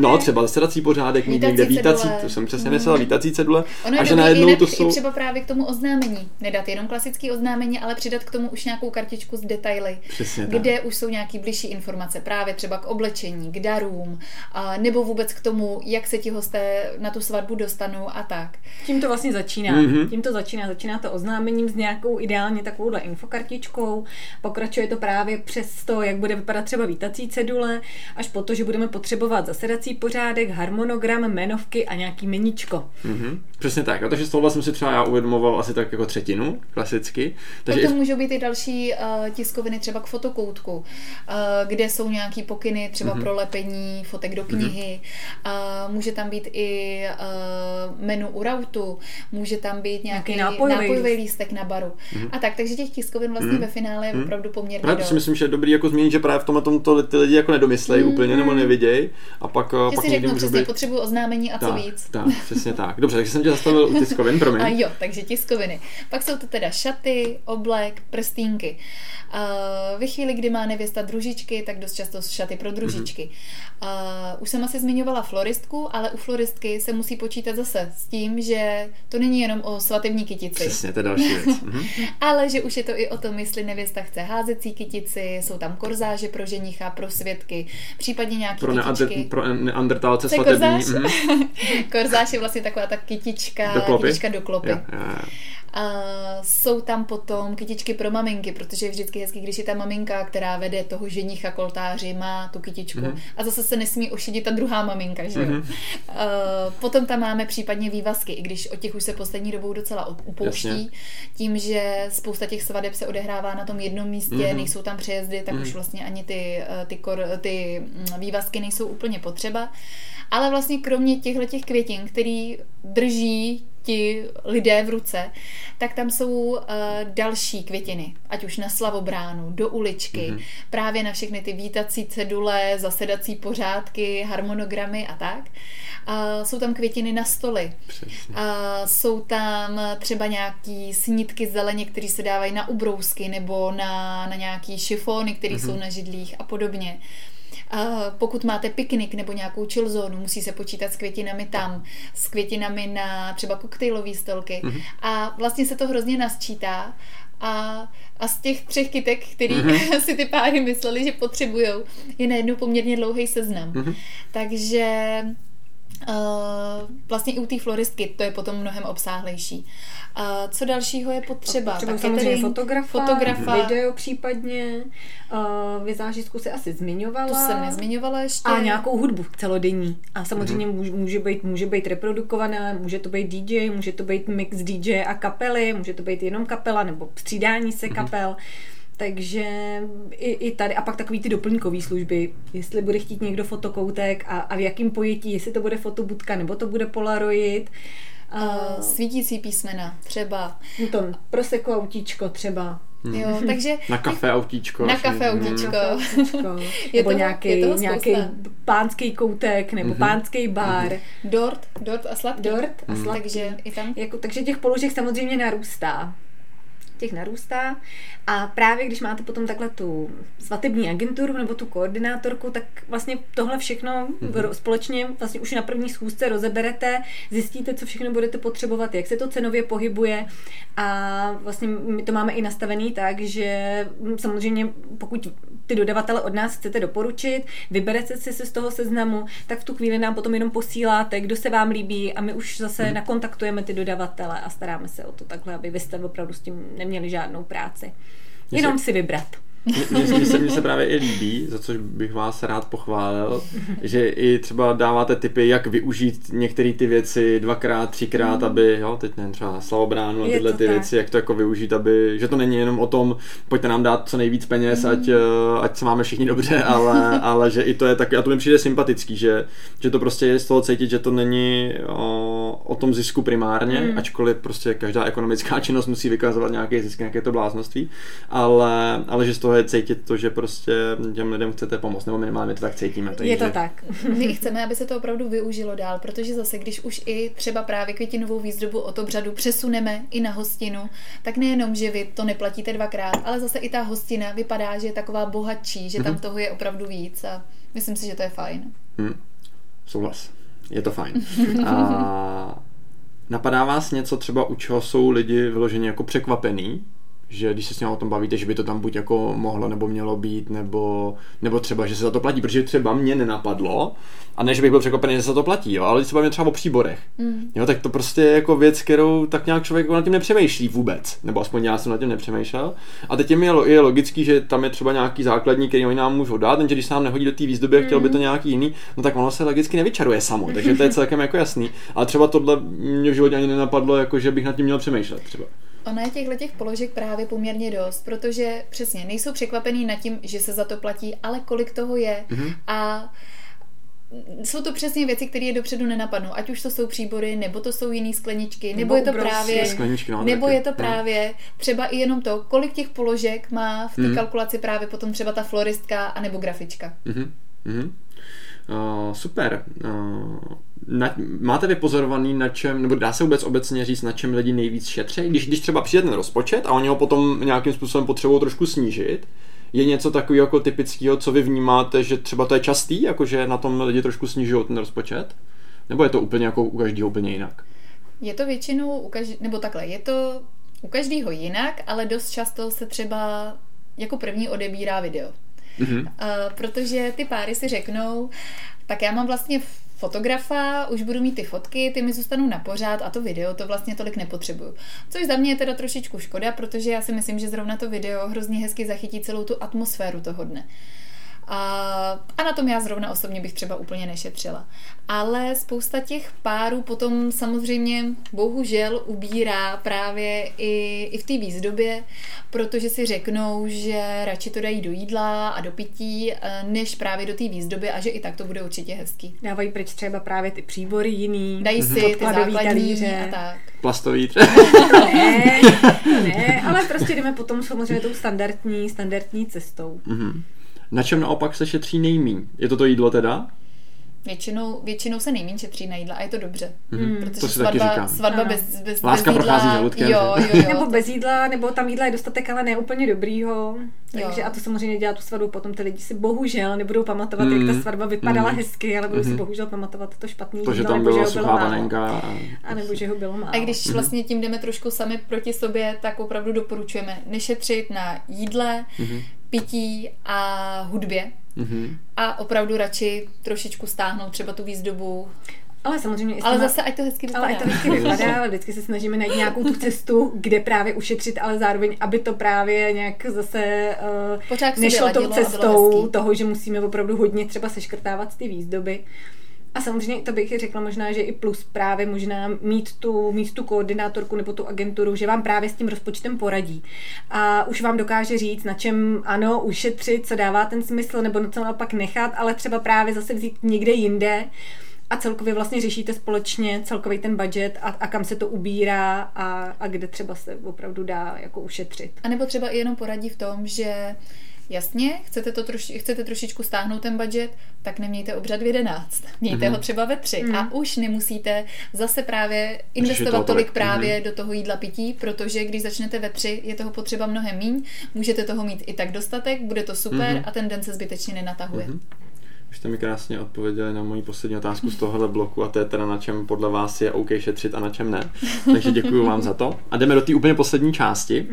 S1: no třeba zasedací pořádek, mít někde vítací, to jsem přesně myslela, mm. vítací cedule.
S2: Ono a že najednou to jsou... třeba právě k tomu oznámení, nedat jenom klasický oznámení, ale přidat k tomu už nějakou kartičku s detaily,
S1: Přesně
S2: kde tak. už jsou nějaký blížší informace, právě třeba k oblečení, k darům, a, nebo vůbec k tomu, jak se ti hosté na tu svatbu dostanou a tak.
S3: Tím to vlastně začíná. Mm-hmm. Tím to začíná. Začíná to oznámením s nějakou ideálně takovouhle infokartičkou, pokračuje to právě přes to, jak bude vypadat třeba vítací cedule, až po to, že budeme potřebovat zasedací pořádek, harmonogram, jmenovky a nějaký meničko.
S1: Mm-hmm. Přesně tak. A takže z tohohle jsem si třeba já uvědomoval asi tak jako třetinu, klasicky.
S2: Takže Potom i... můžou být i další uh, tiskoviny třeba k fotokoutku, uh, kde jsou nějaký pokyny třeba mm-hmm. pro lepení fotek do knihy. Mm-hmm. Uh, může tam být i uh, menu u rautu, může tam být nějaký, nějaký nápojový, nápojový lístek na baru. Mm-hmm. A tak, takže těch tiskovin vlastně mm. ve finále je mm. opravdu poměrně
S1: Právě si myslím, že je dobrý jako zmínit, že právě v tomhle tom to ty lidi jako nedomyslejí mm. úplně nebo neviděj a pak,
S2: že
S1: pak
S2: si řeknu přesně, být... potřebuji oznámení a tak, co víc.
S1: Tak, přesně tak. Dobře, takže jsem tě zastavil u tiskovin, promiň.
S2: A jo, takže tiskoviny. Pak jsou to teda šaty, oblek, prstínky. Uh, ve chvíli, kdy má nevěsta družičky, tak dost často šaty pro družičky. Mm-hmm. Uh, už jsem asi zmiňovala floristku, ale u floristky se musí počítat zase s tím, že to není jenom o svatební kytici.
S1: Přesně, to je další věc. Mm-hmm.
S2: ale že už je to i o tom, jestli nevěsta chce házecí kytici, jsou tam korzáže pro ženicha, pro svědky, případně nějaké
S1: pro
S2: kytičky.
S1: Pro neandertálce svatební. Korzáž?
S2: Mm-hmm. korzáž je vlastně taková ta kytička,
S1: do klopy.
S2: kytička do klopy.
S1: Yeah, yeah.
S2: A jsou tam potom kytičky pro maminky, protože je vždycky hezký, když je ta maminka, která vede toho ženicha koltáři, má tu kytičku. Mm-hmm. A zase se nesmí ošidit ta druhá maminka, že jo? Mm-hmm. potom tam máme případně vývazky, i když o těch už se poslední dobou docela upouští. Jasně. Tím, že spousta těch svadeb se odehrává na tom jednom místě, mm-hmm. nejsou tam přejezdy, tak mm-hmm. už vlastně ani ty, eh, ty, kor, ty mm, vývazky nejsou úplně potřeba. Ale vlastně kromě těchto těch květin, který drží ti lidé v ruce, tak tam jsou uh, další květiny, ať už na slavobránu, do uličky, mm-hmm. právě na všechny ty vítací cedule, zasedací pořádky, harmonogramy a tak. Uh, jsou tam květiny na stoly. Uh, jsou tam třeba nějaký snitky zeleně, které se dávají na ubrousky nebo na, na nějaký šifony, které mm-hmm. jsou na židlích a podobně. Pokud máte piknik nebo nějakou chill zónu, musí se počítat s květinami tam, s květinami na třeba koktejlové stolky. Mm-hmm. A vlastně se to hrozně nasčítá a, a z těch třech kytek, který mm-hmm. si ty páry mysleli, že potřebují, je najednou poměrně dlouhý seznam. Mm-hmm. Takže Uh, vlastně i u té floristky to je potom mnohem obsáhlejší. Uh, co dalšího je potřeba?
S3: Třeba samozřejmě fotografa, fotografa, video případně, uh, vizážistku se asi zmiňovala.
S2: To jsem nezmiňovala ještě.
S3: A nějakou hudbu celodenní. A samozřejmě mm-hmm. může, může, být, může být reprodukovaná, může to být DJ, může to být mix DJ a kapely, může to být jenom kapela nebo střídání se mm-hmm. kapel. Takže i, i tady, a pak takový ty doplňkové služby, jestli bude chtít někdo fotokoutek a, a v jakém pojetí, jestli to bude fotobudka nebo to bude Polaroid.
S2: Uh, svítící písmena, třeba.
S3: To proseko autíčko třeba.
S2: Hmm. Jo, takže...
S1: Na kafe autíčko.
S2: Na kafe autíčko.
S3: Hmm. nebo nějaký, nějaký pánský koutek, nebo hmm. pánský bar.
S2: Dort, dort a sladký.
S3: Dort a sladký.
S2: Takže i tam.
S3: Jako, takže těch položek samozřejmě narůstá těch narůstá. A právě když máte potom takhle tu svatební agenturu nebo tu koordinátorku, tak vlastně tohle všechno mm-hmm. společně vlastně už na první schůzce rozeberete, zjistíte, co všechno budete potřebovat, jak se to cenově pohybuje a vlastně my to máme i nastavený tak, že samozřejmě pokud ty dodavatele od nás chcete doporučit, vyberete si se z toho seznamu, tak v tu chvíli nám potom jenom posíláte, kdo se vám líbí a my už zase mm-hmm. nakontaktujeme ty dodavatele a staráme se o to takhle, aby vy jste opravdu s tím neměli žádnou práci. Jenom si vybrat.
S1: Mně se, mně se právě i líbí, za což bych vás rád pochválil, že i třeba dáváte tipy, jak využít některé ty věci dvakrát, třikrát, mm. aby, jo, teď nevím, třeba slavobránu a tyhle ty tak. věci, jak to jako využít, aby, že to není jenom o tom, pojďte nám dát co nejvíc peněz, mm. ať, eh, ať se máme všichni dobře, ale, ale že i to je tak, a to mi přijde sympatický, že, že to prostě je z toho cítit, že to není o, o tom zisku primárně, mm. ačkoliv prostě každá ekonomická činnost musí vykazovat nějaký zisk, nějaké to bláznoství, ale, ale že z toho je cítit to, že prostě těm lidem chcete pomoct, nebo minimálně to tak cítíme.
S3: Takže... Je to tak.
S2: My chceme, aby se to opravdu využilo dál, protože zase, když už i třeba právě květinovou výzdobu od obřadu přesuneme i na hostinu, tak nejenom, že vy to neplatíte dvakrát, ale zase i ta hostina vypadá, že je taková bohatší, že tam mm-hmm. toho je opravdu víc a myslím si, že to je fajn.
S1: Hmm. Souhlas. Je to fajn. A napadá vás něco třeba, u čeho jsou lidi vyloženě jako překvapený, že když se s ním o tom bavíte, že by to tam buď jako mohlo nebo mělo být, nebo, nebo třeba, že se za to platí, protože třeba mě nenapadlo, a ne, že bych byl překvapený, že se za to platí, jo, ale třeba mě třeba o příborech. Mm. Jo, tak to prostě je jako věc, kterou tak nějak člověk jako nad tím nepřemýšlí vůbec, nebo aspoň já jsem nad tím nepřemýšlel. A teď je mi je logický, že tam je třeba nějaký základní, který oni nám můžou dát, jenže když se nám nehodí do té výzdoby a chtěl by to mm. nějaký jiný, no tak ono se logicky nevyčaruje samo, takže to je celkem jako jasný. Ale třeba tohle mě v životě ani nenapadlo, jako že bych nad tím měl přemýšlet třeba.
S2: Ono je těchto těch položek právě poměrně dost, protože přesně nejsou překvapený nad tím, že se za to platí, ale kolik toho je. Mm-hmm. A jsou to přesně věci, které je dopředu nenapadnou. Ať už to jsou příbory, nebo to jsou jiné skleničky, nebo, nebo je to právě,
S1: skleničky, no,
S2: nebo taky. je to právě třeba i jenom to, kolik těch položek má v té mm. kalkulaci právě potom třeba ta floristka a nebo grafička. Mm-hmm.
S1: Mm-hmm. Uh, super. Uh, na, máte vypozorovaný, na čem, nebo dá se vůbec obecně říct, na čem lidi nejvíc šetří? Když, když třeba přijde ten rozpočet a oni ho potom nějakým způsobem potřebují trošku snížit, je něco takového jako typického, co vy vnímáte, že třeba to je častý, jakože na tom lidi trošku snižují ten rozpočet? Nebo je to úplně jako u každého úplně jinak?
S2: Je to většinou u každý, nebo takhle, je to u každého jinak, ale dost často se třeba jako první odebírá video. Mm-hmm. Uh, protože ty páry si řeknou, tak já mám vlastně fotografa, už budu mít ty fotky, ty mi zůstanou na pořád a to video to vlastně tolik nepotřebuju. Což za mě je teda trošičku škoda, protože já si myslím, že zrovna to video hrozně hezky zachytí celou tu atmosféru toho dne. A, a na tom já zrovna osobně bych třeba úplně nešetřila. Ale spousta těch párů potom samozřejmě bohužel ubírá právě i, i v té výzdobě, protože si řeknou, že radši to dají do jídla a do pití, eh, než právě do té výzdoby a že i tak to bude určitě hezký.
S3: Dávají pryč třeba právě ty příbory jiný.
S2: Dají si ty základní talíře. a tak.
S1: Plastový
S3: ne, ne, ale prostě jdeme potom samozřejmě tou standardní, standardní cestou.
S1: Mm-hmm. Na čem naopak se šetří nejmíň? Je to to jídlo teda?
S2: Většinou, většinou se nejméně šetří na jídla a je to dobře. Mm. Protože
S1: to si
S2: svatba,
S1: taky říkám.
S2: svatba bez, bez,
S1: Láska
S2: bez jídla,
S1: prochází žaludkem.
S2: Jo, jo, jo.
S3: Nebo bez jídla, nebo tam jídla je dostatek, ale ne úplně dobrýho. Takže
S2: Jo.
S3: a to samozřejmě dělá tu svatbu potom ty lidi si bohužel nebudou pamatovat,
S1: Mm.
S3: jak ta svatba vypadala
S1: Mm.
S3: hezky, ale budou si
S1: Mhm.
S3: bohužel pamatovat to špatný
S1: To, že
S3: jídlo,
S1: tam
S3: nebo
S1: byla
S3: že ho bylo
S1: suchá
S3: málo.
S1: panenka. A...
S3: A nebo že ho bylo málo.
S2: A když vlastně tím jdeme trošku sami proti sobě, tak opravdu doporučujeme nešetřit na jídle,
S1: Mhm.
S2: Pití a hudbě.
S1: Mhm.
S2: A opravdu radši trošičku stáhnout třeba tu výzdobu.
S3: Ale samozřejmě
S2: Ale
S3: těma-
S2: zase, ať to hezky vypadá.
S3: ale ať to vždycky vypadá, ale vždycky se snažíme najít nějakou tu cestu, kde právě ušetřit, ale zároveň, aby to právě nějak zase uh,
S2: Pořád
S3: nešlo tou cestou toho, že musíme opravdu hodně třeba seškrtávat ty výzdoby. A samozřejmě to bych řekla možná, že i plus právě možná mít tu, mít tu koordinátorku nebo tu agenturu, že vám právě s tím rozpočtem poradí. A už vám dokáže říct, na čem ano, ušetřit, co dává ten smysl, nebo na co naopak nechat, ale třeba právě zase vzít někde jinde a celkově vlastně řešíte společně celkový ten budget a, a kam se to ubírá a, a kde třeba se opravdu dá jako ušetřit.
S2: A nebo třeba i jenom poradí v tom, že jasně, chcete, to troši, chcete trošičku stáhnout ten budget, tak nemějte obřad v 11. Mějte
S1: Mhm.
S2: ho třeba ve 3.
S3: Mhm.
S2: A už nemusíte zase právě investovat
S1: tolik.
S2: tolik právě
S1: Mhm.
S2: do toho jídla pití, protože když začnete ve 3, je toho potřeba mnohem míň, můžete toho mít i tak dostatek, bude to super
S1: Mhm.
S2: a ten den se zbytečně nenatahuje.
S1: Mhm. Už jste mi krásně odpověděli na moji poslední otázku z tohohle bloku a to je teda na čem podle vás je OK šetřit a na čem ne. Takže děkuji vám za to. A jdeme do té úplně poslední části,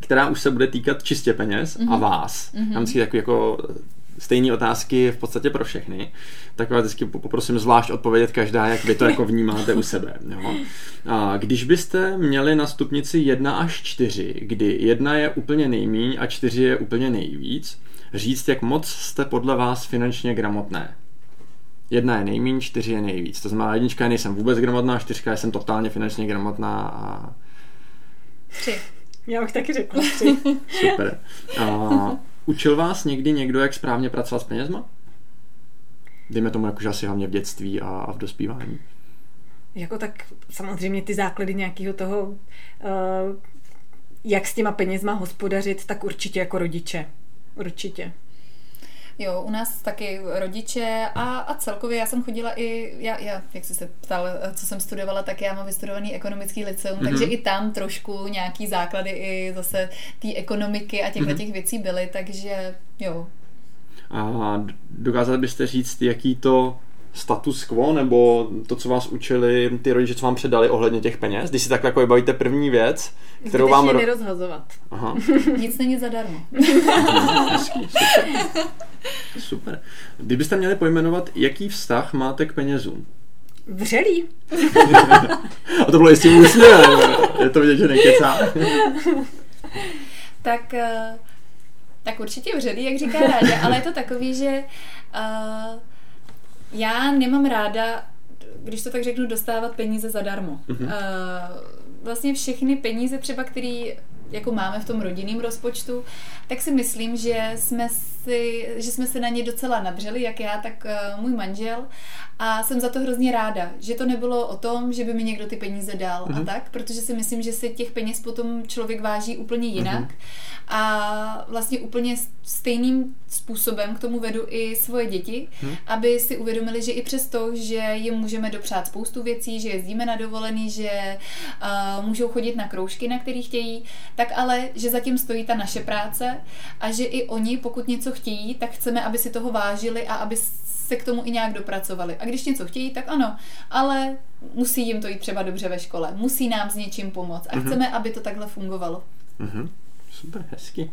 S1: která už se bude týkat čistě peněz a vás.
S2: Mhm.
S1: Mám si takový jako stejné otázky v podstatě pro všechny, tak vás vždycky poprosím zvlášť odpovědět každá, jak vy to jako vnímáte u sebe. Jo? A když byste měli na stupnici 1 až 4, kdy 1 je úplně nejmíň a 4 je úplně nejvíc, říct, jak moc jste podle vás finančně gramotné. Jedna je nejmíň, čtyři je nejvíc. To znamená, jednička je nejsem vůbec gramotná, čtyřka jsem totálně finančně gramotná a
S2: 3.
S3: Já bych taky řekla tři.
S1: super. A učil vás někdy někdo, jak správně pracovat s penězma? Dejme tomu jakože asi hlavně v dětství a, a v dospívání.
S3: jako tak samozřejmě ty základy nějakého toho, uh, jak s těma penězma hospodařit, tak určitě jako rodiče. Určitě.
S2: Jo, u nás taky rodiče a, a celkově já jsem chodila i, já, já, jak jsi se ptal, co jsem studovala, tak já mám vystudovaný ekonomický liceum,
S1: Mhm.
S2: mm-hmm. takže i tam trošku nějaký základy i zase té ekonomiky a těchto
S1: Mhm.
S2: mm-hmm. těch věcí byly, takže jo.
S1: A dokázali byste říct, jaký to status quo, nebo to, co vás učili ty rodiče, co vám předali ohledně těch peněz? Když si takhle jako vybavíte první věc, kterou vám...
S3: Zbytečně
S1: ro-
S3: nerozhazovat.
S1: Aha.
S2: Nic není zadarmo.
S1: Super. super. Kdybyste měli pojmenovat, jaký vztah máte k penězům?
S3: Vřelý.
S1: A to bylo jistě úsměvem. Je to vidět, že nekecá.
S2: tak, eh, tak určitě vřelý, jak říká Ráďa, ale je to takový, že uh, já nemám ráda, když to tak řeknu, dostávat peníze zadarmo.
S1: Mhm.
S2: Uh, vlastně všechny peníze třeba, které jako máme v tom rodinném rozpočtu, tak si myslím, že jsme si, že jsme se na ně docela nadřeli, jak já, tak uh, můj manžel. A jsem za to hrozně ráda, že to nebylo o tom, že by mi někdo ty peníze dal
S1: Mhm.
S2: a tak, protože si myslím, že si těch peněz potom člověk váží úplně jinak.
S1: Mhm.
S2: A vlastně úplně stejným způsobem k tomu vedu i svoje děti,
S1: Mhm.
S2: aby si uvědomili, že i přesto, že jim můžeme dopřát spoustu věcí, že jezdíme na dovolený, že uh, můžou chodit na kroužky, na který chtějí, tak ale, že zatím stojí ta naše práce a že i oni, pokud něco chtějí, tak chceme, aby si toho vážili a aby se k tomu i nějak dopracovali. A když něco chtějí, tak ano, ale musí jim to jít třeba dobře ve škole, musí nám s něčím pomoct a
S1: Mhm.
S2: chceme, aby to takhle fungovalo.
S1: Mhm. Super, hezky.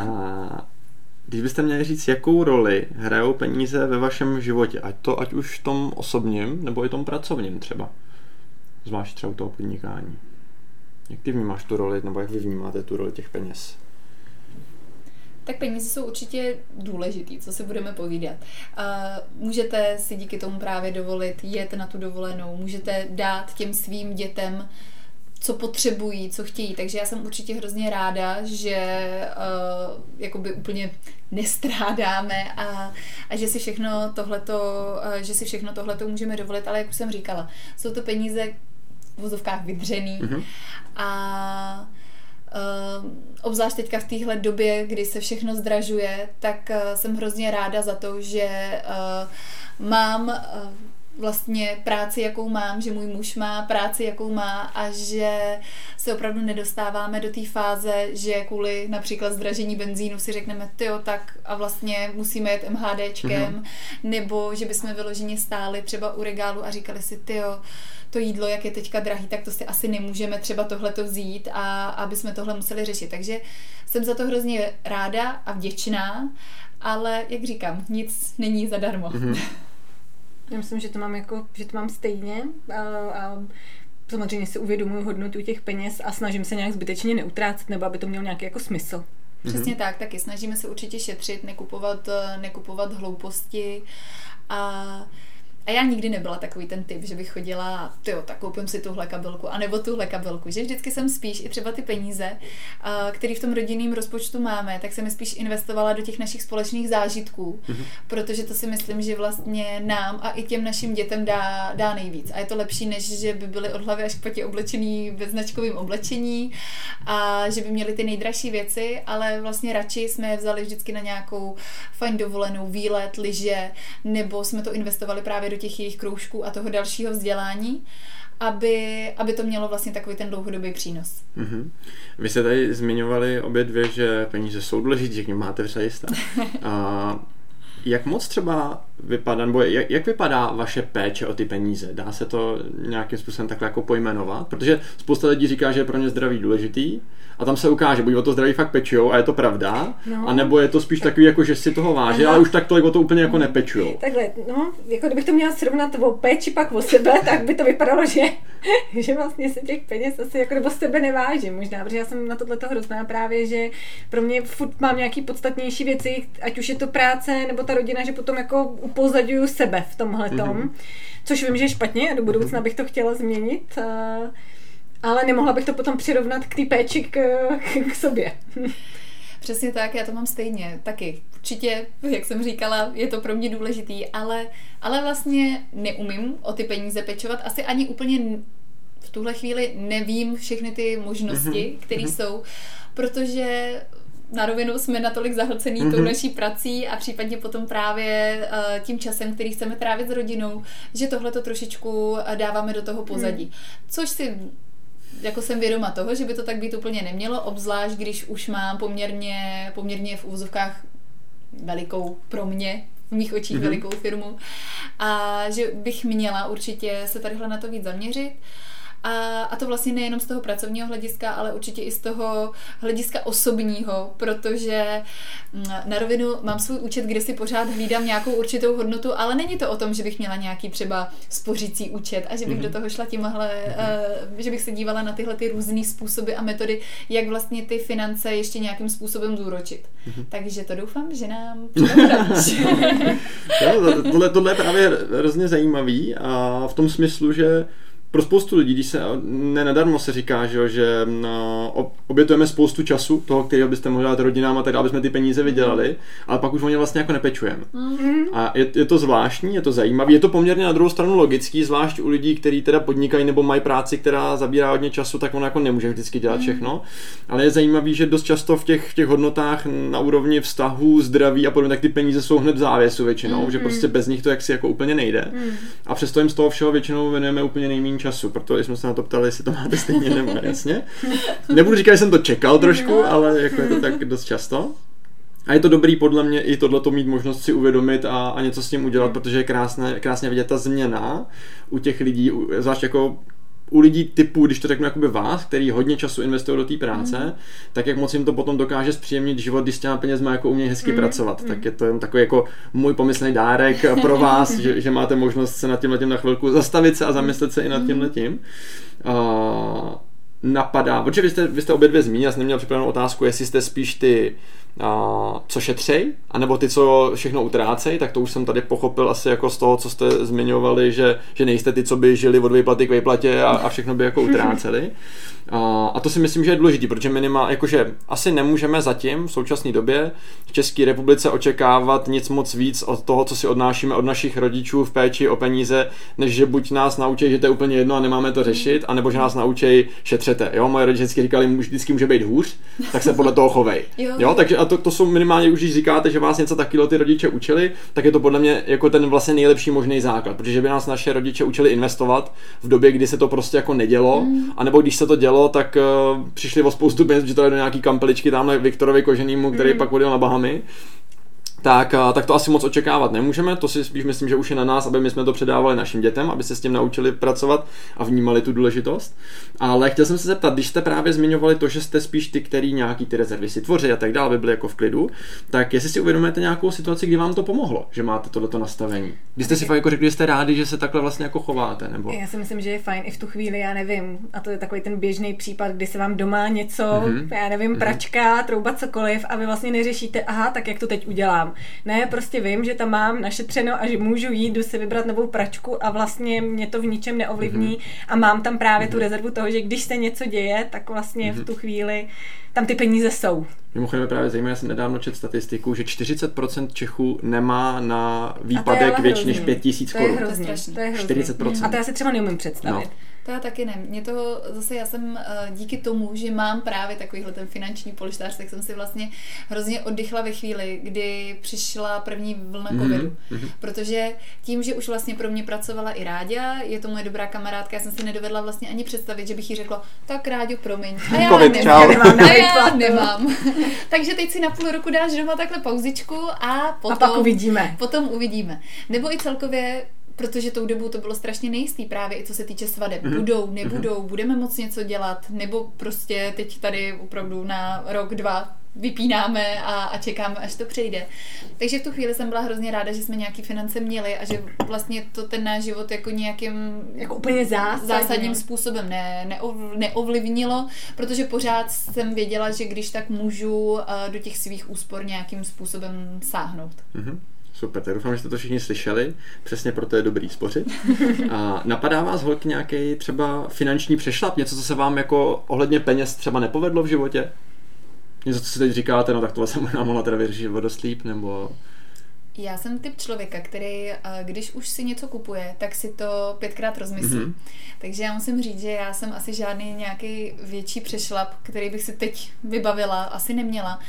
S1: A když byste měli říct, jakou roli hrajou peníze ve vašem životě, ať to ať už v tom osobním, nebo i tom pracovním třeba, zvlášť třeba u toho podnikání. Jak ty vnímáš tu roli, nebo jak vy vnímáte tu roli těch peněz?
S2: Tak peníze jsou určitě důležitý, co si budeme povídat. Můžete si díky tomu právě dovolit jet na tu dovolenou, můžete dát těm svým dětem co potřebují, co chtějí. Takže já jsem určitě hrozně ráda, že uh, jakoby úplně nestrádáme a, a že si všechno tohleto, uh, že si všechno tohleto můžeme dovolit, ale jak už jsem říkala, jsou to peníze v vozovkách vydřený mm-hmm. a Uh, obzvlášť teďka v téhle době, kdy se všechno zdražuje, tak uh, jsem hrozně ráda za to, že uh, mám uh, vlastně práci, jakou mám, že můj muž má práci, jakou má a že se opravdu nedostáváme do té fáze, že kvůli například zdražení benzínu si řekneme, jo, tak a vlastně musíme jet MHDčkem, mm-hmm. nebo že bychom vyloženě stáli třeba u regálu a říkali si, jo, to jídlo, jak je teďka drahý, tak to si asi nemůžeme třeba tohleto vzít a aby jsme tohle museli řešit. Takže jsem za to hrozně ráda a vděčná, ale jak říkám, nic není zadarmo. Mm-hmm.
S3: Já myslím, že to mám jako, že to mám stejně a, a samozřejmě si uvědomuji hodnotu těch peněz a snažím se nějak zbytečně neutrácet, nebo aby to mělo nějaký jako smysl.
S2: Přesně mm-hmm. tak, taky snažíme se určitě šetřit, nekupovat, nekupovat hlouposti a a já nikdy nebyla takový ten typ, že bych chodila, jo, tak koupím si tuhle kabelku, anebo tuhle kabelku, že vždycky jsem spíš i třeba ty peníze, které v tom rodinném rozpočtu máme, tak jsem je spíš investovala do těch našich společných zážitků, mm-hmm. protože to si myslím, že vlastně nám a i těm našim dětem dá, dá nejvíc. A je to lepší, než že by byly od hlavy až k patě oblečený ve značkovém oblečení a že by měli ty nejdražší věci, ale vlastně radši jsme je vzali vždycky na nějakou fajn dovolenou, výlet, lyže, nebo jsme to investovali právě do těch jejich kroužků a toho dalšího vzdělání, aby, aby to mělo vlastně takový ten dlouhodobý přínos.
S1: Mm-hmm. Vy jste tady zmiňovali obě dvě, že peníze jsou důležité, že k ním máte vzajistá. A jak moc třeba vypadá, nebo jak, jak vypadá vaše péče o ty peníze? Dá se to nějakým způsobem takhle jako pojmenovat? Protože spousta lidí říká, že je pro ně zdraví důležitý, a tam se ukáže, buď o to zdraví fakt pečujou a je to pravda, no. a nebo je to spíš takový, jako že si toho váží, ale už tak tolik o to úplně jako nepečujou.
S3: Takhle, no, jako kdybych to měla srovnat o péči pak o sebe, tak by to vypadalo, že, že vlastně se těch peněz asi jako nebo sebe nevážím možná, protože já jsem na tohle hrozná právě, že pro mě furt mám nějaký podstatnější věci, ať už je to práce nebo ta rodina, že potom jako upozaduju sebe v tomhle tom, mm-hmm. což vím, že je špatně a do budoucna mhm. bych to chtěla změnit. Uh, ale nemohla bych to potom přirovnat k té péči k, k, k sobě.
S2: Přesně tak, já to mám stejně, taky. Určitě, jak jsem říkala, je to pro mě důležitý, ale, ale vlastně neumím o ty peníze pečovat. Asi ani úplně v tuhle chvíli nevím všechny ty možnosti, mm-hmm. které jsou, protože na rovinu jsme natolik zahlcený mm-hmm. tou naší prací a případně potom právě uh, tím časem, který chceme trávit s rodinou, že tohle to trošičku uh, dáváme do toho pozadí. Mm. Což si jako jsem vědoma toho, že by to tak být úplně nemělo, obzvlášť když už mám poměrně, poměrně v úvozovkách velikou pro mě v mých očích mm-hmm. velikou firmu a že bych měla určitě se tadyhle na to víc zaměřit. A, a to vlastně nejenom z toho pracovního hlediska, ale určitě i z toho hlediska osobního, protože mm, na rovinu mám svůj účet, kde si pořád hlídám nějakou určitou hodnotu, ale není to o tom, že bych měla nějaký třeba spořící účet a že bych mm-hmm. do toho šla tímhle, mm-hmm. že bych se dívala na tyhle ty různé způsoby a metody, jak vlastně ty finance ještě nějakým způsobem zúročit. Mm-hmm. Takže to doufám, že nám
S1: tohle, tohle je právě hrozně zajímavý a v tom smyslu, že pro spoustu lidí, když se, ne nadarmo se říká, že, že no, obětujeme spoustu času, toho, kterého byste mohli dát rodinám a tak, aby jsme ty peníze vydělali, ale pak už o ně vlastně jako nepečujeme. Mm-hmm. A je, je, to zvláštní, je to zajímavé, je to poměrně na druhou stranu logický, zvlášť u lidí, kteří teda podnikají nebo mají práci, která zabírá hodně času, tak on jako nemůže vždycky dělat mm-hmm. všechno. Ale je zajímavý, že dost často v těch, v těch hodnotách na úrovni vztahu, zdraví a podobně, tak ty peníze jsou hned v závěsu většinou, mm-hmm. že prostě bez nich to jaksi jako úplně nejde. Mm-hmm. A přesto jim z toho všeho většinou věnujeme úplně nejméně času, proto jsme se na to ptali, jestli to máte stejně nebo jasně. Nebudu říkat, že jsem to čekal trošku, ale jako je to tak dost často. A je to dobrý podle mě i tohleto mít možnost si uvědomit a, a něco s tím udělat, protože je krásné, krásně vidět ta změna u těch lidí, zvlášť jako u lidí typu, když to řeknu jakoby vás, který hodně času investují do té práce, mm. tak jak moc jim to potom dokáže zpříjemnit život, když s těma penězma jako umějí hezky mm. pracovat. Mm. Tak je to jen takový jako můj pomyslný dárek pro vás, že, že máte možnost se nad tím letím na chvilku zastavit se a zamyslet se i nad tím letím. Uh, napadá, protože vy jste, vy jste obě dvě zmínili, já jsem neměl připravenou otázku, jestli jste spíš ty, co šetřej, anebo ty, co všechno utrácej, tak to už jsem tady pochopil asi jako z toho, co jste zmiňovali, že, že nejste ty, co by žili od výplaty k výplatě a, a všechno by jako utráceli. A to si myslím, že je důležité, protože minima, jakože asi nemůžeme zatím v současné době v České republice očekávat nic moc víc od toho, co si odnášíme od našich rodičů v péči o peníze, než že buď nás naučí, že to je úplně jedno a nemáme to řešit, anebo že nás naučí šetřete. Jo, moje rodiče vždycky říkali, vždycky může být hůř, tak se podle toho chovej. jo. jo, takže a to, to jsou minimálně už, když říkáte, že vás něco takového ty rodiče učili, tak je to podle mě jako ten vlastně nejlepší možný základ, protože by nás naše rodiče učili investovat v době, kdy se to prostě jako nedělo, mm. anebo když se to dělo, tak uh, přišli o spoustu peněz, že to je do nějaký kampeličky tamhle Viktorovi Koženýmu, který mm. pak odjel na Bahamy tak, tak to asi moc očekávat nemůžeme. To si spíš myslím, že už je na nás, aby my jsme to předávali našim dětem, aby se s tím naučili pracovat a vnímali tu důležitost. Ale chtěl jsem se zeptat, když jste právě zmiňovali to, že jste spíš ty, který nějaký ty rezervy si tvoří a tak dále, aby byly jako v klidu, tak jestli si uvědomujete nějakou situaci, kdy vám to pomohlo, že máte tohleto nastavení. Když jste si fakt jako řekli, že jste rádi, že se takhle vlastně jako chováte, nebo?
S3: Já si myslím, že je fajn i v tu chvíli, já nevím. A to je takový ten běžný případ, kdy se vám doma něco, mm-hmm. já nevím, mm-hmm. pračka, trouba cokoliv a vy vlastně neřešíte, aha, tak jak to teď udělám ne, prostě vím, že tam mám našetřeno a že můžu jít, jdu si vybrat novou pračku a vlastně mě to v ničem neovlivní mm-hmm. a mám tam právě mm-hmm. tu mhm. rezervu toho, že když se něco děje, tak vlastně mm-hmm. v mhm. tu chvíli tam ty peníze jsou.
S1: Mimochodem právě zajímavé, já jsem nedávno čet statistiku, že 40% Čechů nemá na výpadek větší než 5000 korun.
S3: To je hrozně, to je hrozně. 40%. A to já si třeba neumím představit. No.
S2: To já taky ne. Mě toho zase já jsem uh, díky tomu, že mám právě takovýhle ten finanční polštář, tak jsem si vlastně hrozně oddychla ve chvíli, kdy přišla první vlna mhm, covidu. Mm-hmm. Protože tím, že už vlastně pro mě pracovala i Ráďa, je to moje dobrá kamarádka, já jsem si nedovedla vlastně ani představit, že bych jí řekla, tak Ráďo, promiň. A já
S1: COVID,
S2: nemám, nemám, a já nemám. Takže teď si na půl roku dáš doma takhle pauzičku a potom,
S3: a pak uvidíme.
S2: Potom uvidíme. Nebo i celkově protože tou dobou to bylo strašně nejistý právě i co se týče svadeb. Mm-hmm. Budou, nebudou, mm-hmm. budeme moc něco dělat, nebo prostě teď tady opravdu na rok, dva vypínáme a, a čekáme, až to přejde. Takže v tu chvíli jsem byla hrozně ráda, že jsme nějaký finance měli a že vlastně to ten náš život jako nějakým
S3: jako úplně zásadně.
S2: zásadním způsobem ne, neov, neovlivnilo, protože pořád jsem věděla, že když tak můžu uh, do těch svých úspor nějakým způsobem sáhnout.
S1: Mm-hmm. Super, tak doufám, že jste to všichni slyšeli. Přesně proto je dobrý spořit. A napadá vás holky nějaký třeba finanční přešlap? Něco, co se vám jako ohledně peněz třeba nepovedlo v životě? Něco, co si teď říkáte, no tak tohle jsem možná mohla teda vyřešit dost líp, nebo...
S2: Já jsem typ člověka, který, eh, když už si něco kupuje, tak si to pětkrát rozmyslí. Mm-hmm. Takže já musím říct, že já jsem asi žádný nějaký větší přešlap, který bych si teď vybavila, asi neměla. Uh,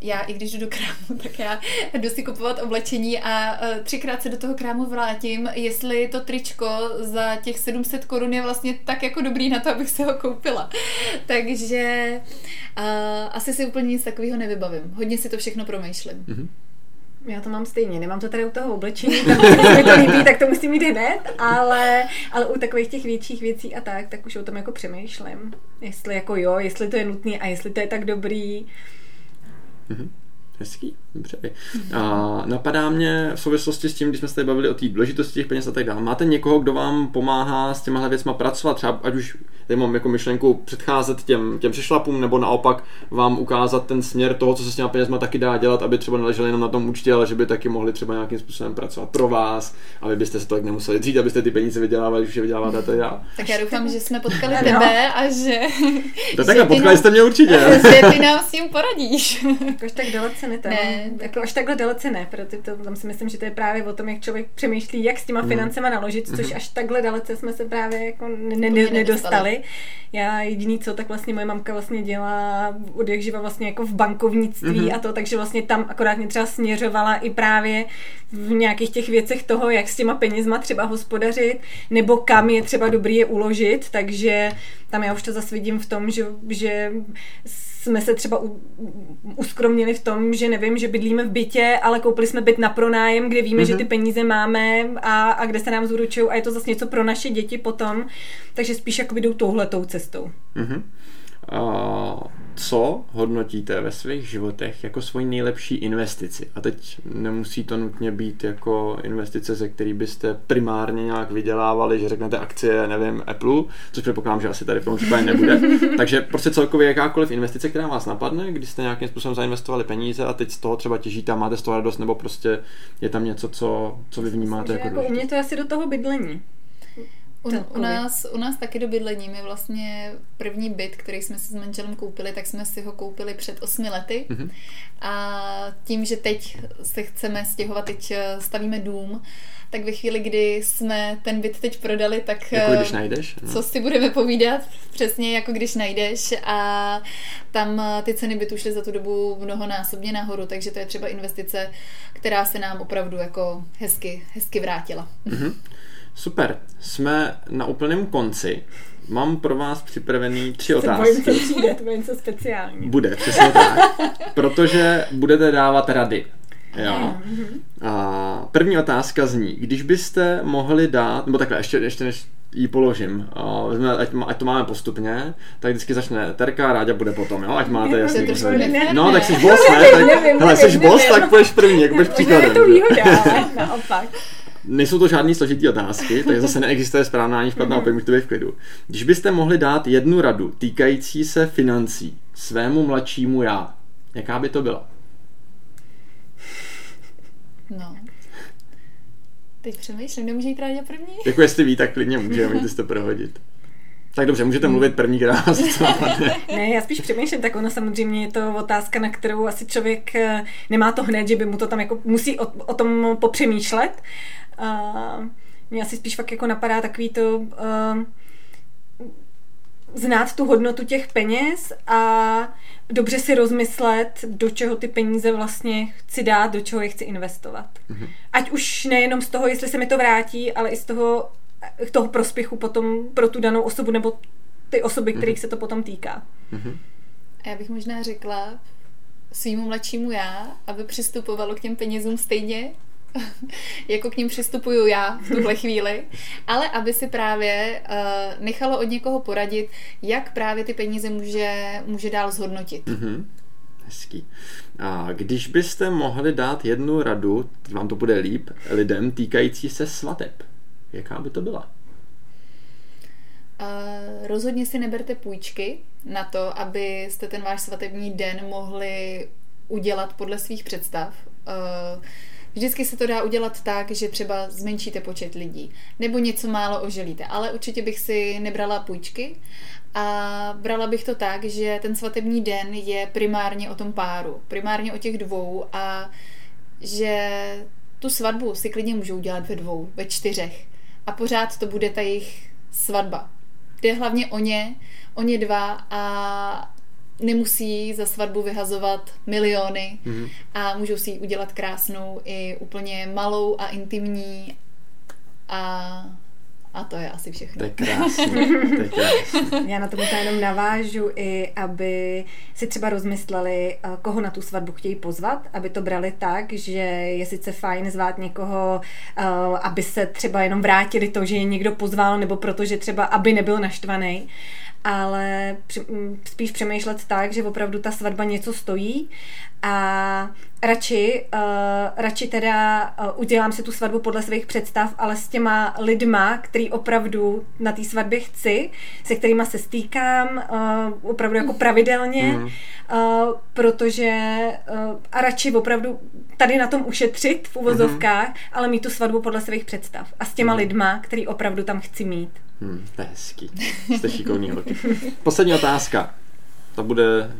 S2: já i když jdu do krámu, tak já jdu si kupovat oblečení a uh, třikrát se do toho krámu vrátím, jestli to tričko za těch 700 korun je vlastně tak jako dobrý na to, abych se ho koupila. Takže uh, asi si úplně nic takového nevybavím. Hodně si to všechno promýšlím. Mm-hmm.
S3: Já to mám stejně, nemám to tady u toho oblečení, tak když mi to líbí, tak to musím mít hned, ale, ale u takových těch větších věcí a tak, tak už o tom jako přemýšlím. Jestli jako jo, jestli to je nutné a jestli to je tak dobrý.
S1: Mm-hmm. Hezký, dobře. A napadá mě v souvislosti s tím, když jsme se tady bavili o té důležitosti těch peněz a tak dále. Máte někoho, kdo vám pomáhá s těmahle věcma pracovat, třeba ať už tady mám jako myšlenku předcházet těm, těm přešlapům, nebo naopak vám ukázat ten směr toho, co se s těma penězma taky dá dělat, aby třeba neleželi jenom na tom účtě, ale že by taky mohli třeba nějakým způsobem pracovat pro vás, aby byste se to tak nemuseli dřít, abyste ty peníze vydělávali, už je vyděláváte to já.
S2: Tak já doufám, že jsme potkali tebe a že...
S1: To tak potkali jste mě určitě.
S2: Že ty nám s tím poradíš.
S3: Jako až tak dalece ne, ne jako až takhle dalece ne, protože to, tam si myslím, že to je právě o tom, jak člověk přemýšlí, jak s těma mm. financema naložit, což mm. až takhle dalece jsme se právě jako ne, ne, nedostali. Já jediný co, tak vlastně moje mamka vlastně dělá od jak živa vlastně jako v bankovnictví mm-hmm. a to, takže vlastně tam akorát mě třeba směřovala i právě v nějakých těch věcech toho, jak s těma penězma třeba hospodařit, nebo kam je třeba dobrý je uložit, takže tam já už to zase vidím v tom, že, že jsme se třeba u, uskromnili v tom, že nevím, že bydlíme v bytě, ale koupili jsme byt na pronájem, kde víme, mm-hmm. že mhm. ty peníze máme a, a kde se nám zúročují a je to zase něco pro naše děti potom, takže spíš jako jdou touhletou cestou.
S1: Mm-hmm. Uh, co hodnotíte ve svých životech jako svoji nejlepší investici? A teď nemusí to nutně být jako investice, ze který byste primárně nějak vydělávali, že řeknete akcie, nevím, Apple, což předpokládám, že asi tady v tom případě nebude. Takže prostě celkově jakákoliv investice, která vás napadne, když jste nějakým způsobem zainvestovali peníze a teď z toho třeba těžíte a máte z toho radost, nebo prostě je tam něco, co, co vy vnímáte
S3: Myslím,
S1: jako,
S3: jako U mě to je asi do toho bydlení.
S2: U, u, nás, u nás taky do bydlení. My vlastně první byt, který jsme si s manželem koupili, tak jsme si ho koupili před osmi lety. Mm-hmm. A tím, že teď se chceme stěhovat, teď eh, stavíme dům, tak ve chvíli, kdy jsme ten byt teď prodali, tak
S1: jako když eh, najdeš,
S2: no. co si budeme povídat, přesně jako když najdeš a tam eh, ty ceny bytu šly za tu dobu mnohonásobně nahoru, takže to je třeba investice, která se nám opravdu jako hezky, hezky vrátila. Mm-hmm.
S1: Super, jsme na úplném konci. Mám pro vás připravený tři otázky.
S3: Bojím, co přijde, to bude něco speciální.
S1: Bude, přesně tak. Protože budete dávat rady. Jo. A první otázka zní, když byste mohli dát, nebo takhle, ještě, ještě než ji položím, ať, ať to máme postupně, tak vždycky začne Terka, Ráďa bude potom, jo, ať máte jasný. No, tak jsi boss, ne? Tak, nevím, hele, jsi boss, tak půjdeš první, jak budeš příkladem.
S3: Je to výhoda, ale naopak.
S1: Nejsou to žádný složitý otázky, takže zase neexistuje správná ani špatná odpověď, můžete být v klidu. Když byste mohli dát jednu radu týkající se financí svému mladšímu já, jaká by to byla?
S2: No. Teď přemýšlím, nemůže jít Ráďa první?
S1: Jako jestli ví, tak klidně může, můžete si to prohodit. Tak dobře, můžete mluvit první, napadne.
S3: Ne, já spíš přemýšlím, tak ono samozřejmě je to otázka, na kterou asi člověk eh, nemá to hned, že by mu to tam jako musí o, o tom popřemýšlet. Uh, mě asi spíš fakt jako napadá takový to uh, znát tu hodnotu těch peněz a dobře si rozmyslet, do čeho ty peníze vlastně chci dát, do čeho je chci investovat. Mm-hmm. Ať už nejenom z toho, jestli se mi to vrátí, ale i z toho, toho prospěchu potom pro tu danou osobu nebo ty osoby, kterých mm-hmm. se to potom týká. Mm-hmm.
S2: A já bych možná řekla svýmu mladšímu já, aby přistupovalo k těm penězům stejně, jako k ním přistupuju já v tuhle chvíli, ale aby si právě uh, nechalo od někoho poradit, jak právě ty peníze může, může dál zhodnotit. Mm-hmm.
S1: Hezký. A když byste mohli dát jednu radu, vám to bude líp, lidem týkající se svateb, jaká by to byla?
S2: Uh, rozhodně si neberte půjčky na to, abyste ten váš svatební den mohli udělat podle svých představ. Uh, Vždycky se to dá udělat tak, že třeba zmenšíte počet lidí nebo něco málo oželíte, ale určitě bych si nebrala půjčky a brala bych to tak, že ten svatební den je primárně o tom páru, primárně o těch dvou a že tu svatbu si klidně můžou udělat ve dvou, ve čtyřech a pořád to bude ta jejich svatba. Jde hlavně o ně, o ně dva a nemusí za svatbu vyhazovat miliony mm-hmm. a můžou si ji udělat krásnou i úplně malou a intimní a a to je asi všechno.
S1: To je krásný. To je krásný.
S3: Já na to možná jenom navážu i, aby si třeba rozmysleli, eh, koho na tu svatbu chtějí pozvat, aby to brali tak, že je sice fajn zvát někoho, eh, aby se třeba jenom vrátili to, že je někdo pozval, nebo protože třeba, aby nebyl naštvaný, ale spíš přemýšlet tak, že opravdu ta svatba něco stojí a radši, uh, radši teda uh, udělám si tu svatbu podle svých představ, ale s těma lidma, který opravdu na té svatbě chci, se kterými se stýkám uh, opravdu jako pravidelně, mm. uh, protože uh, a radši opravdu tady na tom ušetřit v uvozovkách, mm. ale mít tu svatbu podle svých představ a s těma mm. lidma, který opravdu tam chci mít.
S1: Hmm, to je hezký. Jste šikovný holky. Poslední otázka. To bude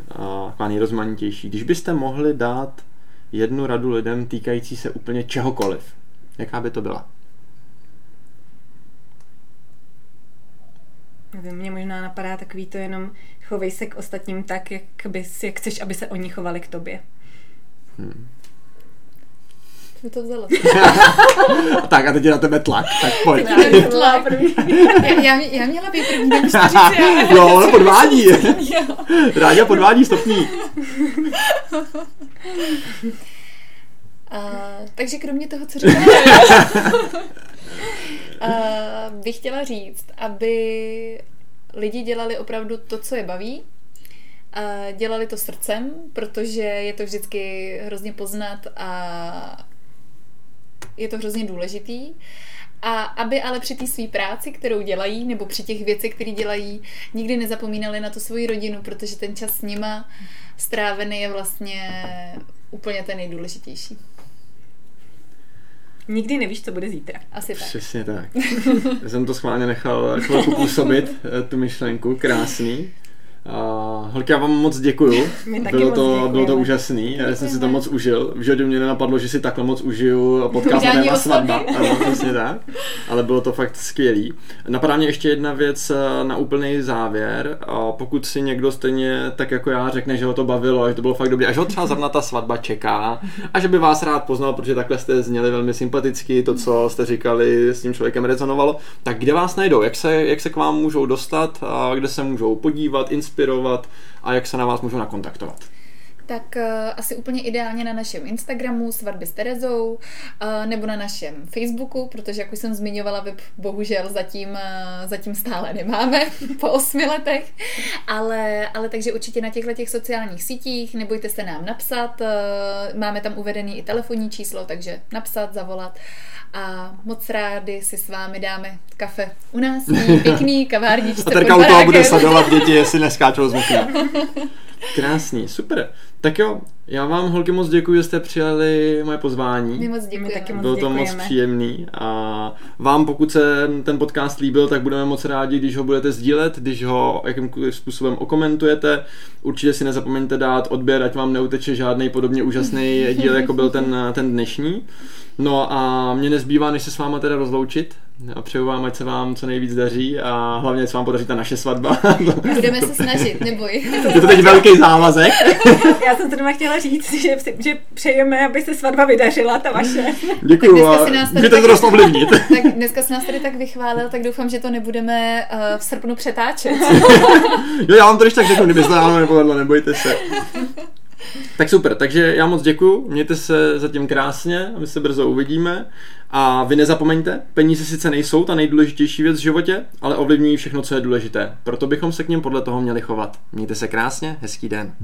S1: uh, nejrozmanitější. Když byste mohli dát jednu radu lidem týkající se úplně čehokoliv, jaká by to byla?
S3: Nevím, mě možná napadá takový to jenom chovej se k ostatním tak, jak, bys, jak chceš, aby se oni chovali k tobě. Hmm
S2: mi to vzalo.
S1: tak a teď je na tebe tlak, tak pojď.
S2: Teď tlak. já, já, já měla být první, nevíš to říct.
S1: Jo, ona podvádí. Rádia podvádí stopní.
S2: Uh, takže kromě toho, co říkáš, uh, bych chtěla říct, aby lidi dělali opravdu to, co je baví, A dělali to srdcem, protože je to vždycky hrozně poznat a je to hrozně důležitý. A aby ale při té své práci, kterou dělají, nebo při těch věcech, které dělají, nikdy nezapomínali na tu svoji rodinu, protože ten čas s nima strávený je vlastně úplně ten nejdůležitější.
S3: Nikdy nevíš, co bude zítra.
S2: Asi tak.
S1: Přesně tak. Já jsem to schválně nechal chvilku působit, eh, tu myšlenku, krásný. Uh, holky, já vám moc děkuju. Bylo,
S3: moc
S1: to,
S3: děkujeme.
S1: bylo to úžasný, já jsem si to moc užil. V životě mě nenapadlo, že si takhle moc užiju podcast na téma svatba. Ano, přesně tak. Ale bylo to fakt skvělý. Napadá mě ještě jedna věc eh, na úplný závěr. A pokud si někdo stejně tak jako já řekne, že ho to bavilo, že to bylo fakt dobré, a že ho třeba zrovna ta svatba čeká a že by vás rád poznal, protože takhle jste zněli velmi sympaticky, to, co jste říkali, s tím člověkem rezonovalo, tak kde vás najdou? Jak se, jak se k vám můžou dostat? A kde se můžou podívat, inspirovat a jak se na vás můžou nakontaktovat?
S2: Tak uh, asi úplně ideálně na našem Instagramu Svatby s Terezou uh, nebo na našem Facebooku, protože jak už jsem zmiňovala, web bohužel zatím, uh, zatím stále nemáme po osmi letech, ale, ale takže určitě na těchto těch sociálních sítích nebojte se nám napsat, uh, máme tam uvedený i telefonní číslo, takže napsat, zavolat a moc rádi si s vámi dáme kafe u nás, pěkný kavárničce
S1: A Terka u toho bude sledovat děti, jestli neskáčou z okna. Krásný, super. Tak jo, já vám holky moc děkuji, že jste přijali moje pozvání.
S2: My moc
S3: My
S2: děkujeme.
S3: taky moc
S1: Bylo to moc
S3: děkujeme.
S1: příjemný a vám, pokud se ten podcast líbil, tak budeme moc rádi, když ho budete sdílet, když ho jakýmkoliv způsobem okomentujete. Určitě si nezapomeňte dát odběr, ať vám neuteče žádný podobně úžasný díl, jako byl ten, ten dnešní. No a mě nezbývá, než se s váma teda rozloučit. A přeju vám, ať se vám co nejvíc daří a hlavně, ať se vám podaří ta naše svatba.
S2: Budeme se snažit, neboj.
S1: Je to teď velký závazek.
S3: Já jsem to doma chtěla říct, že, že přejeme, aby se svatba vydařila, ta vaše.
S1: Děkuju
S2: dneska
S1: a
S2: si nás tady
S1: můžete to dost ovlivnit.
S2: Tak dneska se nás tady tak vychválil, tak doufám, že to nebudeme uh, v srpnu přetáčet.
S1: Jo, já vám to když tak řeknu, kdyby se náhodou nepovedlo, nebojte se. Tak super, takže já moc děkuju, mějte se zatím krásně a my se brzo uvidíme. A vy nezapomeňte, peníze sice nejsou ta nejdůležitější věc v životě, ale ovlivňují všechno, co je důležité. Proto bychom se k něm podle toho měli chovat. Mějte se krásně, hezký den.